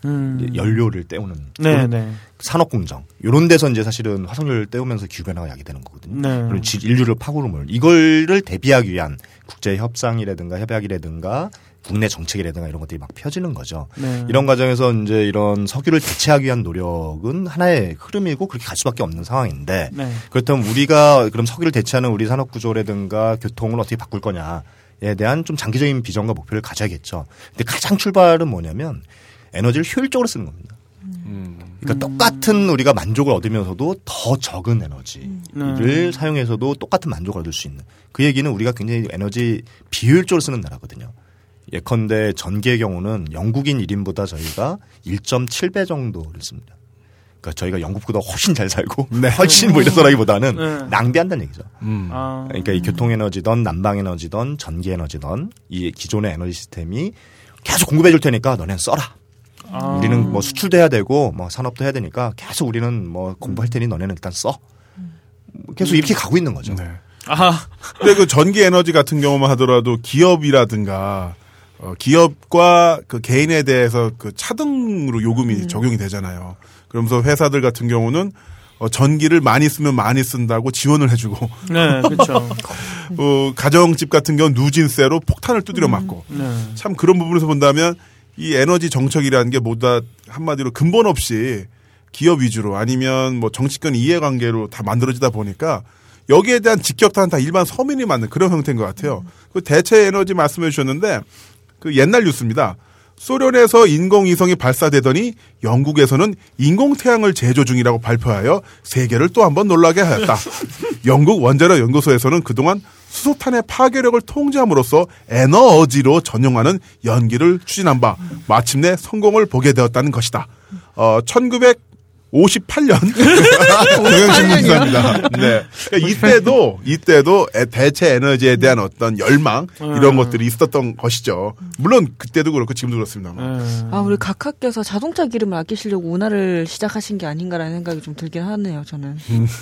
음. 연료를 때우는 네, 네. 산업 공정 이런 데서 이제 사실은 화석연료를 떼우면서 기후 변화가 야기되는 거거든요. 네. 그리고 지- 인류를 파고름을 이걸를 대비하기 위한 국제 협상이라든가 협약이라든가 국내 정책이라든가 이런 것들이 막 펴지는 거죠. 네. 이런 과정에서 이제 이런 석유를 대체하기 위한 노력은 하나의 흐름이고 그렇게 갈 수밖에 없는 상황인데 네. 그렇다면 우리가 그럼 석유를 대체하는 우리 산업 구조라든가 교통을 어떻게 바꿀 거냐에 대한 좀 장기적인 비전과 목표를 가져야겠죠. 근데 가장 출발은 뭐냐면 에너지를 효율적으로 쓰는 겁니다. 그러니까 똑같은 우리가 만족을 얻으면서도 더 적은 에너지를 사용해서도 똑같은 만족을 얻을 수 있는 그 얘기는 우리가 굉장히 에너지 비효율적으로 쓰는 나라거든요. 예컨대 전기의 경우는 영국인 1인보다 저희가 1.7배 정도를 씁니다. 그러니까 저희가 영국보다 훨씬 잘 살고 훨씬 뭐 이래서라기보다는 네. 낭비한다는 얘기죠. 음. 아, 그러니까 이 교통 에너지든 난방 에너지든 전기 에너지든 이 기존의 에너지 시스템이 계속 공급해 줄 테니까 너네는 써라. 아. 우리는 뭐 수출도 해야 되고 뭐 산업도 해야 되니까 계속 우리는 뭐 공부할 테니 너네는 일단 써. 계속 이렇게 가고 있는 거죠. 네. 아, 근데 그 전기 에너지 같은 경우만 하더라도 기업이라든가 어, 기업과 그 개인에 대해서 그 차등으로 요금이 적용이 되잖아요. 그러면서 회사들 같은 경우는 어, 전기를 많이 쓰면 많이 쓴다고 지원을 해주고 네, 그렇죠. 어, 가정집 같은 경우는 누진세로 폭탄을 두드려 맞고 네. 참 그런 부분에서 본다면 이 에너지 정책이라는 게 모두 다 한마디로 근본 없이 기업 위주로 아니면 뭐 정치권 이해관계로 다 만들어지다 보니까 여기에 대한 직격탄은 다 일반 서민이 맞는 그런 형태인 것 같아요. 그 대체 에너지 말씀해 주셨는데 그 옛날 뉴스입니다. 소련에서 인공위성이 발사되더니 영국에서는 인공태양을 제조 중이라고 발표하여 세계를 또 한번 놀라게 하였다. 영국 원자력 연구소에서는 그동안 수소탄의 파괴력을 통제함으로써 에너지로 전용하는 연기를 추진한 바 마침내 성공을 보게 되었다는 것이다. 어, 58년 경영신문 기사입니다. 네. 그러니까 이때도 이때도 에- 대체 에너지에 대한 어떤 열망 이런 것들이 있었던 것이죠. 물론 그때도 그렇고 지금도 그렇습니다만. 음. 아, 우리 각하께서 자동차 기름을 아끼시려고 운하를 시작하신 게 아닌가라는 생각이 좀 들긴 하네요, 저는.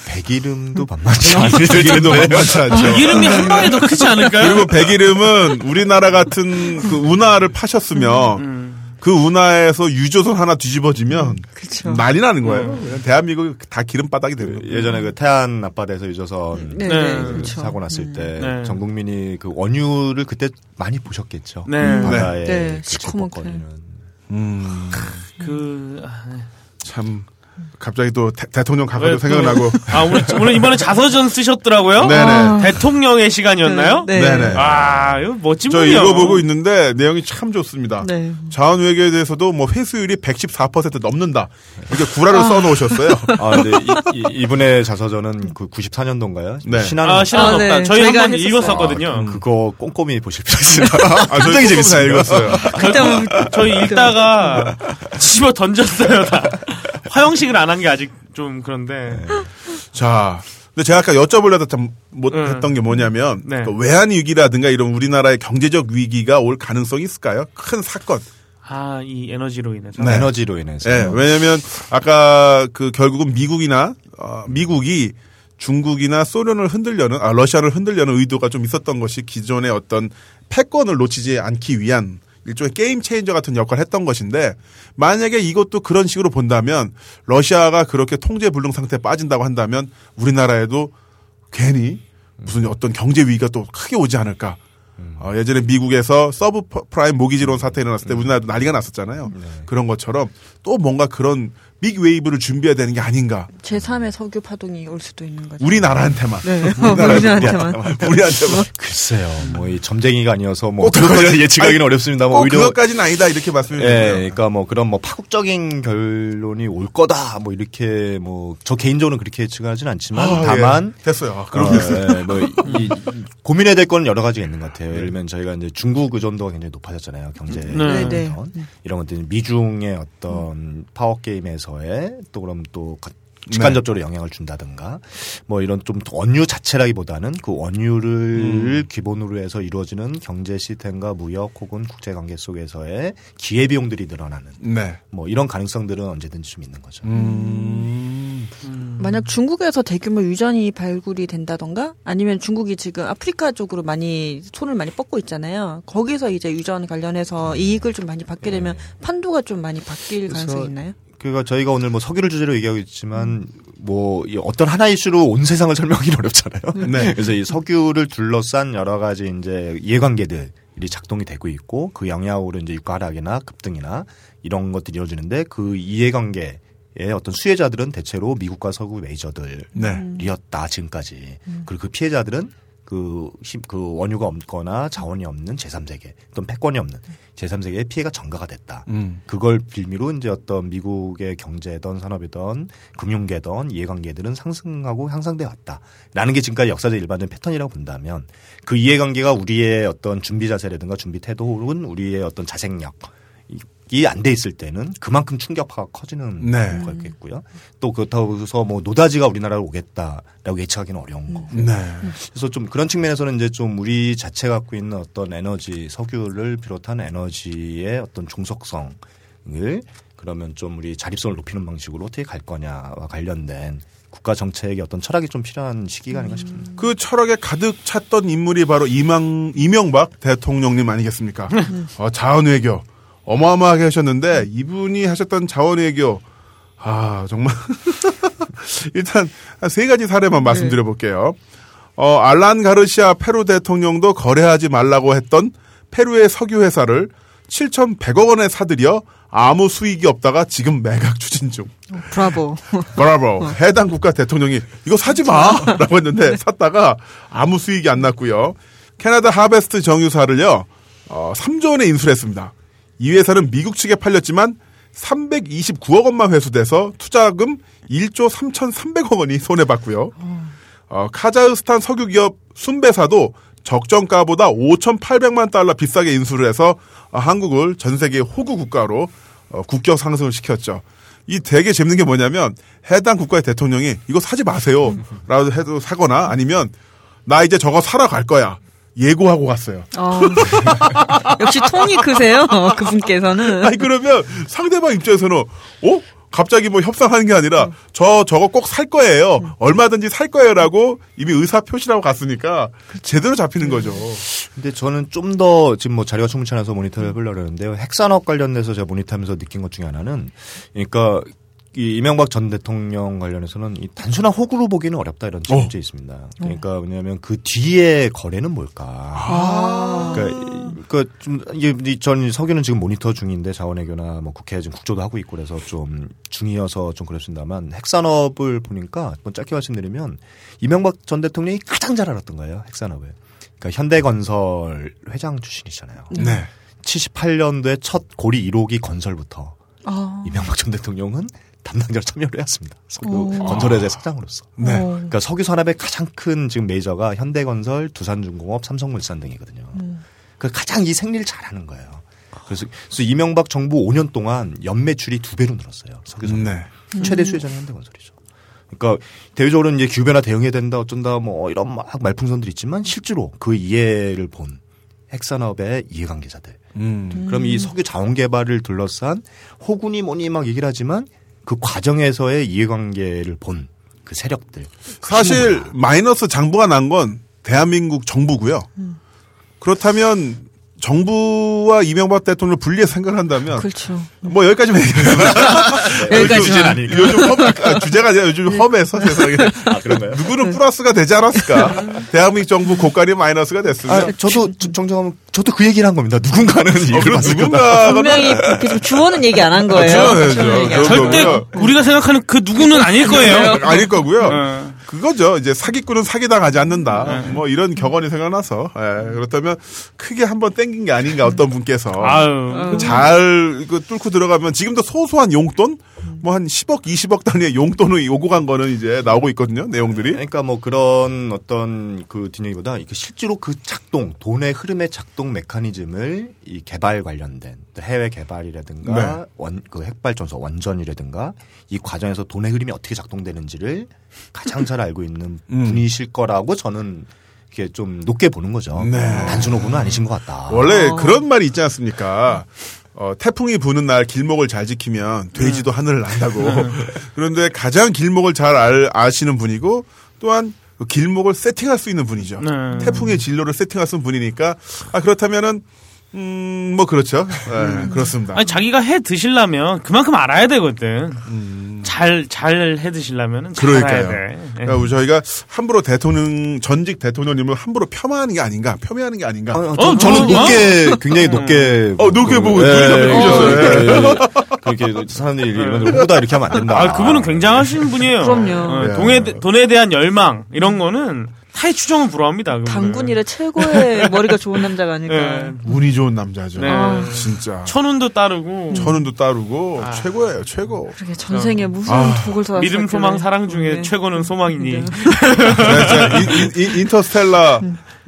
백이름도 만만치 그때도 만만치 않죠. 이름이 한 방에 더 크지 않을까요? 그리고 백이름은 우리나라 같은 그 운하를 파셨으면 음. 그 운하에서 유조선 하나 뒤집어지면 그쵸. 난리 나는 거예요. 대한민국 다 기름바닥이 되는 거예요. 예전에 그 태안 앞바다에서 유조선 네, 네. 네, 그렇죠. 사고 났을 때 네. 전 국민이 그 원유를 그때 많이 보셨겠죠. 네. 바다에 네, 그 시커멓게. 음, 그, 아, 네. 참 갑자기 또 대, 통령 왜 가가도 또- 생각나고. 아, 오늘, 오늘 이번에 자서전 쓰셨더라고요? 네네. 대통령의 시간이었나요? 네. 네네. 아, 이거 멋진 저 분이요. 읽어보고 있는데 내용이 참 좋습니다. 네. 자원 외교에 대해서도 뭐 회수율이 114% 넘는다. 이렇게 구라를 써놓으셨어요. 아, 근데 이, 분의 자서전은 그 94년도인가요? 네. 신한 아, 신한 아, 없다. 네. 저희 한번. 읽었었거든요. 그거 꼼꼼히 보실 필요 있습니다. 아, 굉장히 재밌습니다. 읽었어요. 저, 저희 읽다가 집어 던졌어요, 다. 화형식을 안 한 게 아직 좀 그런데. 자, 근데 제가 아까 여쭤보려다 참 못했던 음. 게 뭐냐면 네. 그 외환 위기라든가 이런 우리나라의 경제적 위기가 올 가능성이 있을까요? 큰 사건. 아, 이 에너지로 인해서. 네. 에너지로 인해서. 예, 왜냐면 아까 그 결국은 미국이나 어, 미국이 중국이나 소련을 흔들려는 아 러시아를 흔들려는 의도가 좀 있었던 것이 기존의 어떤 패권을 놓치지 않기 위한 일종의 game changer 같은 역할을 했던 것인데 만약에 이것도 그런 식으로 본다면 러시아가 그렇게 통제 불능 상태에 빠진다고 한다면 우리나라에도 괜히 무슨 어떤 경제 위기가 또 크게 오지 않을까. 어, 예전에 미국에서 subprime mortgage loan 사태 일어났을 때 우리나라도 난리가 났었잖아요. 그런 것처럼 또 뭔가 그런 big wave를 준비해야 되는 게 아닌가. 제3의 석유 파동이 올 수도 있는 거죠. 우리나라한테만. 네. 우리나라한테만. 우리나라한테만. 우리한테만. 글쎄요. 뭐 이 점쟁이가 아니어서 뭐꼭 그것까지 예측하기는 아니, 어렵습니다. 뭐꼭 오히려 그것까지는 아니다 이렇게 말씀을 예, 드려요. 그러니까 뭐 그런 뭐 파국적인 결론이 올 거다 뭐 이렇게 뭐 저 개인적으로는 그렇게 예측하지는 않지만 아, 다만 예. 됐어요. 아, 그럼 어, 예, 뭐 이, 고민해야 될건 여러 가지가 있는 것 같아요. 예를 들면 저희가 이제 중국 의존도가 굉장히 높아졌잖아요. 경제 네, 네. 의존. 이런 것들이 미중의 어떤 파워 게임에서 의또 그럼 또 가- 직간접적으로 영향을 준다든가 뭐 이런 좀 원유 자체라기보다는 그 원유를 기본으로 해서 이루어지는 경제 시스템과 무역 혹은 국제 관계 속에서의 기회 비용들이 늘어나는 네. 뭐 이런 가능성들은 언제든지 좀 있는 거죠. 음. 만약 중국에서 대규모 유전이 발굴이 된다던가 아니면 중국이 지금 아프리카 쪽으로 많이 손을 많이 뻗고 있잖아요. 거기서 이제 유전 관련해서 이익을 좀 많이 받게 되면 판도가 좀 많이 바뀔 가능성이 있나요? 그러니까 저희가 오늘 뭐 석유를 주제로 얘기하고 있지만 뭐이 어떤 하나 이슈로 온 세상을 설명하기는 어렵잖아요. 네. 그래서 이 석유를 둘러싼 여러 가지 이제 이해관계들이 작동이 되고 있고 그 영향으로 이제 유가 하락이나 급등이나 이런 것들이 이루어지는데 그 이해관계의 어떤 수혜자들은 대체로 미국과 서구 메이저들이었다 네. 지금까지 그리고 그 피해자들은 그, 힘- 그 원유가 없거나 자원이 없는 제3세계 또는 패권이 없는 제3세계의 피해가 전가가 됐다. 음. 그걸 빌미로 이제 어떤 미국의 경제든 산업이든 금융계든 이해관계들은 상승하고 향상돼 왔다 라는 게 지금까지 역사적 일반적인 패턴이라고 본다면 그 이해관계가 우리의 어떤 준비 자세라든가 준비 태도 혹은 우리의 어떤 자생력 이 안 돼 있을 때는 그만큼 충격파가 커지는 네. 거겠고요. 또 그렇다고 해서 뭐 노다지가 우리나라로 오겠다라고 예측하기는 어려운 거고. 네. 그래서 좀 그런 측면에서는 이제 좀 우리 자체가 갖고 있는 어떤 에너지, 석유를 비롯한 에너지의 어떤 종속성을 그러면 좀 우리 자립성을 높이는 방식으로 어떻게 갈 거냐와 관련된 국가 정책의 어떤 철학이 좀 필요한 시기가 아닌가 싶습니다. 그 철학에 가득 찼던 인물이 바로 이망, 이명박 대통령님 아니겠습니까? 어, 자원외교. 어마어마하게 하셨는데, 이분이 하셨던 자원외교. 아, 정말. 일단, 한세 가지 사례만 말씀드려 볼게요. 어, 알란 가르시아 페루 대통령도 거래하지 말라고 했던 페루의 석유 회사를 7,100억 원에 사들여 아무 수익이 없다가 지금 매각 추진 중. 브라보. 브라보. 해당 국가 대통령이 이거 사지 마! 라고 했는데 샀다가 아무 수익이 안 났고요. 캐나다 하베스트 정유사를요, 어, 3조 원에 인수했습니다. 이 회사는 미국 측에 팔렸지만 329억 원만 회수돼서 투자금 1조 3,300억 원이 손해봤고요. 어, 카자흐스탄 석유기업 순배사도 적정가보다 5,800만 달러 비싸게 인수를 해서 어, 한국을 전 세계 호구 국가로 어, 국격 상승을 시켰죠. 이 되게 재밌는 게 뭐냐면 해당 국가의 대통령이 이거 사지 마세요. 라고 해도 사거나 아니면 나 이제 저거 사러 갈 거야. 예고하고 갔어요. 어. 역시 통이 크세요, 그분께서는. 아니 그러면 상대방 입장에서는 어? 갑자기 뭐 협상하는 게 아니라 저 저거 꼭 살 거예요. 얼마든지 살 거예요라고 이미 의사 표시라고 갔으니까 제대로 잡히는 거죠. 근데 저는 좀 더 지금 뭐 자리가 충분치 않아서 모니터를 해보려고 그러는데요. 핵산업 관련돼서 제가 모니터하면서 느낀 것 중에 하나는 그러니까 이 이명박 전 대통령 관련해서는 이 단순한 호구로 보기는 어렵다 이런 어. 문제 있습니다. 그러니까 왜냐하면 그 뒤에 거래는 뭘까? 아. 그러니까 이게 이전 석유는 지금 모니터 중인데 자원외교나 뭐 국회 지금 국조도 하고 있고 그래서 좀 중이어서 좀 그렇습니다만 핵산업을 보니까 한번 짧게 말씀드리면 이명박 전 대통령이 가장 잘 알았던 거예요 핵산업을. 그러니까 현대건설 회장 출신이잖아요. 네. 78년도에 첫 고리 1호기 건설부터 아. 이명박 전 대통령은 담당자로 참여를 해왔습니다. 석유 오. 건설회사의 사장으로서. 네. 어. 그러니까 석유 산업의 가장 큰 지금 메이저가 현대건설, 두산중공업, 삼성물산 등이거든요. 그 가장 이 생리를 잘하는 거예요. 그래서, 그래서 이명박 정부 5년 동안 연매출이 두 배로 늘었어요. 석유 산업. 네. 최대 수혜자는 현대건설이죠. 그러니까 대외적으로는 이제 기후변화 대응해야 된다 어쩐다 뭐 이런 막 말풍선들이 있지만 실제로 그 이해를 본 핵산업의 이해관계자들. 음. 그럼 이 석유 자원 개발을 둘러싼 호군이 뭐니 막 얘기를 하지만 그 과정에서의 이해관계를 본 그 세력들. 사실 마이너스 장부가 난 건 대한민국 정부고요. 그렇다면 정부와 이명박 대통령을 분리해 생각을 한다면 그렇죠. 뭐 여기까지만 얘기해요. 여기까지만. 요즘, 요즘 험, 아, 주제가 아니라 요즘 험해서 세상에. 아 그런가요? 누구는 플러스가 되지 않았을까? 대한민국 정부 고깔이 마이너스가 됐으면. 아, 저도 저- 정정하면 저도 그 얘기를 한 겁니다. 누군가는 어, 이걸 그럼. 누군가가 분명히 좀 주어는 얘기 안 한 거예요. 주어야죠. 주어는 얘기 안 저- 절대. 우리가 생각하는 그 누구는 아닐 거예요. 아닐 거고요. 어. 그거죠. 이제 사기꾼은 사기당 하지 않는다. 뭐 이런 격언이 생각나서. 예, 그렇다면 크게 한번 땡긴 게 아닌가 어떤 분께서. 아유. 잘그 뚫고 들어가면 지금도 소소한 용돈 뭐 한 10억, 20억 단위의 용돈을 요구 간 거는 이제 나오고 있거든요. 내용들이. 그러니까 뭐 그런 어떤 그 뒷얘기보다 이게 실제로 그 작동, 돈의 흐름의 작동 메커니즘을 이 개발 관련된 또 해외 개발이라든가 네. 원, 그 핵발전소 원전이라든가 이 과정에서 돈의 흐름이 어떻게 작동되는지를 가장 잘 알고 있는 음. 분이실 거라고 저는 이렇게 좀 높게 보는 거죠. 네. 단순 호구는 아니신 것 같다. 원래 그런 말이 있지 않습니까? 어, 태풍이 부는 날 길목을 잘 지키면 돼지도 하늘을 난다고. 그런데 가장 길목을 잘 알, 아시는 분이고 또한 그 길목을 세팅할 수 있는 분이죠. 네. 태풍의 진로를 세팅할 수 있는 분이니까 아 그렇다면은 음, 뭐 그렇죠. 네, 그렇습니다. 아니 자기가 해 드시려면 그만큼 알아야 되거든. 잘 잘 해 드시려면은 잘 그러니까요. 알아야 돼. 예. 그러니까 우리 저희가 함부로 대통령 전직 대통령님을 함부로 폄하하는 게 아닌가, 폄훼하는 게 아닌가. 어, 어, 저는 어? 높게 굉장히 높게 어, 높게 보고 예, 예. 예, 예. 그렇게 사람들이 이런 호구다 이렇게 하면 안 된다. 아, 그분은 굉장하신 분이에요. 그럼요. 어, 예. 돈에, 돈에 대한 열망, 이런 거는 타의 추정은 불허합니다. 그분은. 당군이라 최고의 머리가 좋은 남자가 아닐까. 예. 운이 좋은 남자죠. 네. 진짜. 천운도 따르고, 천운도 따르고 아. 최고예요, 최고. 그렇게 전생에 무슨 아, 독을 사 믿음, 소망, 사랑 중에 최고는 소망이니. 네. 제가 진짜 인- 인- 인터스텔라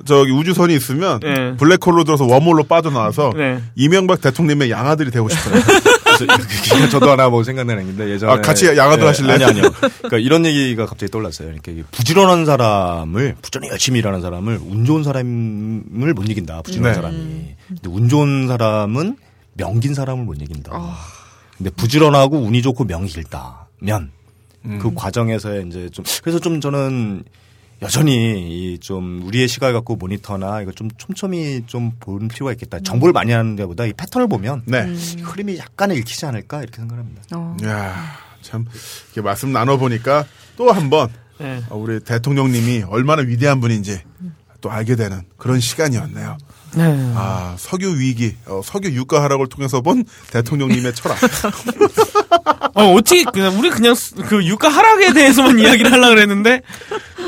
저기 우주선이 있으면 네. 블랙홀로 들어서 웜홀로 빠져나와서 네. 이명박 대통령의 양아들이 되고 싶어요. 그래서 저도 하나 뭐 생각나는 얘기인데 예전에 아, 같이 양아들 하실래요? 아니 아니요. 그러니까 이런 얘기가 갑자기 떠올랐어요. 이렇게 부지런한 사람을 부지런히 열심히 일하는 사람을 운 좋은 사람을 못 이긴다. 부지런한 네. 사람이. 근데 운 좋은 사람은 명긴 사람을 못 이긴다. 근데 부지런하고 운이 좋고 명이 길다면 그 과정에서의 이제 좀 그래서 좀 저는 여전히 이 좀 우리의 시각을 갖고 모니터나 이거 좀 촘촘히 좀 볼 필요가 있겠다. 정보를 많이 하는 데보다 이 패턴을 보면 네. 이 흐름이 약간은 읽히지 않을까 이렇게 생각합니다. 어. 야, 참 이렇게 말씀 나눠 보니까 또 한번 네. 우리 대통령님이 얼마나 위대한 분인지 또 알게 되는 그런 시간이었네요. 네. 아, 석유 위기, 어, 석유 유가 하락을 통해서 본 대통령님의 철학. 어, 어떻게, 그냥, 우리 그냥 수- 그 유가 하락에 대해서만 이야기를 하려고 그랬는데,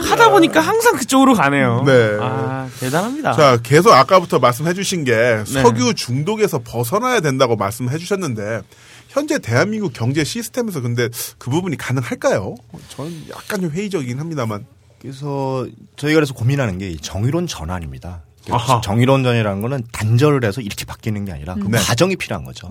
하다 보니까 항상 그쪽으로 가네요. 네. 아, 대단합니다. 자, 계속 아까부터 말씀해 주신 게 석유 중독에서 벗어나야 된다고 말씀해 주셨는데 현재 대한민국 경제 시스템에서 근데 그 부분이 가능할까요? 저는 약간 좀 회의적이긴 합니다만. 그래서 저희가 그래서 고민하는 게이 정의론 전환입니다. 아하. 정의론 전이라는 거는 단절을 해서 이렇게 바뀌는 게 아니라 그 네. 과정이 필요한 거죠.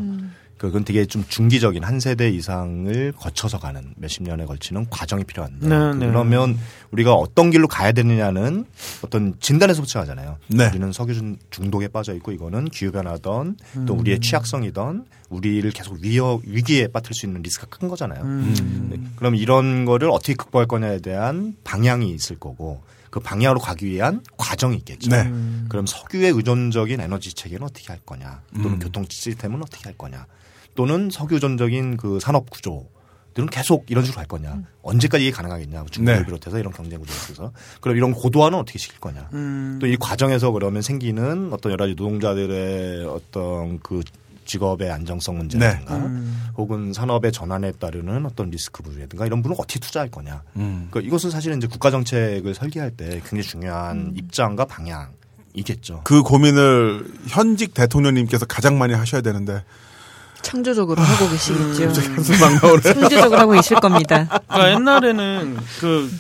그건 되게 좀 중기적인 한 세대 이상을 거쳐서 가는 몇십 년에 걸치는 과정이 필요한데 네, 네. 그러면 우리가 어떤 길로 가야 되느냐는 어떤 진단에서부터 하잖아요. 네. 우리는 석유 중- 중독에 빠져 있고 이거는 기후 변화든 음. 또 우리의 취약성이든 우리를 계속 위어 위기에 빠뜨릴 수 있는 리스크가 큰 거잖아요. 음. 네. 그럼 이런 거를 어떻게 극복할 거냐에 대한 방향이 있을 거고 그 방향으로 가기 위한 과정이 있겠죠. 네. 음. 그럼 석유에 의존적인 에너지 체계는 어떻게 할 거냐, 또는 음. 교통 시스템은 어떻게 할 거냐, 또는 석유 의존적인 그 산업 구조 들은 계속 이런 식으로 갈 거냐, 언제까지 이게 가능하겠냐, 중국을 네. 비롯해서 이런 경쟁 구조에 있어서 그럼 이런 고도화는 어떻게 시킬 거냐, 음. 또이 과정에서 그러면 생기는 어떤 여러 가지 노동자들의 어떤 그 직업의 안정성 문제라든가 음. 혹은 산업의 전환에 따르는 어떤 리스크 부분이라든가 이런 부분을 어떻게 투자할 거냐. 음. 그러니까 이것은 사실은 이제 국가 정책을 설계할 때 굉장히 중요한 음. 입장과 방향 이겠죠. 그 고민을 현직 대통령님께서 가장 많이 하셔야 되는데 창조적으로 하고 계시겠죠. 나오네. 창조적으로 하고 계실 겁니다. 그러니까 옛날에는 그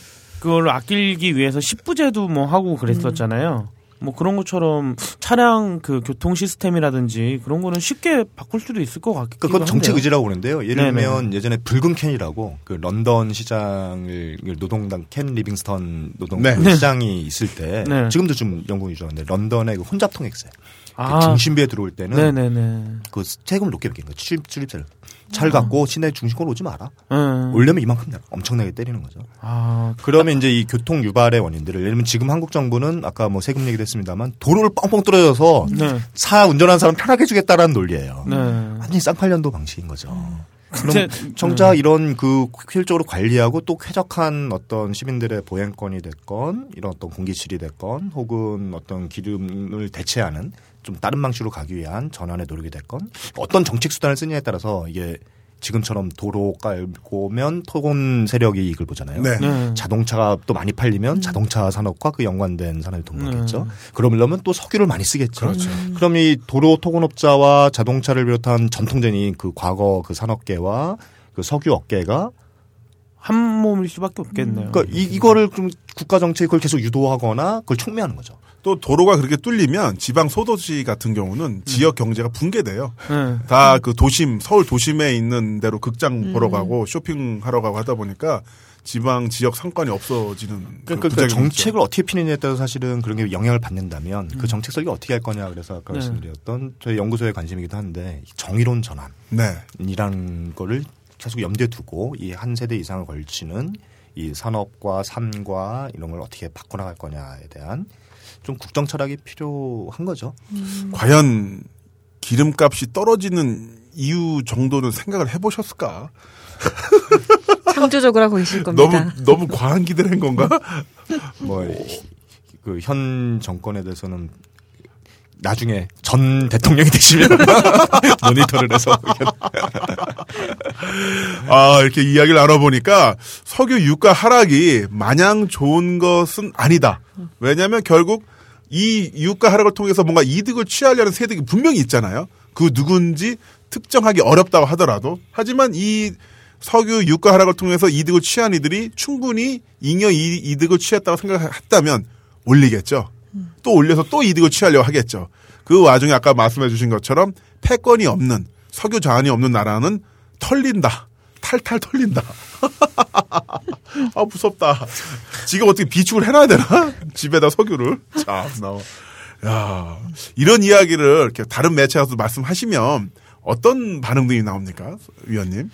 그걸 아끼기 위해서 10부제도 뭐 하고 그랬었잖아요. 뭐 그런 것처럼 차량 그 교통 시스템이라든지 그런 거는 쉽게 바꿀 수도 있을 것 같기도 그러니까 그건 정책. 의지라고 보는데요. 예를 네네. 들면 예전에 붉은 켄이라고 그 런던 시장을 노동당 켄 리빙스턴 노동 네. 그 시장이 있을 때 네. 지금도 좀 영국 유지인데 런던의 그 혼잡 통행세 그 아, 중심부에 들어올 때는 네네네. 그 세금을 높게 매긴 거예요. 출입 출입세를 차를 갖고 시내 중심권 오지 마라. 음. 올려면 이만큼 내라. 엄청나게 때리는 거죠. 아, 그러면 이제 이 교통 유발의 원인들을 예를 들면 지금 한국 정부는 아까 뭐 세금 얘기도 했습니다만 도로를 뻥뻥 뚫어져서 네. 차 운전하는 사람 편하게 해주겠다라는 논리예요. 네. 완전히 쌍팔년도 방식인 거죠. 근데- 그럼 정작 이런 그 효율적으로 관리하고 또 쾌적한 어떤 시민들의 보행권이 됐건 이런 어떤 공기질이 됐건 혹은 어떤 기름을 대체하는 좀 다른 방식으로 가기 위한 전환의 노력이 됐건 어떤 정책 수단을 쓰냐에 따라서 이게 지금처럼 도로 깔고면 토건 세력이 이익을 보잖아요. 네. 네. 자동차가 또 많이 팔리면 자동차 산업과 그 연관된 산업이 돈 벌겠죠. 그러려면 또 석유를 많이 쓰겠죠. 그렇죠. 그럼 이 도로 토건업자와 자동차를 비롯한 전통적인 그 과거 그 산업계와 그 석유 업계가 한 몸일 수밖에 없겠네요. 그러니까 이, 이거를 좀 국가 그걸 계속 유도하거나 그걸 촉매하는 거죠. 또 도로가 그렇게 뚫리면 지방 소도시 같은 경우는 지역 경제가 붕괴돼요. 네. 다그 도심 서울 도심에 있는 대로 극장 보러 가고 쇼핑하러 가고 하다 보니까 지방 지역 상권이 없어지는 그 그러니까, 부작용이 정책을 어떻게 피느냐에 따라서 사실은 그런 게 영향을 받는다면 그 정책 설계 어떻게 할 거냐 그래서 아까 네. 말씀드렸던 저희 연구소의 관심이기도 한데 이 정의로운 전환. 있죠. 네. 이라는 거를 계속 염두에 두고 이 한 세대 이상을 걸치는 이 산업과 삶과 이런 걸 어떻게 바꿔나갈 거냐에 대한 좀 국정 철학이 필요한 거죠. 과연 기름값이 떨어지는 이유 정도는 생각을 해보셨을까? 창조적으로 하고 계실 겁니다. 너무 너무 과한 기대를 한 건가? 뭐 그 현 정권에 대해서는 나중에 전 대통령이 되시면 모니터를 해서 아 이렇게 이야기를 나눠보니까 석유 유가 하락이 마냥 좋은 것은 아니다. 왜냐하면 결국 이 유가 하락을 통해서 뭔가 이득을 취하려는 세력이 분명히 있잖아요. 그 누군지 특정하기 어렵다고 하더라도 하지만 이 석유 유가 하락을 통해서 이득을 취한 이들이 충분히 잉여 이- 이득을 취했다고 생각했다면 올리겠죠. 또 올려서 또 이득을 취하려고 하겠죠. 그 와중에 아까 말씀해 주신 것처럼 패권이 없는 석유 자원이 없는 나라는 털린다. 탈탈 털린다. 아 무섭다. 지금 어떻게 비축을 해놔야 되나? 집에다 석유를. 자 나와. 야 이런 이야기를 이렇게 다른 매체에서 말씀하시면 어떤 반응들이 나옵니까, 위원님?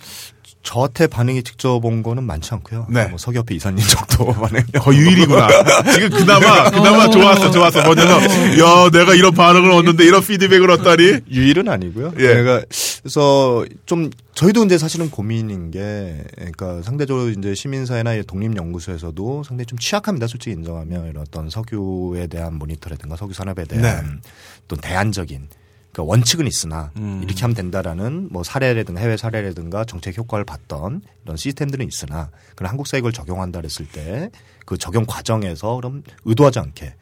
저한테 반응이 직접 온 거는 많지 않고요. 네. 뭐 석유협회 이사님 정도 반응이 거의 유일이구나. 지금 그나마 그나마 좋았어, 좋았어. 뭐냐면 야 내가 이런 반응을 얻는데 이런 피드백을 얻다니. 유일은 아니고요. 예. 제가 그래서 좀 저희도 이제 사실은 고민인 게 그러니까 상대적으로 이제 시민사회나 이 독립연구소에서도 상당히 좀 취약합니다. 솔직히 인정하면 이런 어떤 석유에 대한 모니터라든가 석유 산업에 대한 또 대안적인 그 원칙은 있으나 음. 이렇게 하면 된다라는 뭐 사례라든가 해외 사례라든가 정책 효과를 봤던 이런 시스템들은 있으나 그런 한국 사회 이걸 적용한다 그랬을 때 그 적용 과정에서 그럼 의도하지 않게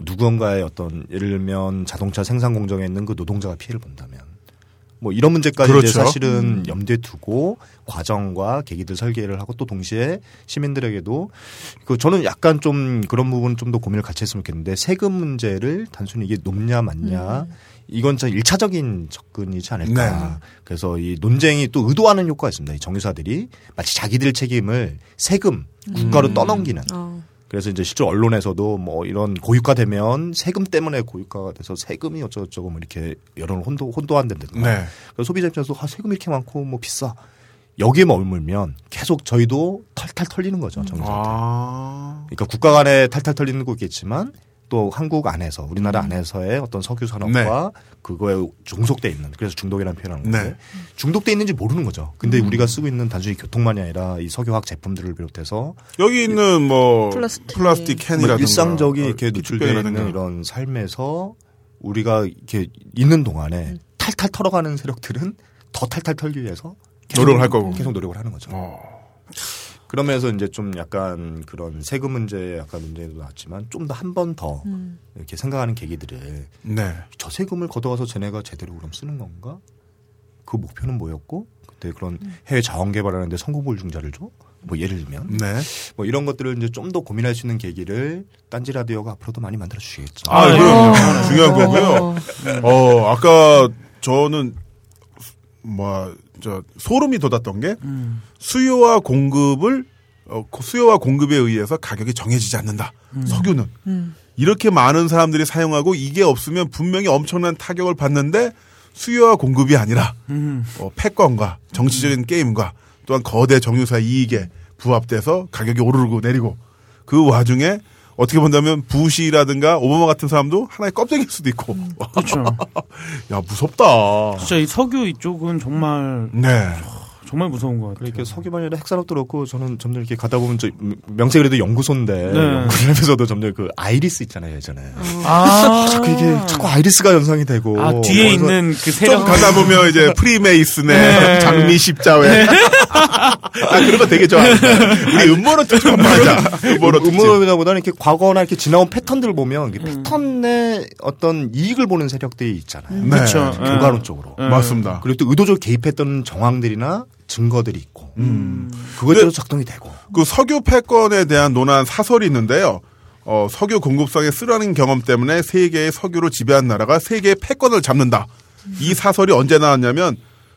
누군가의 어떤 예를 들면 자동차 생산 공정에 있는 그 노동자가 피해를 본다면 뭐 이런 문제까지 그렇죠. 이제 사실은 염두에 두고 과정과 계기들 설계를 하고 또 동시에 시민들에게도 그 저는 약간 좀 그런 부분 좀 더 고민을 같이 했으면 좋겠는데 세금 문제를 단순히 이게 높냐 맞냐 이건 진짜 일차적인 접근이지 않을까. 네. 그래서 이 논쟁이 또 의도하는 효과가 있습니다. 이 정유사들이 마치 자기들 책임을 세금 국가로 떠넘기는. 어. 그래서 이제 실제 언론에서도 뭐 이런 고유가 되면 세금 때문에 고유가가 돼서 세금이 어쩌고저쩌고 뭐 이렇게 여론을 혼도 혼도한다든가. 네. 그래서 소비자 입장에서 아, 세금 이렇게 많고 뭐 비싸. 여기에 머물면 계속 저희도 탈탈 털리는 거죠. 정유사한테. 아. 그러니까 국가 간에 탈탈 털리는 거 있겠지만 또 한국 안에서 우리나라 안에서의 어떤 석유 산업과 그거에 종속돼 있는 그래서 중독이라는 표현을 하는 건데 네. 중독돼 있는지 모르는 거죠. 근데 우리가 쓰고 있는 단순히 교통만이 아니라 이 석유화학 제품들을 비롯해서 여기 있는 뭐 플라스틱. 플라스틱 뭐 캔이라든가 일상적인 어, 이렇게 노출되어 있는 기축병이라든가. 이런 삶에서 우리가 이렇게 있는 동안에 탈탈 털어가는 세력들은 더 탈탈 털기 위해서 계속 노력을 할 거고. 계속 노력을 하는 거죠. 어. 그러면서 이제 좀 약간 그런 세금 문제 약간 문제도 나왔지만 좀 더 한 번더 음. 이렇게 생각하는 계기들을 네. 저 세금을 걷어와서 쟤네가 제대로 그럼 쓰는 건가? 그 목표는 뭐였고 그때 그런 해외 자원 개발하는데 성공보증자를 줘? 뭐 예를 들면 네. 뭐 이런 것들을 이제 좀 더 고민할 수 있는 계기를 딴지 라디오가 앞으로도 많이 만들어 주시겠죠. 아, 아, 그럼요. 중요한 거고요. 어, 아까 저는 뭐 저 소름이 돋았던 게 수요와 공급을 어, 고- 수요와 공급에 의해서 가격이 정해지지 않는다. 석유는 이렇게 많은 사람들이 사용하고 이게 없으면 분명히 엄청난 타격을 받는데 수요와 공급이 아니라 어, 패권과 정치적인 게임과 또한 거대 정유사 이익에 부합돼서 가격이 오르고 내리고 그 와중에 어떻게 본다면 부시라든가 오바마 같은 사람도 하나의 껍데기일 수도 있고 그렇죠. 야 무섭다. 진짜 이 석유 이쪽은 정말 네. 정말 무서운 것 같아요. 그러니까 아니라 핵산업도 그렇고 저는 점점 이렇게 가다 보면 저 명세 그래도 연구소인데 네. 연구를 하면서도 점점 그 아이리스 있잖아요 예전에 아, 자꾸 이게 자꾸 아이리스가 연상이 되고 아 뒤에 있는 그좀 세력 가다 보면 이제 프리메이슨의 네. 장미 십자회. 아 그런 거 되게 좋아합니다. 우리 음모론 특집 하자. 음모론 특집. 음모론보다는 이렇게 과거나 이렇게 지나온 패턴들을 보면 이 패턴의 어떤 이익을 보는 세력들이 있잖아요. 네. 그렇죠. 결과론 쪽으로. 네. 맞습니다. 그리고 또 의도적으로 개입했던 정황들이나 증거들이 있고 음. 그것대로 근데- 작동이 되고 그 석유 패권에 대한 논한 사설이 있는데요. 어, 석유 공급상의 쓰라린 경험 때문에 세계의 석유를 지배한 나라가 세계의 패권을 잡는다. 이 사설이 언제 나왔냐면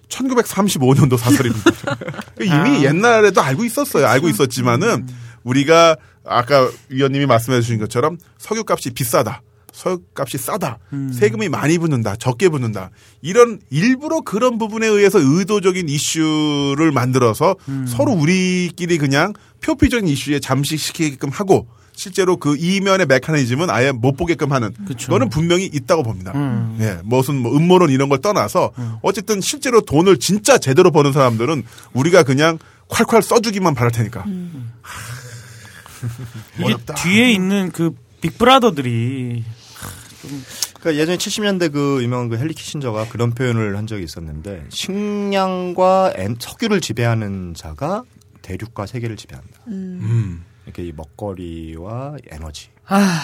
1935년도 사설입니다. 이미 옛날에도 알고 있었어요. 알고 있었지만은 우리가 아까 위원님이 말씀해 주신 것처럼 석유값이 비싸다. 석유값이 싸다. 세금이 많이 붙는다. 적게 붙는다. 이런 일부러 그런 부분에 의해서 의도적인 이슈를 만들어서 서로 우리끼리 그냥 표피적인 이슈에 잠식시키게끔 하고 실제로 그 이면의 메커니즘은 아예 못 보게끔 하는 그쵸. 거는 분명히 있다고 봅니다. 음. 예, 무슨 뭐 음모론 이런 걸 떠나서 어쨌든 실제로 돈을 진짜 제대로 버는 사람들은 우리가 그냥 콸콸 써주기만 바랄 테니까. 이게 어렵다. 뒤에 있는 그 빅브라더들이 그러니까 예전에 70년대 그 유명한 그 헨리 키신저가 그런 표현을 한 적이 있었는데 식량과 엔- 석유를 지배하는 자가 대륙과 세계를 지배한다. 음. 이렇게 이 먹거리와 에너지를 아,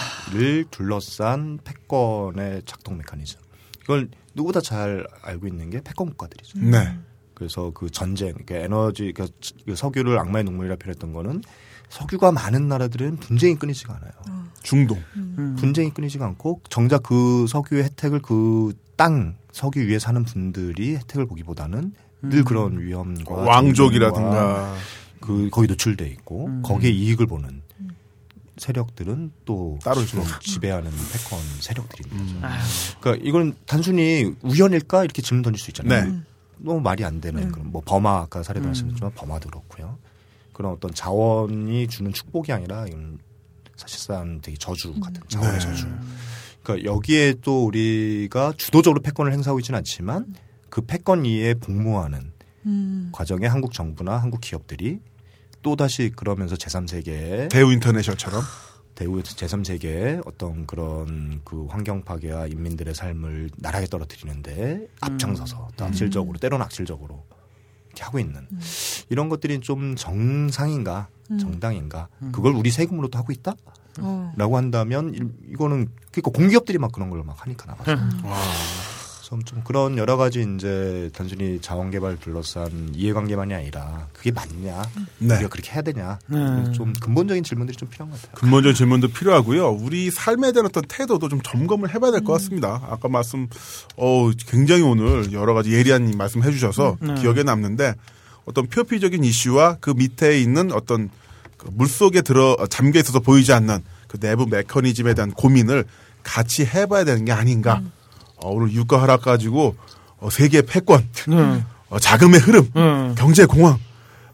둘러싼 패권의 작동 메커니즘. 이걸 누구보다 잘 알고 있는 게 패권 국가들이죠. 네. 그래서 그 전쟁, 그러니까 에너지, 그러니까 그 석유를 악마의 눈물이라 표현했던 거는 석유가 많은 나라들은 분쟁이 끊이지가 않아요. 중동. 음. 분쟁이 끊이지가 않고 정작 그 석유의 혜택을 그 땅 석유 위에 사는 분들이 혜택을 보기보다는 늘 그런 위험과 왕족이라든가. 그 거기 노출돼 있고 음. 거기에 이익을 보는 세력들은 또 따로 지금. 지배하는 패권 세력들입니다. 음. 아유, 그러니까 이건 단순히 우연일까 이렇게 질문 던질 수 있잖아요. 네. 너무 말이 안 되는 그런 뭐 버마 아까 사례도 음. 말씀드렸지만 버마도 그렇고요. 그런 어떤 자원이 주는 축복이 아니라 이건 사실상 되게 저주 같은 자원의 네. 저주. 그러니까 여기에 또 우리가 주도적으로 패권을 행사하고 있지는 않지만 그 패권 이에 복무하는 음. 과정에 한국 정부나 한국 기업들이 또 다시 그러면서 제3세계에 대우 인터내셔처럼. 대우 제3세계의 어떤 그런 그 환경 파괴와 인민들의 삶을 나락에 떨어뜨리는데 앞장서서 또 악질적으로 때로는 악질적으로 이렇게 하고 있는 이런 것들이 좀 정상인가 정당인가 그걸 우리 세금으로 도 하고 있다? 어. 라고 한다면 이- 이거는 그러니까 공기업들이 막 그런 걸 막 하니까 나가죠. 그래서 좀 그런 여러 가지 이제 단순히 자원 개발 둘러싼 이해관계만이 아니라 그게 맞냐? 네. 우리가 그렇게 해야 되냐? 네. 좀 근본적인 질문들이 좀 필요한 것 같아요. 근본적인 질문도 필요하고요. 우리 삶에 대한 어떤 태도도 좀 점검을 해봐야 될 것 같습니다. 아까 말씀, 어 굉장히 오늘 여러 가지 예리한 말씀 해주셔서 기억에 남는데 어떤 표피적인 이슈와 그 밑에 있는 어떤 그 물속에 들어 잠겨 있어서 보이지 않는 그 내부 메커니즘에 대한 고민을 같이 해봐야 되는 게 아닌가. 어, 오늘 유가 하락 가지고 어, 세계 패권, 네. 어, 자금의 흐름, 네. 경제 공황,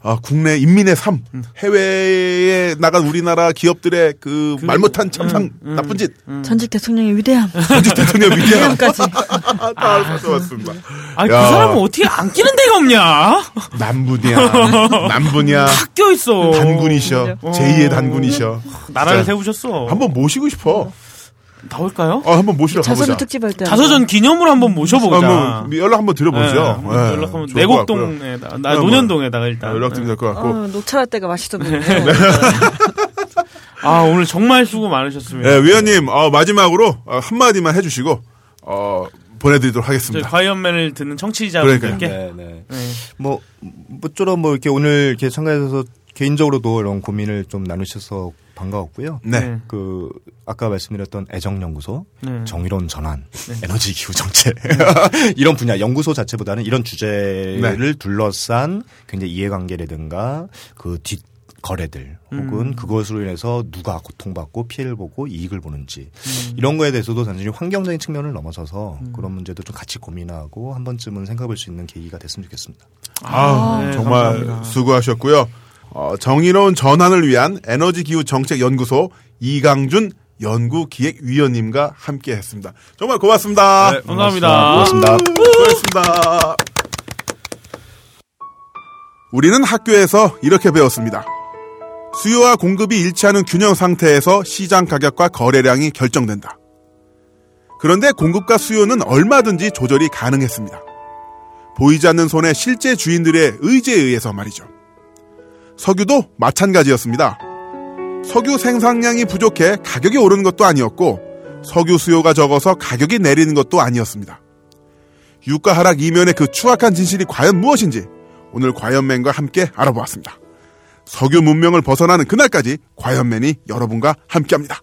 아, 국내 인민의 삶, 해외에 나간 우리나라 기업들의 그, 말 못한 참상 나쁜 짓, 전직 대통령의 위대함. 전직 대통령 위대함 까지 다 살펴봤습니다. 아니 그 야. 사람은 어떻게 안 끼는 데가 없냐? 남부냐, 남부냐, 학교 있어. 단군이셔, 제2의 단군이셔. 나라를 세우셨어. 한번 모시고 싶어. 나올까요? 어, 한번 모시러 자서전 가보자. 특집할 때. 자서전 기념으로 한번 모셔보자. 한번 연락 한번 드려보죠. 네, 예, 연락하면 좋을 것 같고요. 내곡동에다, 나 네, 뭐, 논현동에다가 아, 일단. 연락드리면 될 것 같고. 어, 녹차라 때가 보이네요. 아 오늘 정말 수고 많으셨습니다. 예, 위원님, 어, 마지막으로 어, 한마디만 해주시고, 어, 보내드리도록 하겠습니다. 과연맨을 듣는 청취자분들께 네, 네. 네. 뭐 뭐처럼 뭐 이렇게 오늘 이렇게 참가해서 개인적으로도 이런 고민을 좀 나누셔서 반가웠고요. 네. 네. 그 아까 말씀드렸던 애정 연구소, 네. 정의로운 전환, 에너지 기후 정책 이런 분야 연구소 자체보다는 이런 주제를 네. 둘러싼 굉장히 이해관계라든가 그 뒷 거래들 혹은 그것으로 인해서 누가 고통받고 피해를 보고 이익을 보는지 이런 거에 대해서도 단순히 환경적인 측면을 넘어서서 그런 문제도 좀 같이 고민하고 한 번쯤은 생각할 수 있는 계기가 됐으면 좋겠습니다. 아, 네, 정말 감사합니다. 수고하셨고요. 어, 정의로운 전환을 위한 에너지 기후 정책 연구소 이강준 연구기획위원님과 함께 했습니다. 정말 고맙습니다. 네, 감사합니다. 고맙습니다. 수고했습니다. 우리는 학교에서 이렇게 배웠습니다. 수요와 공급이 일치하는 균형 상태에서 시장 가격과 거래량이 결정된다. 그런데 공급과 수요는 얼마든지 조절이 가능했습니다. 보이지 않는 손의 실제 주인들의 의지에 의해서 말이죠. 석유도 마찬가지였습니다. 석유 생산량이 부족해 가격이 오르는 것도 아니었고 석유 수요가 적어서 가격이 내리는 것도 아니었습니다. 유가 하락 이면의 그 추악한 진실이 과연 무엇인지 오늘 과연맨과 함께 알아보았습니다. 석유 문명을 벗어나는 그날까지 과연맨이 여러분과 함께합니다.